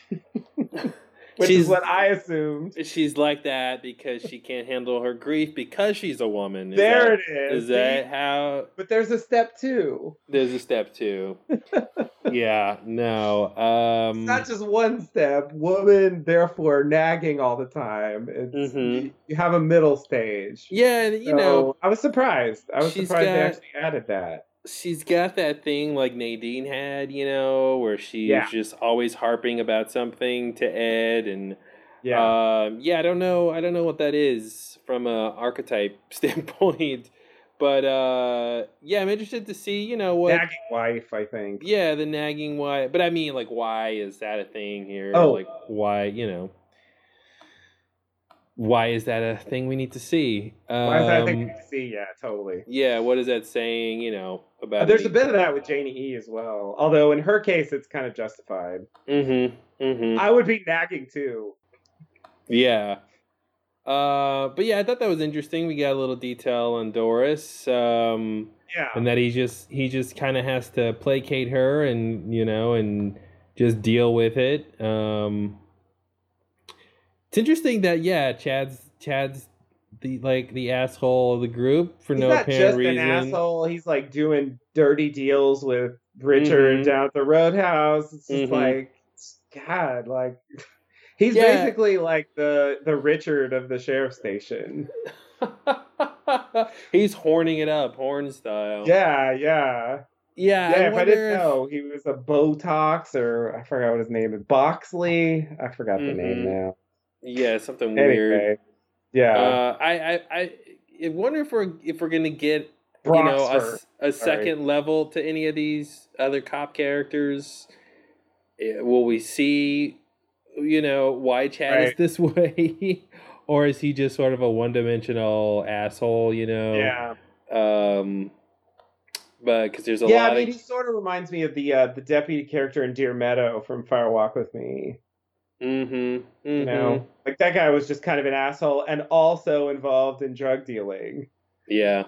which She's- is what I assumed. She's like that because she can't handle her grief because she's a woman. Is there that, it is. Is that See? how? But there's a step two. There's a step two. yeah. No. Um. It's not just one step. Woman, therefore nagging all the time. It's, Mhm. you, you have a middle stage. yeah. You So, know, I was surprised. I was surprised they actually added that. She's got that thing like Nadine had. You know, where she's Yeah. just always harping about something to Ed, and Yeah. um, yeah. I don't know. I don't know what that is from a archetype standpoint, but uh, yeah, I'm interested to see. You know what? nagging wife, I think. Yeah, the nagging wife. but I mean, like, why is that a thing here? Oh. Like, why, you know, why is that a thing we need to see? Um, Why is that a thing we need to see? Yeah, totally. yeah, what is that saying? You know, about there's a bit of that with Janie E as well. Although in her case, it's kind of justified. Mm-hmm. Mm-hmm. I would be nagging too. Yeah. Uh, but yeah, I thought that was interesting. We got a little detail on Doris, um, Yeah. and that he just he just kind of has to placate her, and you know, and just deal with it. Um, it's interesting that yeah, Chad's Chad's the like the asshole of the group for He's no apparent just reason. an asshole. He's like doing dirty deals with Richard Mhm. down at the roadhouse. It's just Mhm. like, God, like he's Yeah. basically like the the Richard of the sheriff station. He's horning it up, horn style. Yeah, yeah, yeah. yeah. I if I didn't if- know, he was a Botox or I forgot what his name is. Boxley. I forgot the name Mhm. now. Yeah, something weird. Yeah. Uh, I, I, I, I wonder if we're if we're gonna get you know a, Broxford. a second level to any of these other cop characters. Eh, Will we see, you know, why Chad is this way, or is he just sort of a one dimensional asshole? You know, yeah. Um, but because there's a yeah, lot I mean, of he sort of reminds me of the uh, the deputy character in Deer Meadow from Fire Walk with Me. Mm-hmm, mm-hmm. You know, like that guy was just kind of an asshole and also involved in drug dealing. yeah,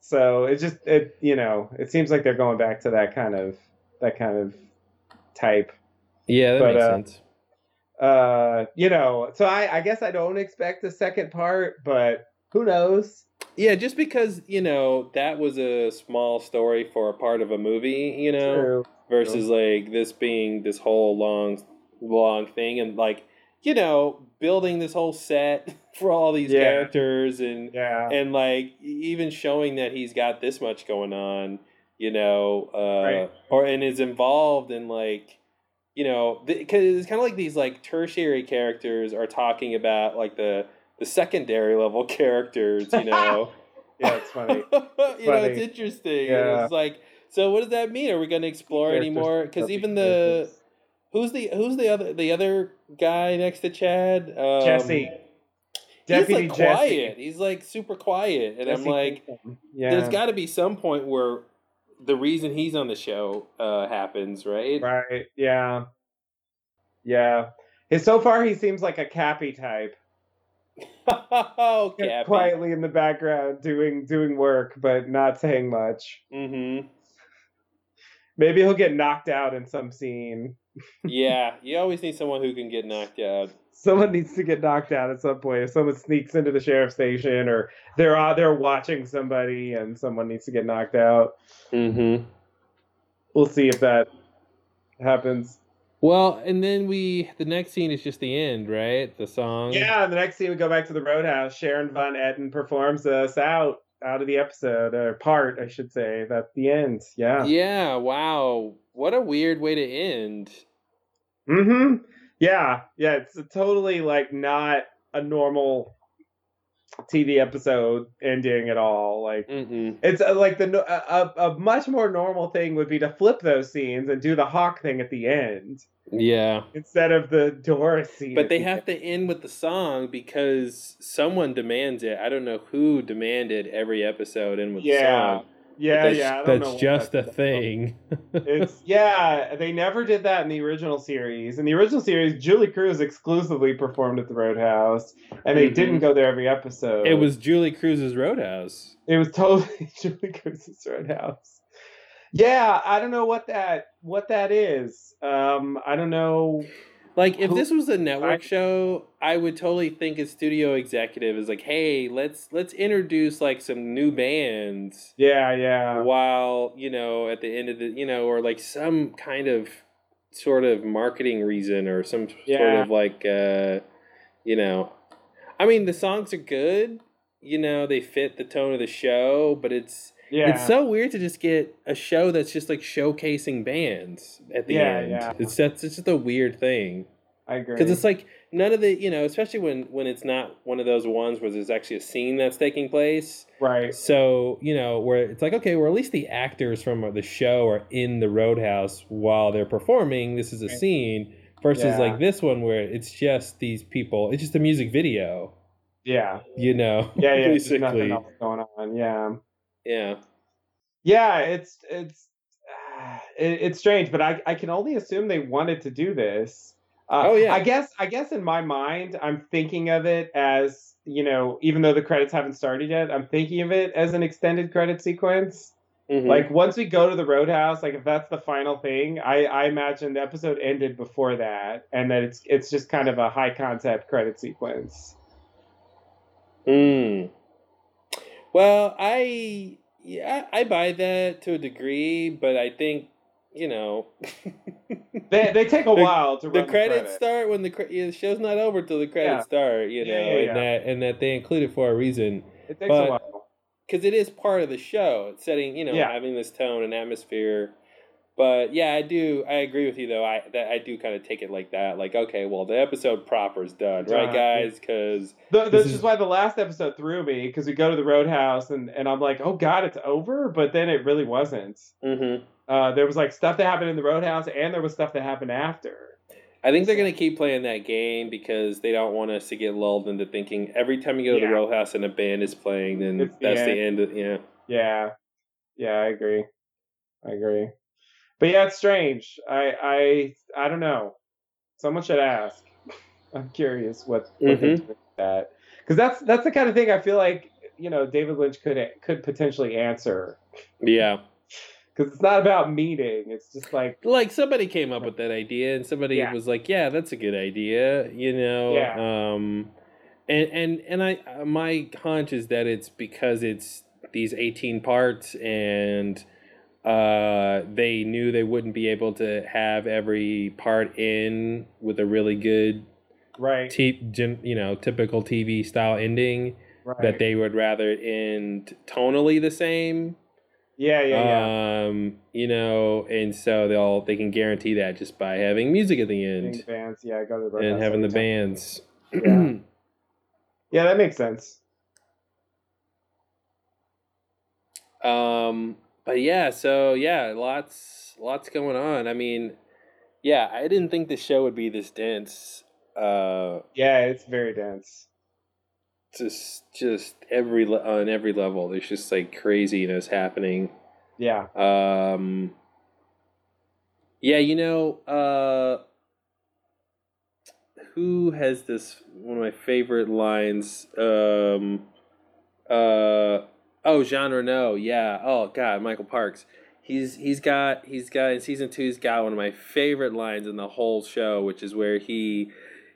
So it just it you know it seems like they're going back to that kind of that kind of type. yeah, that But, makes uh, sense. Uh, you know, so I I guess I don't expect a second part, but who knows? Yeah, just because you know that was a small story for a part of a movie, you know. True. versus like this being this whole long long thing and like you know building this whole set for all these Yeah. characters and Yeah. and like even showing that he's got this much going on you know uh Right. or and is involved in like you know because it's kind of like these like tertiary characters are talking about like the the secondary level characters you know yeah, it's funny. you know it's Funny. interesting Yeah. it's like so what does that mean are we going to explore anymore because even the characters. Who's the who's the other the other guy next to chad um, Jesse. he's like Jesse. quiet he's like super quiet and i'm like yeah. there's got to be some point where the reason he's on the show uh, happens, right? Right. Yeah. Yeah. So far, he seems like a Cappy type. oh, Cappy. Quietly in the background, doing doing work, but not saying much. Mm-hmm. Maybe he'll get knocked out in some scene. Yeah, you always need someone who can get knocked out. Someone needs to get knocked out at some point. If someone sneaks into the sheriff's station, or they're uh, they're watching somebody, and someone needs to get knocked out. Mm-hmm. We'll see if that happens. Well, and then we the next scene is just the end, right? The song. Yeah, the next scene we go back to the Roadhouse. Sharon Van Etten performs us out out of the episode or part, I should say. That's the end. Yeah. Yeah. Wow. What a weird way to end. Mm-hmm. Yeah. Yeah. It's totally like not a normal TV episode ending at all. Like Mm-mm. it's uh, like the no- a, a, much more normal thing would be to flip those scenes and do the hawk thing at the end Yeah. instead of the Doris scene. But they the have to end with the song because someone demands it. I don't know who demanded every episode end with Yeah. the song. Yeah, that's, yeah. I don't that's just a thing. It's yeah, they never did that in the original series. In the original series, Julee Cruise exclusively performed at the Roadhouse, and they Mhm. didn't go there every episode. it was Julee Cruise's Roadhouse. it was totally Julee Cruise's Roadhouse. Yeah, I don't know what that what that is. Um, I don't know. Like if this was a network show, I would totally think a studio executive is like, "Hey, let's let's introduce like some new bands." Yeah, yeah, while you know at the end of the you know or like some kind of sort of marketing reason or some sort of like uh you know. I mean the songs are good you know they fit the tone of the show but it's yeah. it's so weird to just get a show that's just like showcasing bands at the Yeah, end yeah. it's that's it's just a weird thing I agree. because it's like none of the you know especially when when it's not one of those ones where there's actually a scene that's taking place right. so, you know, where it's like, okay, well, at least the actors from the show are in the Roadhouse while they're performing. This is a Right. scene versus Yeah. like this one where it's just these people. It's just a music video, Yeah, you know? yeah, yeah. There's nothing basically. else going on. Yeah. Yeah. Yeah, it's it's it, it's strange, but I I can only assume they wanted to do this. Uh, Oh, yeah. I guess I guess in my mind I'm thinking of it as you know, even though the credits haven't started yet, I'm thinking of it as an extended credit sequence. Mhm. Like once we go to the Roadhouse, like if that's the final thing, I I imagine the episode ended before that, and that it's it's just kind of a high concept credit sequence. Mm. Well, I yeah, I buy that to a degree, but I think you know They they take a The- while to the run credits the credits. start when the the show's not over till the credits Yeah. start. You know, Yeah, and that and that they include it for a reason. It takes but- a while. because it is part of the show. It's setting, you know, having this tone and atmosphere. But yeah, I do. I agree with you though. I that I do kind of take it like that. Like, okay, well, the episode proper is done, right, Done. guys? Because This this is- is why the last episode threw me because we go to the Roadhouse and, and I'm like, oh god, it's over, but then it really wasn't. mm-hmm. Uh, there was like stuff that happened in the Roadhouse and there was stuff that happened after. I think they're gonna keep playing that game because they don't want us to get lulled into thinking every time you go to Yeah. the Roadhouse and a band is playing, then It's that's the end. end. Of, yeah. Yeah, yeah, I agree, I agree. But yeah, it's strange. I I I don't know. Someone should ask. I'm curious what, what Mhm. that because that's that's the kind of thing I feel like you know David Lynch could could potentially answer Yeah. because it's not about meeting. It's just like like somebody came up with that idea and somebody Yeah. was like yeah that's a good idea you know Yeah. um and and and i my hunch is that it's because it's these 18 parts and uh, they knew they wouldn't be able to have every part in with a really good, right? You know, typical TV style ending. Right. That they would rather end tonally the same. Yeah, yeah, yeah. Um, you know, and so they'll they can guarantee that just by having music at the end. Bands, yeah, go to the and having the time. bands. Yeah. yeah, that makes sense. Um, but yeah, so yeah, lots lots going on. I mean, yeah, I didn't think the show would be this dense. Uh, yeah, it's very dense. Just just every on every level, there's just like craziness happening. Yeah. Um. Yeah, you know, uh, who has this? One of my favorite lines. Um. Uh Oh, Jean Renault, yeah. Oh God, Michael Parks. He's he's got he's got in season two. He's got one of my favorite lines in the whole show, which is where he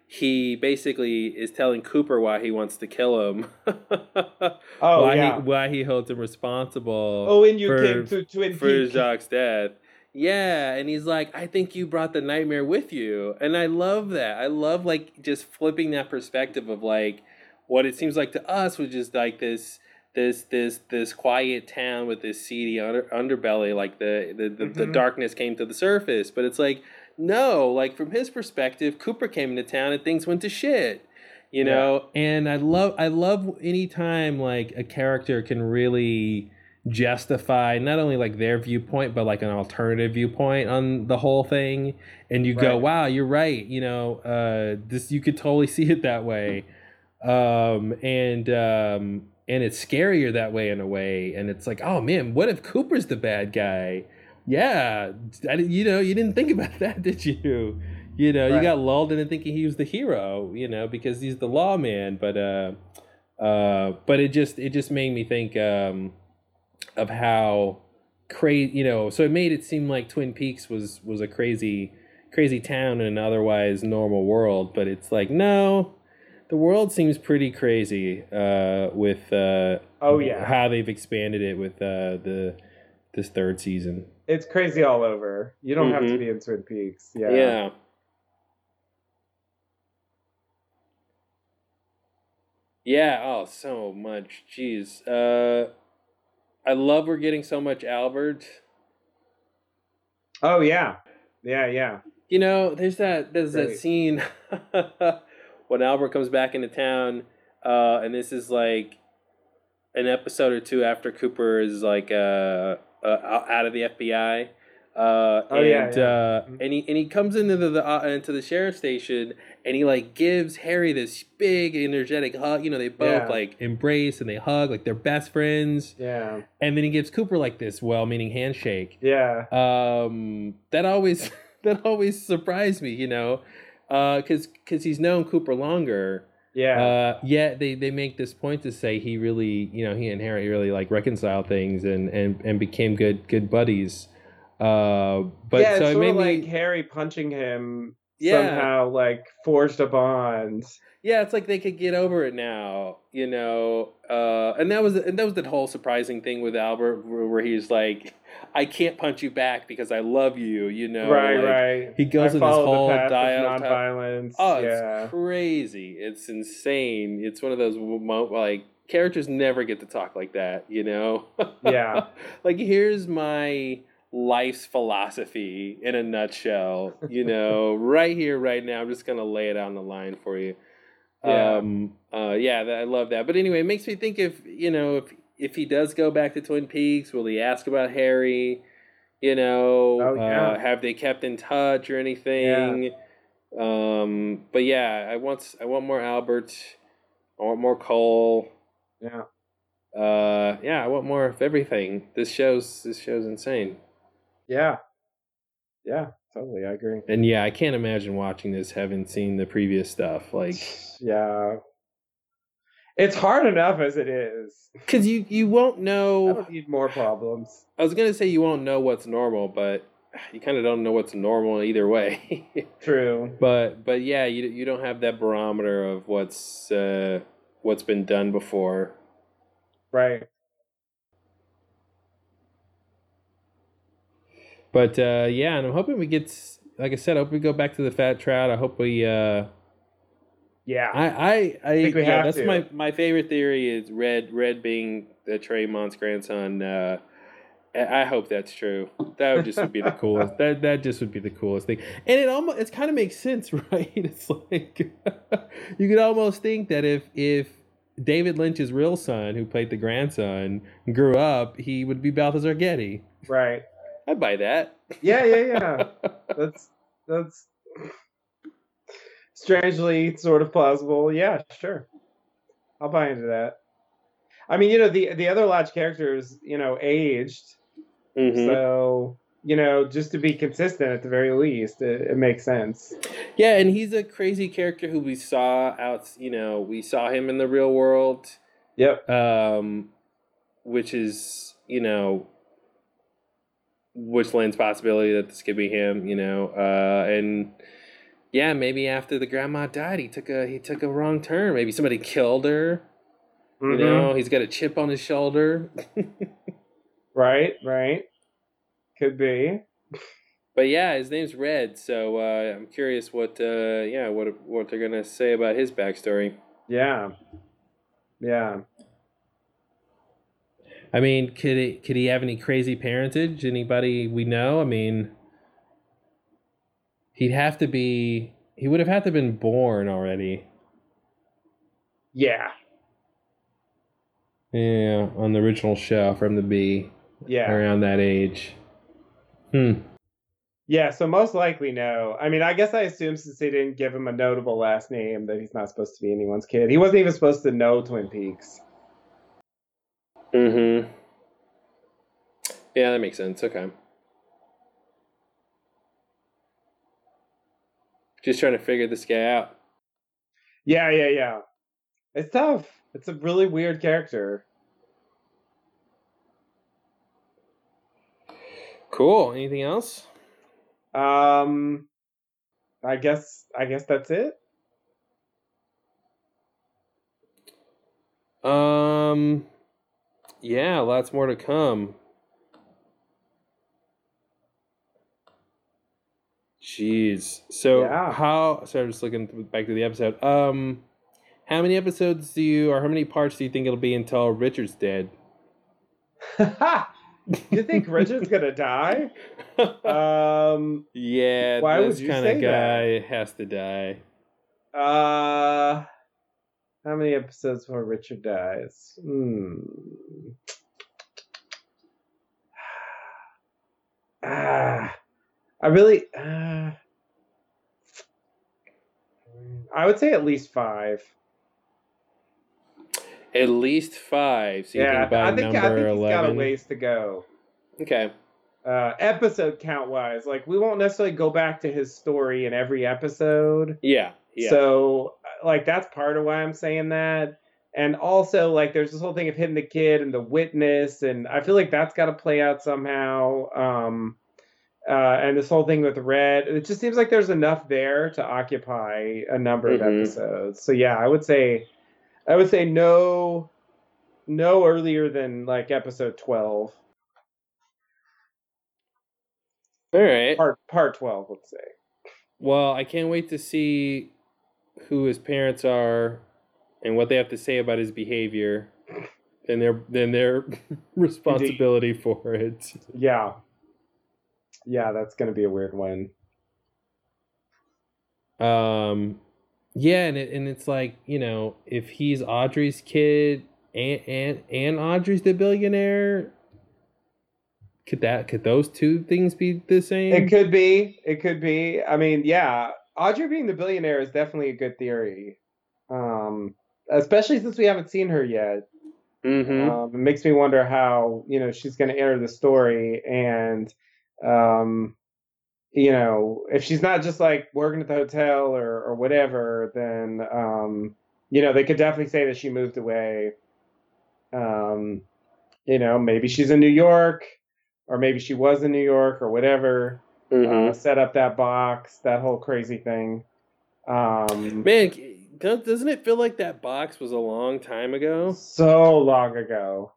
he basically is telling Cooper why he wants to kill him. oh why yeah. He, why he holds him responsible. Oh, and you for, came to Twin for Peaks. Jacques' death. Yeah, and he's like, I think you brought the nightmare with you, and I love that. I love like just flipping that perspective of like what it seems like to us was just like this this this this quiet town with this seedy under, underbelly like the the, the, Mhm. the darkness came to the surface. But it's like no like from his perspective cooper came into town and things went to shit you Yeah. know? And i love i love anytime like a character can really justify not only like their viewpoint but like an alternative viewpoint on the whole thing. And you go wow you're right you know? Uh this you could totally see it that way. Um and um and it's scarier that way in a way. And it's like oh man what if cooper's the bad guy? Yeah I, you know you didn't think about that did you? You know you got lulled into thinking he was the hero you know because he's the lawman. But uh uh but it just it just made me think um of how crazy you know so it made it seem like twin peaks was was a crazy crazy town in an otherwise normal world. But it's like no the world seems pretty crazy uh with uh Oh yeah. how they've expanded it with uh the this third season It's crazy all over. You don't have to Mhm. be in Twin Peaks. Yeah. yeah yeah oh so much jeez uh i love we're getting so much albert Oh yeah. Yeah, yeah. You know, there's that there's that scene when Albert comes back into town, uh, and this is like an episode or two after Cooper is like uh, uh out of the FBI. Uh, Oh, and yeah, yeah. uh, Mhm. and he and he comes into the, the uh, into the sheriff station and he like gives Harry this big energetic hug. You know, they both Yeah. like embrace and they hug like they're best friends. Yeah. And then he gives Cooper like this well-meaning handshake Yeah. um that always that always surprised me you know uh because because he's known cooper longer Yeah. uh yet they they make this point to say he really you know he and harry really like reconciled things and and and became good good buddies uh but yeah, so it's it made of like me Harry punching him Yeah. somehow like forged a bond. yeah it's like they could get over it now you know uh and that was and that was the whole surprising thing with albert where, where he's like i can't punch you back because i love you you know right, like, right. he goes I in this whole dialogue- of nonviolence. Oh, yeah. it's crazy. It's insane. It's one of those like characters never get to talk like that, you know? Yeah. like here's my life's philosophy in a nutshell, you know, right here right now. I'm just going to lay it on the line for you. Yeah. Um uh yeah, that, I love that. But anyway, it makes me think if, you know, if if he does go back to Twin Peaks, will he ask about Harry? You know, Oh, yeah. uh, have they kept in touch or anything? Um, but yeah, I want I want more Albert. I want more Cole. yeah. Uh, yeah, I want more of everything. This show's this show's insane. Yeah. Yeah, totally. I agree. And yeah, I can't imagine watching this having seen the previous stuff. Like, Yeah. It's hard enough as it is. cause you you won't I know. don't need more problems. I was gonna say you won't know what's normal, but you kind of don't know what's normal either way. True. but but yeah, you you don't have that barometer of what's uh what's been done before. Right. But uh, yeah, and I'm hoping we get, like I said, I hope we go back to the fat trout. I hope we. Uh, Yeah. I I, I, think we yeah, have that's to. my my favorite theory is Red Red being the Tremond's grandson. Uh, I I hope that's true. That would just be the coolest. That that just would be the coolest thing. And it almost it kind of makes sense, right? It's like you could almost think that if if David Lynch's real son, who played the grandson, grew up, he would be Balthazar Getty. right. I'd buy that. Yeah, yeah, yeah. that's that's strangely sort of plausible. Yeah, sure. I'll buy into that. I mean, you know, the the other Lodge characters, you know, aged. Mhm. So, you know, just to be consistent at the very least, it, it makes sense. Yeah, and he's a crazy character who we saw out. You know, we saw him in the real world, Yep. um, which is you know, which lends possibility that this could be him. You know, uh, and yeah, maybe after the grandma died, he took a he took a wrong turn. Maybe somebody killed her. You Mhm. know, he's got a chip on his shoulder. Right, right. Could be. But yeah, his name's Red, so uh, I'm curious what uh, yeah what what they're gonna say about his backstory. Yeah. Yeah. I mean, could he could he have any crazy parentage? Anybody we know? I mean, he'd have to be. He would have had to have been born already. Yeah. Yeah, on the original show from the be Yeah. around that age. Hmm. Yeah, so most likely no. I mean, I guess I assume since they didn't give him a notable last name that he's not supposed to be anyone's kid. He wasn't even supposed to know Twin Peaks. Mm-hmm. Yeah, that makes sense. Okay. Just trying to figure this guy out. Yeah, yeah, yeah. It's tough. It's a really weird character. Cool. Anything else? Um I guess I guess that's it. Um, yeah, lots more to come. Jeez. So Yeah. how? So I'm just looking back to the episode. Um, how many episodes do you, or how many parts do you think it'll be until Richard's dead? Ha! You think Richard's gonna die? Um yeah, why would this you kind say of that? guy has to die. uh how many episodes before Richard dies? Hmm. Ah, I really. Uh, I would say at least five. At least five. So yeah, think I think I think he's got a ways to go. Okay. Uh, episode count wise, like we won't necessarily go back to his story in every episode. Yeah. Yeah. So, uh, like, that's part of why I'm saying that. And also, like, there's this whole thing of hitting the kid and the witness, and I feel like that's got to play out somehow. Um, uh, and this whole thing with Red, it just seems like there's enough there to occupy a number of Mhm. episodes. So yeah, I would say, I would say no, no earlier than like episode twelve, All right. part part twelve, let's say. Well, I can't wait to see who his parents are and what they have to say about his behavior and their then their responsibility for it. Yeah, yeah, that's gonna be a weird one. Um yeah, and it, and it's like, you know, if he's Audrey's kid and and and Audrey's the billionaire, could that could those two things be the same? It could be. It could be. I mean, yeah, Audrey being the billionaire is definitely a good theory. Um, especially since we haven't seen her yet. mm-hmm. Um, it makes me wonder how you know she's going to enter the story, and um, you know, if she's not just like working at the hotel or or whatever, then um, you know, they could definitely say that she moved away. Um, you know, maybe she's in New York, or maybe she was in New York, or whatever mm-hmm. uh, set up that box, that whole crazy thing. Um, Man, doesn't it feel like that box was a long time ago? so long ago,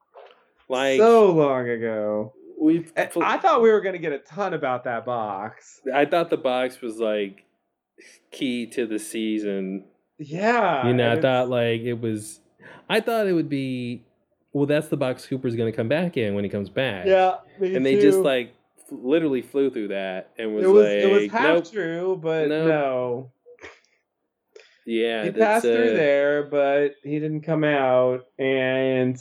Like so long ago. We I thought we were going to get a ton about that box. I thought the box was like key to the season. Yeah. You know, I thought like it was I thought it would be well that's the box Cooper's going to come back in when he comes back. Yeah. and they too. just like f- literally flew through that and was, it was like it was half nope. true, but Nope. no. Yeah, he that's, passed through uh, there, but he didn't come out. And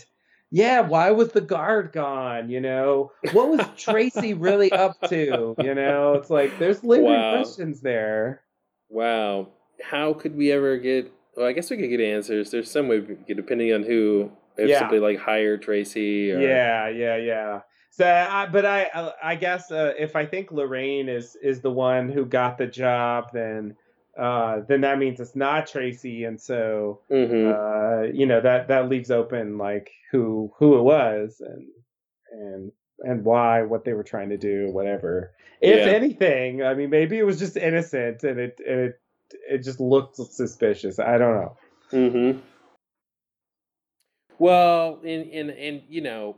yeah, why was the guard gone? You know, what was Tracy really up to? You know, it's like there's lingering Wow. questions there. Wow. How could we ever get? Well, I guess we could get answers. There's some way get, depending on who. If Yeah. somebody like hired Tracy. Or, Yeah, yeah, yeah. So, I, but I, I, I guess uh, if I think Lorraine is is the one who got the job, then uh, then that means it's not Tracy, and so hmm uh, you know that that leaves open like who who it was and and and why, what they were trying to do, whatever. If Yeah. anything, I mean, maybe it was just innocent and it and it it just looked suspicious. I don't know. hmm Well, and and and you know,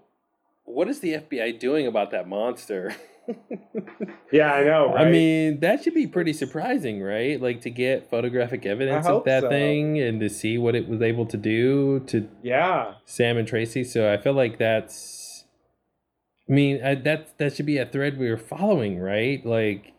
what is the FBI doing about that monster? Yeah, I know. Right? I mean, that should be pretty surprising, right? Like to get photographic evidence of that so. thing and to see what it was able to do to yeah, Sam and Tracy. So I feel like that's. I mean, I, that that should be a thread we were following, right? Like,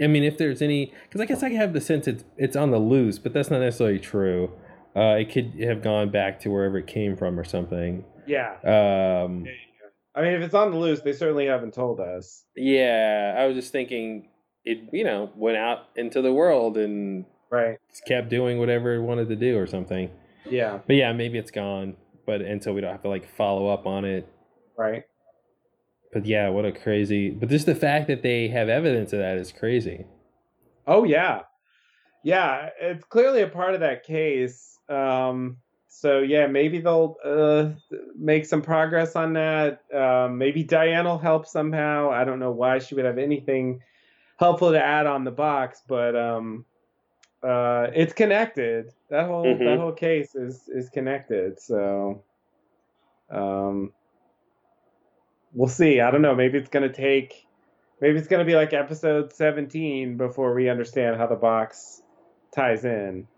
I mean, if there's any, because I guess I have the sense it's it's on the loose, but that's not necessarily true. Uh, it could have gone back to wherever it came from or something. yeah. Um, I mean, if it's on the loose, they certainly haven't told us. yeah, I was just thinking it, you know, went out into the world and Right. kept doing whatever it wanted to do or something. Yeah. But yeah, maybe it's gone. But until we don't have to like follow up on it. Right. But yeah, what a crazy. But just the fact that they have evidence of that is crazy. Oh yeah, yeah. It's clearly a part of that case. Um, so yeah, maybe they'll uh, make some progress on that. Um, maybe Diane will help somehow. I don't know why she would have anything helpful to add on the box, but um, uh, it's connected. That whole that Mhm. whole case is is connected. So um, we'll see. I don't know. Maybe it's gonna take. Maybe it's gonna be like episode seventeen before we understand how the box ties in.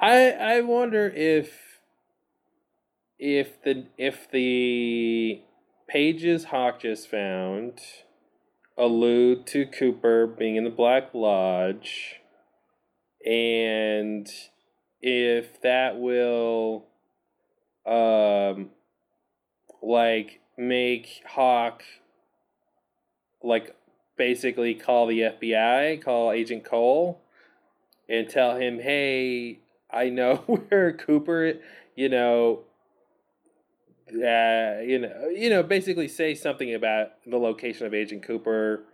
I I wonder if if the if the pages Hawk just found allude to Cooper being in the Black Lodge, and if that will um like make Hawk like basically call the FBI, call Agent Cole, and tell him, "Hey, I know where Cooper, you know, uh, you know, you know, basically say something about the location of Agent Cooper,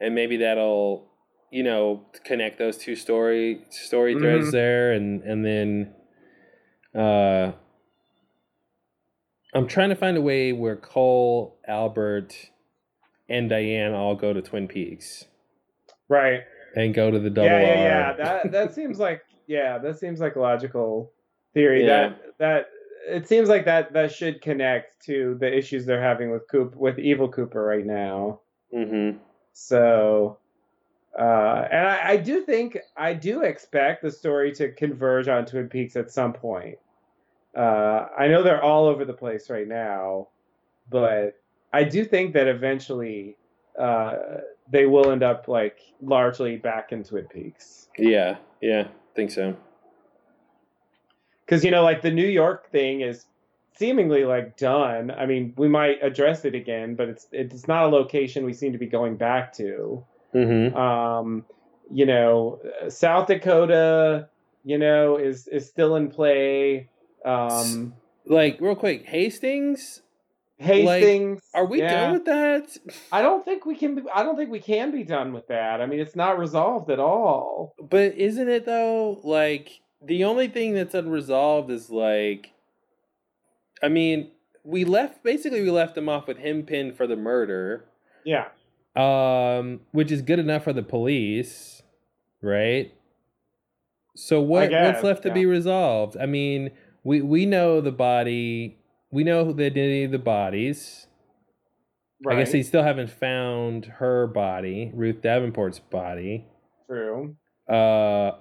and maybe that'll, you know, connect those two story story threads Mhm. there, and and then, uh, I'm trying to find a way where Cole, Albert, and Diane all go to Twin Peaks Right. and go to the double yeah, yeah, R. yeah. That that seems like yeah, that seems like a logical theory. Yeah. That that it seems like that that should connect to the issues they're having with Coop with Evil Cooper right now. Mm-hmm. So, uh, and I, I do think I do expect the story to converge on Twin Peaks at some point. Uh, I know they're all over the place right now, but I do think that eventually uh, they will end up like largely back in Twin Peaks. Yeah, yeah, think so. Because you know, like the New York thing is seemingly like done. I mean, we might address it again, but it's it's not a location we seem to be going back to. Mm-hmm. um, you know, South Dakota, you know, is is still in play. Um, Like, real quick, Hastings, Hastings, are we yeah. done with that? I don't think we can. Be, I don't think we can be done with that. I mean, it's not resolved at all. But isn't it though? Like, the only thing that's unresolved is like, I mean, we left basically we left him off with him pinned for the murder, Yeah, um, which is good enough for the police, right? So what guess, what's left to be resolved? I mean, we we know the body, we know the identity of the bodies. I guess they still haven't found her body, Ruth Davenport's body. True. Uh,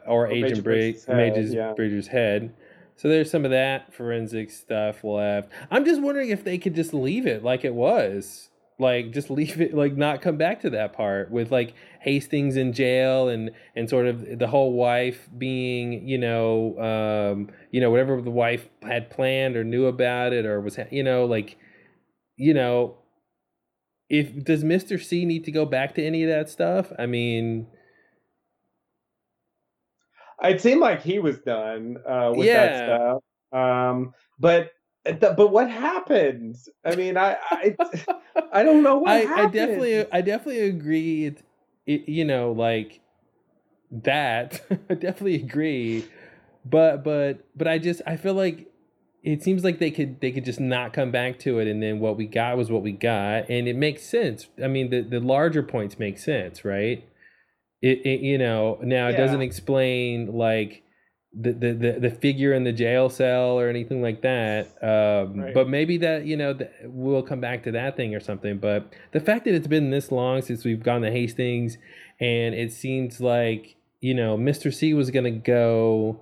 or, Or Agent Major Briggs, Briggs' head, Major's, yeah. Bridger's head. So there's some of that forensic stuff left. I'm just wondering if they could just leave it like it was. Like just leave it like not come back to that part with like Hastings in jail and and sort of the whole wife being, you know, um, you know, whatever the wife had planned or knew about it or was, you know, like you know, if does Mr. C need to go back to any of that stuff? I mean, It seemed like he was done uh, with Yeah. that stuff. Um, but but what happened? I mean, I I, I don't know what I, happened. I definitely I definitely agree. It, it, you know, like that. I definitely agree. But but but I just I feel like it seems like they could they could just not come back to it, and then what we got was what we got, and it makes sense. I mean, the the larger points make sense, right? It, it you know now it Yeah. doesn't explain like. The, the, the, the figure in the jail cell or anything like that um, Right. but maybe that you know th- we'll come back to that thing or something but the fact that it's been this long since we've gone to hastings and it seems like you know mr c was going to go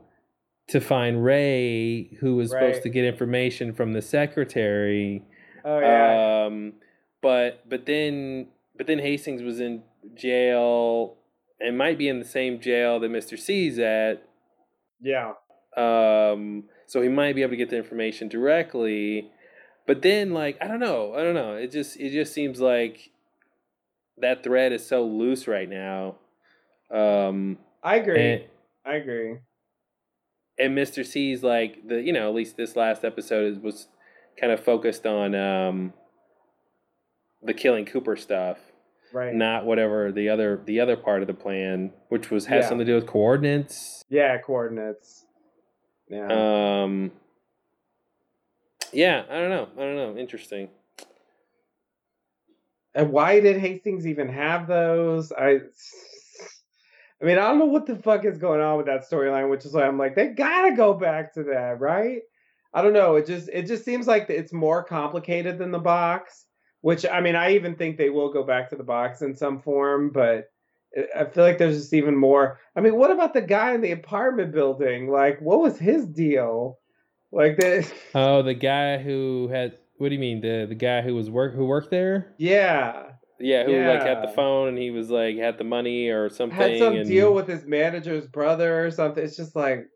to find ray who was supposed to get information from the secretary Oh yeah. um, but but then but then Hastings was in jail and might be in the same jail that Mr. C's at. Yeah. Um, so he might be able to get the information directly. But then like I don't know, I don't know. It just it just seems like that thread is so loose right now. Um, I agree. and, I agree. and Mr. C's like the you know at least this last episode is, was kind of focused on um, the killing Cooper stuff, Right. not whatever the other the other part of the plan, which was has Yeah. something to do with coordinates. Yeah, coordinates. Yeah. Um, yeah, I don't know, I don't know. Interesting. and why did Hastings even have those? I I mean, I don't know what the fuck is going on with that storyline, which is why I'm like, they gotta go back to that, right? I don't know. It just it just seems like it's more complicated than the box. Which I mean, I even think they will go back to the box in some form, but I- I feel like there's just even more. I mean, what about the guy in the apartment building? Like, what was his deal? Like the Oh, the guy who had what do you mean the the guy who was work who worked there? yeah. Yeah, who like had the phone and he was like had the money or something. had some and deal with his manager's brother or something. It's just like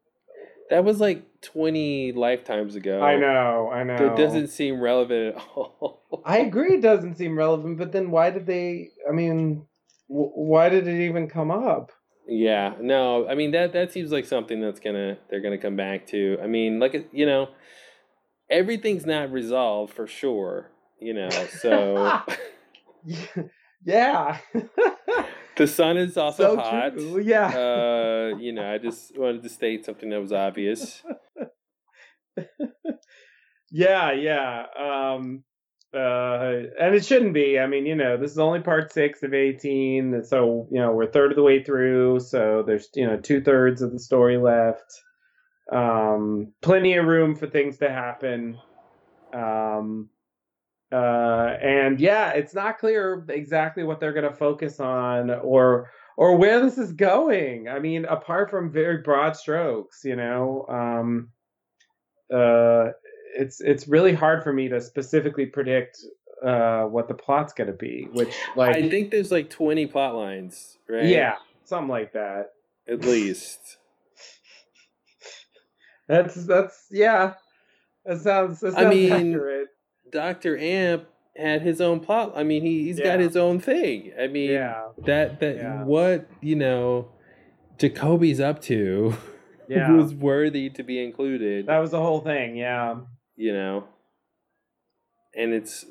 that was like twenty lifetimes ago. I know, I know. It doesn't seem relevant at all. I agree, it doesn't seem relevant. But then why did they? I mean, w- why did it even come up? Yeah, no, I mean that that seems like something that's gonna they're gonna come back to. I mean, like you know, everything's not resolved for sure. You know, so yeah, the sun is also so hot. true. Yeah, Uh, you know, I just wanted to state something that was obvious. yeah, yeah. Um, uh, and it shouldn't be. I mean, you know, this is only part six of eighteen, so you know we're a third of the way through. So there's you know two thirds of the story left. Um, plenty of room for things to happen. Um, uh, and yeah, it's not clear exactly what they're going to focus on or or where this is going. I mean, apart from very broad strokes, you know. Um, uh, it's it's really hard for me to specifically predict uh what the plot's gonna be which like I think there's like twenty plot lines, right? yeah something like that at least. that's that's yeah that sounds that I sounds mean, accurate Doctor Amp had his own plot. I mean, he he's got his own thing. I mean, yeah that that Yeah. what you know, Jacoby's up to yeah was worthy to be included. that was the whole thing yeah you know, and it's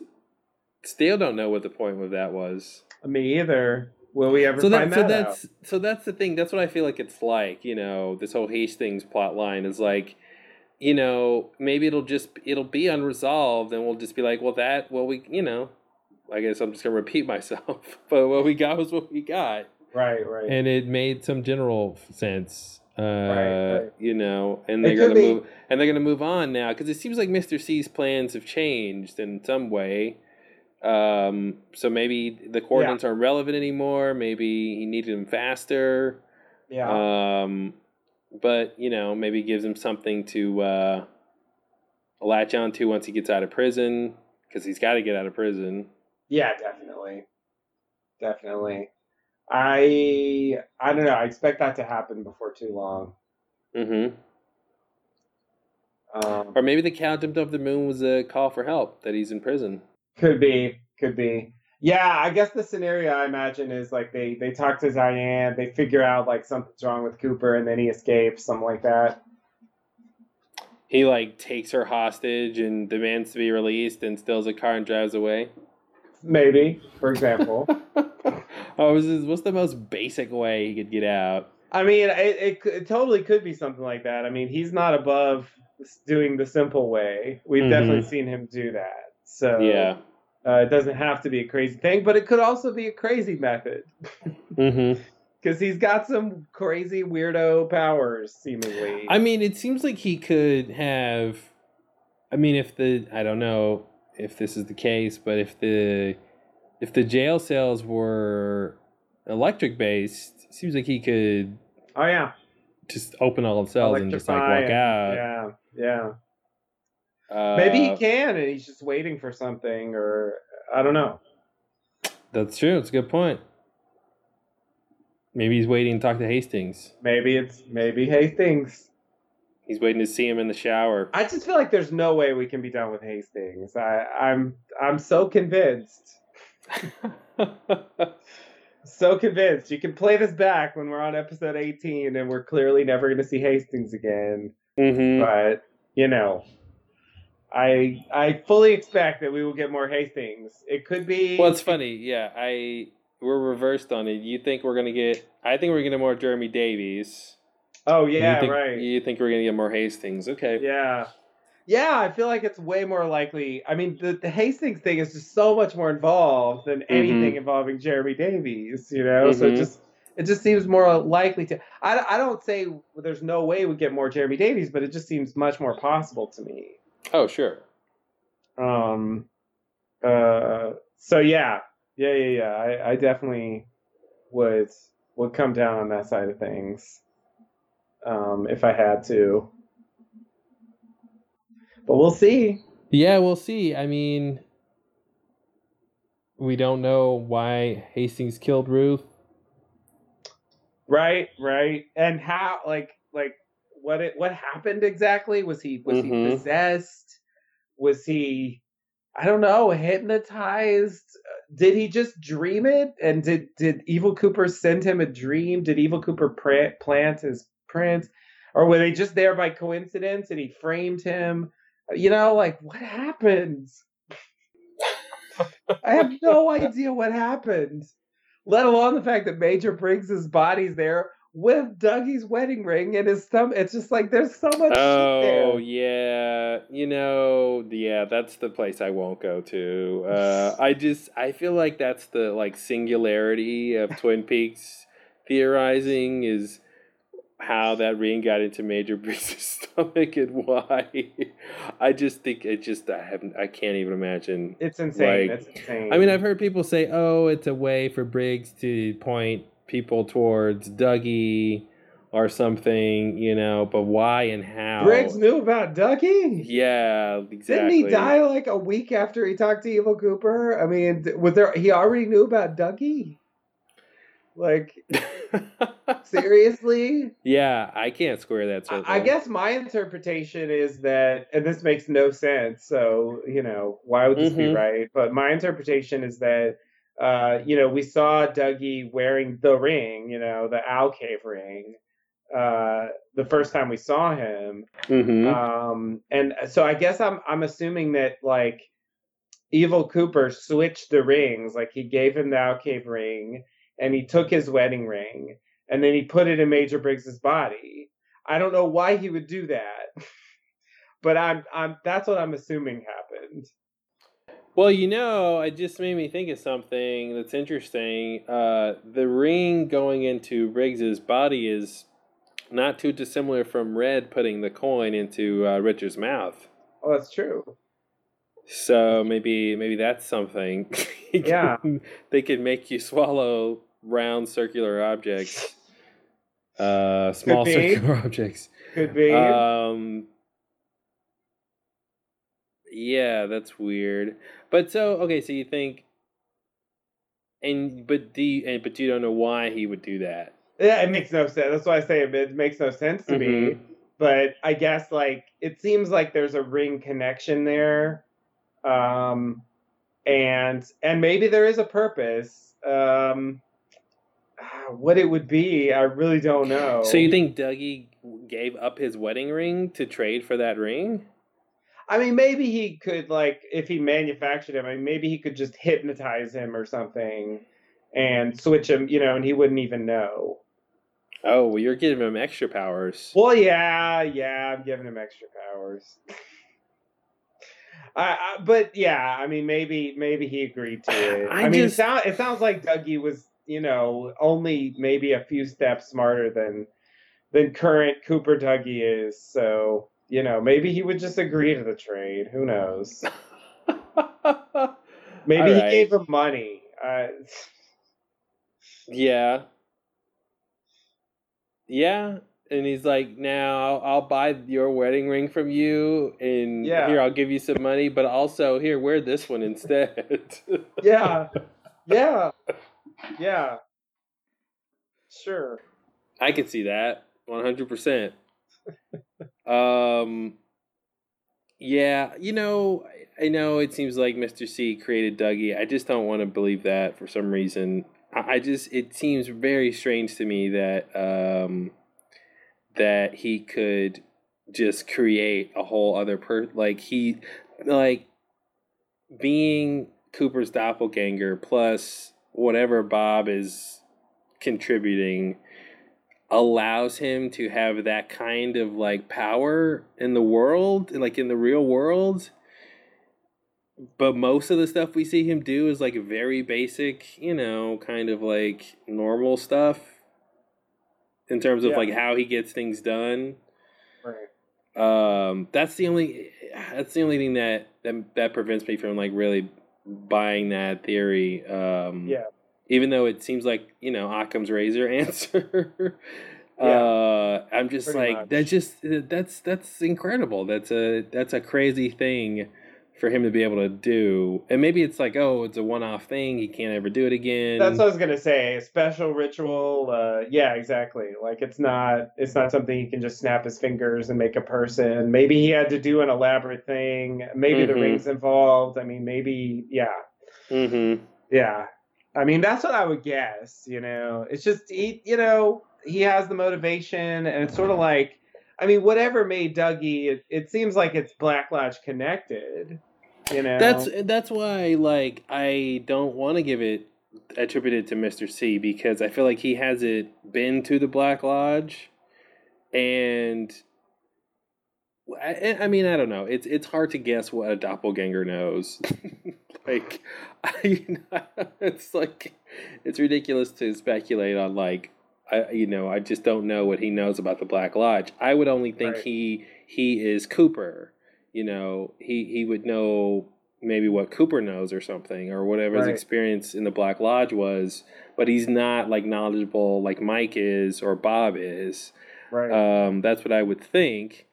still don't know what the point of that was. me either will we ever so that find so that that's out so that's the thing. That's what I feel like it's like. You know, this whole Hastings plot line is like, you know, maybe it'll just it'll be unresolved, and we'll just be like, well, that well, we you know, I guess I'm just gonna repeat myself, but what we got was what we got, right right and it made some general sense. Uh, right. you know, and they're gonna be- move, and they're gonna move on now because it seems like Mister C's plans have changed in some way. Um, so maybe the coordinates aren't relevant anymore. Maybe he needed them faster. Yeah. Um, but you know, maybe gives him something to uh, latch on to once he gets out of prison because he's got to get out of prison. Yeah, definitely. Definitely. I I don't know. I expect that to happen before too long. Mm-hmm. Um, Or maybe the Count of the Moon was a call for help that he's in prison. could be, could be. Yeah, I guess the scenario I imagine is like they they talk to Diane, they figure out like something's wrong with Cooper, and then he escapes, something like that. He like takes her hostage and demands to be released and steals a car and drives away. Maybe, for example. oh, what's, his- what's the most basic way he could get out? I mean, it, it it totally could be something like that. I mean, he's not above doing the simple way. We've Mhm. definitely seen him do that. So Yeah. Uh, it doesn't have to be a crazy thing, but it could also be a crazy method Mm-hmm. because he's got some crazy weirdo powers, seemingly. I mean, it seems like he could have. I mean, if the I don't know if this is the case, but if the if the jail cells were electric based, it seems like he could oh yeah, just open all the cells and just like Electrify walk out. Yeah, yeah. Uh, Maybe he can, and he's just waiting for something, or I don't know. That's true. It's a good point. Maybe he's waiting to talk to Hastings. Maybe it's maybe Hastings. He's waiting to see him in the shower. I just feel like there's no way we can be done with Hastings. I, I'm I'm so convinced. So convinced. You can play this back when we're on episode 18 and we're clearly never going to see Hastings again. hmm But, you know, I I fully expect that we will get more Hastings. It could be Well, it's funny. Yeah, I we're reversed on it. You think we're gonna get? I think we're gonna get more Jeremy Davies. Oh yeah, you think, right. You think we're gonna get more Hastings? Okay. Yeah. Yeah, I feel like it's way more likely. I mean, the, the Hastings thing is just so much more involved than anything involving Jeremy Davies, you know? So it Mhm. just it just seems more likely to I, I don't say there's no way we get more Jeremy Davies, but it just seems much more possible to me. Oh, sure. Um uh so yeah. Yeah, yeah, yeah. I, I definitely would would come down on that side of things. Um, if I had to. But we'll see. Yeah, we'll see. I mean, we don't know why Hastings killed Ruth. Right, right. And how like like what it what happened exactly? Was he was he Mhm. possessed? Was he I don't know, hypnotized? Did he just dream it? And did did Evil Cooper send him a dream? Did Evil Cooper plant his print? Or were they just there by coincidence and he framed him? You know, like what happened? I have no idea what happened. Let alone the fact that Major Briggs's body's there with Dougie's wedding ring in his thumb. It's just like there's so much Oh there. yeah, you know, yeah, that's the place I won't go to. Uh, I just I feel like that's the like singularity of Twin Peaks theorizing is how that ring got into Major Briggs' stomach and why. I just think it just I haven't I can't even imagine. It's insane. Like, it's insane. I mean, I've heard people say, "Oh, it's a way for Briggs to point people towards Dougie or something," you know. But why and how? Briggs knew about Dougie. Yeah, exactly. Didn't he die like a week after he talked to Evil Cooper? I mean, was there? He already knew about Dougie. Like seriously? yeah, I can't square that. Circle. I guess my interpretation is that, and this makes no sense. So you know, why would this be Mhm. right? But my interpretation is that, uh, you know, we saw Dougie wearing the ring, you know, the owl cave ring, uh, the first time we saw him. hmm Um, and so I guess I'm I'm assuming that like Evil Cooper switched the rings, like he gave him the owl cave ring, and he took his wedding ring, and then he put it in Major Briggs's body. I don't know why he would do that, but I'm I'm that's what I'm assuming happened. Well, you know, it just made me think of something that's interesting. Uh, the ring going into Briggs's body is not too dissimilar from Red putting the coin into uh, Richard's mouth. Oh, that's true. So maybe maybe that's something. Yeah. they could make you swallow round circular objects. Uh, small circular objects. Could be. Um, yeah, that's weird. But so okay, so you think, and but do you, and but you don't know why he would do that. yeah, it makes no sense. That's why I say it, it makes no sense to me. Mhm. But I guess like it seems like there's a ring connection there. Um and and maybe there is a purpose. Um what it would be, I really don't know. So you think Dougie gave up his wedding ring to trade for that ring? I mean, maybe he could like if he manufactured him. I mean, maybe he could just hypnotize him or something, and switch him. You know, and he wouldn't even know. Oh, well, you're giving him extra powers. Well, yeah, yeah, I'm giving him extra powers. I, I, but yeah, I mean, maybe maybe he agreed to it. I I, mean, just- it, sound, it sounds like Dougie was, you know, only maybe a few steps smarter than than current Cooper Dougie is. So you know, maybe he would just agree to the trade. Who knows? Maybe All he gave him money. Uh, Yeah. Yeah. And he's like, now I'll, I'll buy your wedding ring from you, and Yeah. here I'll give you some money, but also here wear this one instead. yeah, yeah, yeah. Sure. I can see that one hundred percent. Um, yeah, you know, I- know it seems like Mister C created Dougie. I just don't want to believe that for some reason. I, just it seems very strange to me that um that he could just create a whole other per like he like being Cooper's doppelganger plus whatever Bob is contributing allows him to have that kind of like power in the world like in the real world but most of the stuff we see him do is like very basic you know kind of like normal stuff in terms of Yeah. like how he gets things done Right. um that's the only that's the only thing that that, that prevents me from like really buying that theory um Yeah. Even though it seems like you know Occam's razor answer Yeah. uh i'm just like much. that's just that's that's incredible that's a that's a crazy thing for him to be able to do and maybe it's like oh it's a one-off thing he can't ever do it again That's what I was gonna say. A special ritual. Uh, yeah, exactly. Like it's not. It's not something he can just snap his fingers and make a person. Maybe he had to do an elaborate thing. Maybe the Mhm. rings involved. I mean, maybe. Yeah. mm-hmm Yeah. I mean, that's what I would guess. You know, it's just he. You know, he has the motivation, and it's sort of like. I mean, whatever made Dougie, it, it seems like it's Black Lodge connected. You know. That's that's why like I don't want to give it attributed to Mr. C because I feel like he hasn't been to the Black Lodge and I, I mean I don't know. It's it's hard to guess what a doppelganger knows. like I, it's like it's ridiculous to speculate on like I you know, I just don't know what he knows about the Black Lodge. I would only think Right. he he is Cooper. You know, he he would know maybe what Cooper knows or something or whatever his experience in the Black Lodge was, but he's not like knowledgeable like Mike is or Bob is. right. Um, that's what I would think.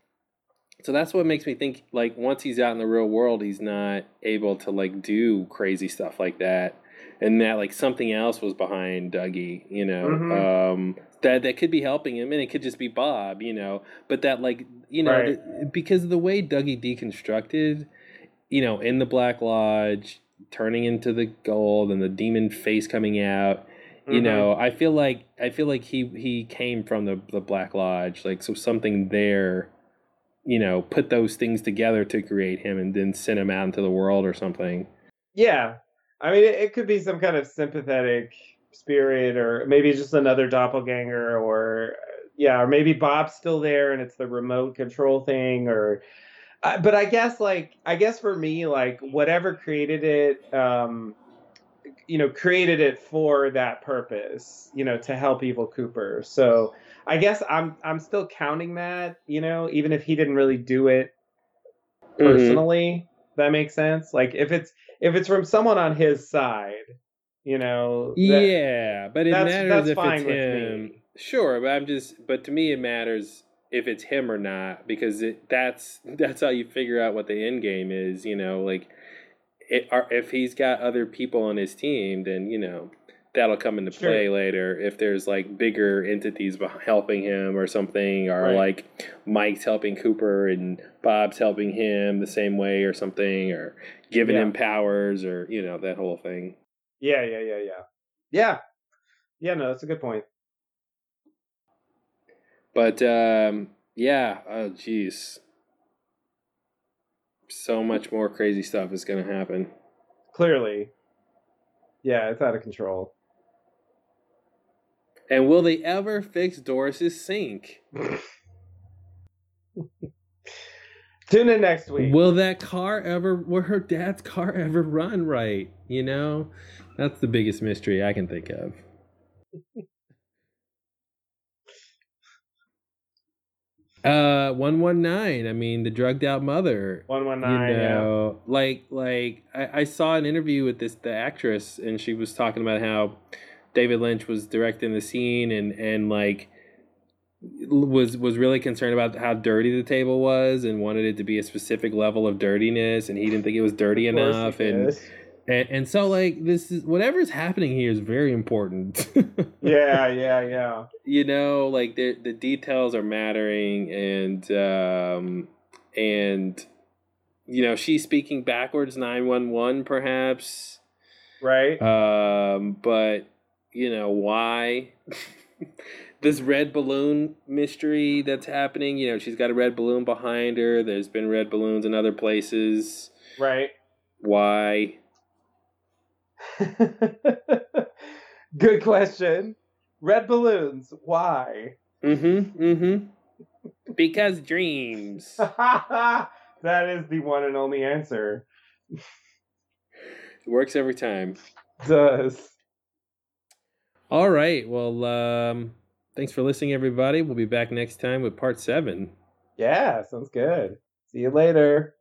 So that's what makes me think like once he's out in the real world, he's not able to like do crazy stuff like that, and that like something else was behind Dougie, you know, Mhm. um, that that could be helping him, and it could just be Bob, you know, but that like you know Right. th- because of the way Dougie deconstructed, you know, in the Black Lodge, turning into the gold and the demon face coming out you Mhm. know i feel like i feel like he he came from the the black lodge like so something there you know put those things together to create him and then send him out into the world or something Yeah, I mean, it, it could be some kind of sympathetic spirit, or maybe just another doppelganger, or yeah, or maybe Bob's still there and it's the remote control thing, or. Uh, but I guess, like, I guess for me, like, whatever created it, um, you know, created it for that purpose, you know, to help Evil Cooper. So I guess I'm I'm still counting that, you know, even if he didn't really do it Mm-hmm. personally. That makes sense. Like if it's if it's from someone on his side, you know. That, yeah, but it that's- matters that's if it's him. me. Sure, but I'm just. But to me, it matters if it's him or not because it that's that's how you figure out what the end game is. You know, like it, if he's got other people on his team, then you know that'll come into Sure. play later. If there's like bigger entities helping him or something, or Right. like Mike's helping Cooper and Bob's helping him the same way or something, or giving Yeah. him powers or you know that whole thing. Yeah, yeah, yeah, yeah. Yeah. Yeah, no, that's a good point. But um, yeah, oh jeez, so much more crazy stuff is going to happen. Clearly. Yeah, it's out of control. And will they ever fix Doris's sink? Tune in next week. Will that car ever? Will her dad's car ever run right? You know, that's the biggest mystery I can think of. Uh, one one nine. I mean, the drugged out mother. One one you nine. Yeah. like like I, I saw an interview with this the actress, and she was talking about how David Lynch was directing the scene, and and like was was really concerned about how dirty the table was, and wanted it to be a specific level of dirtiness, and he didn't think it was dirty enough, and, is. and and so like this is whatever's happening here is very important. yeah, yeah, yeah. you know like the the details are mattering and um and you know she's speaking backwards 911 perhaps Right. um but you know why this red balloon mystery that's happening you know she's got a red balloon behind her there's been red balloons in other places right. why Good question. Red balloons. Why? mm-hmm mm-hmm because dreams that is the one and only answer. It works every time Does. All right. Well, um, thanks for listening, everybody. We'll be back next time with part seven. Yeah, sounds good. See you later.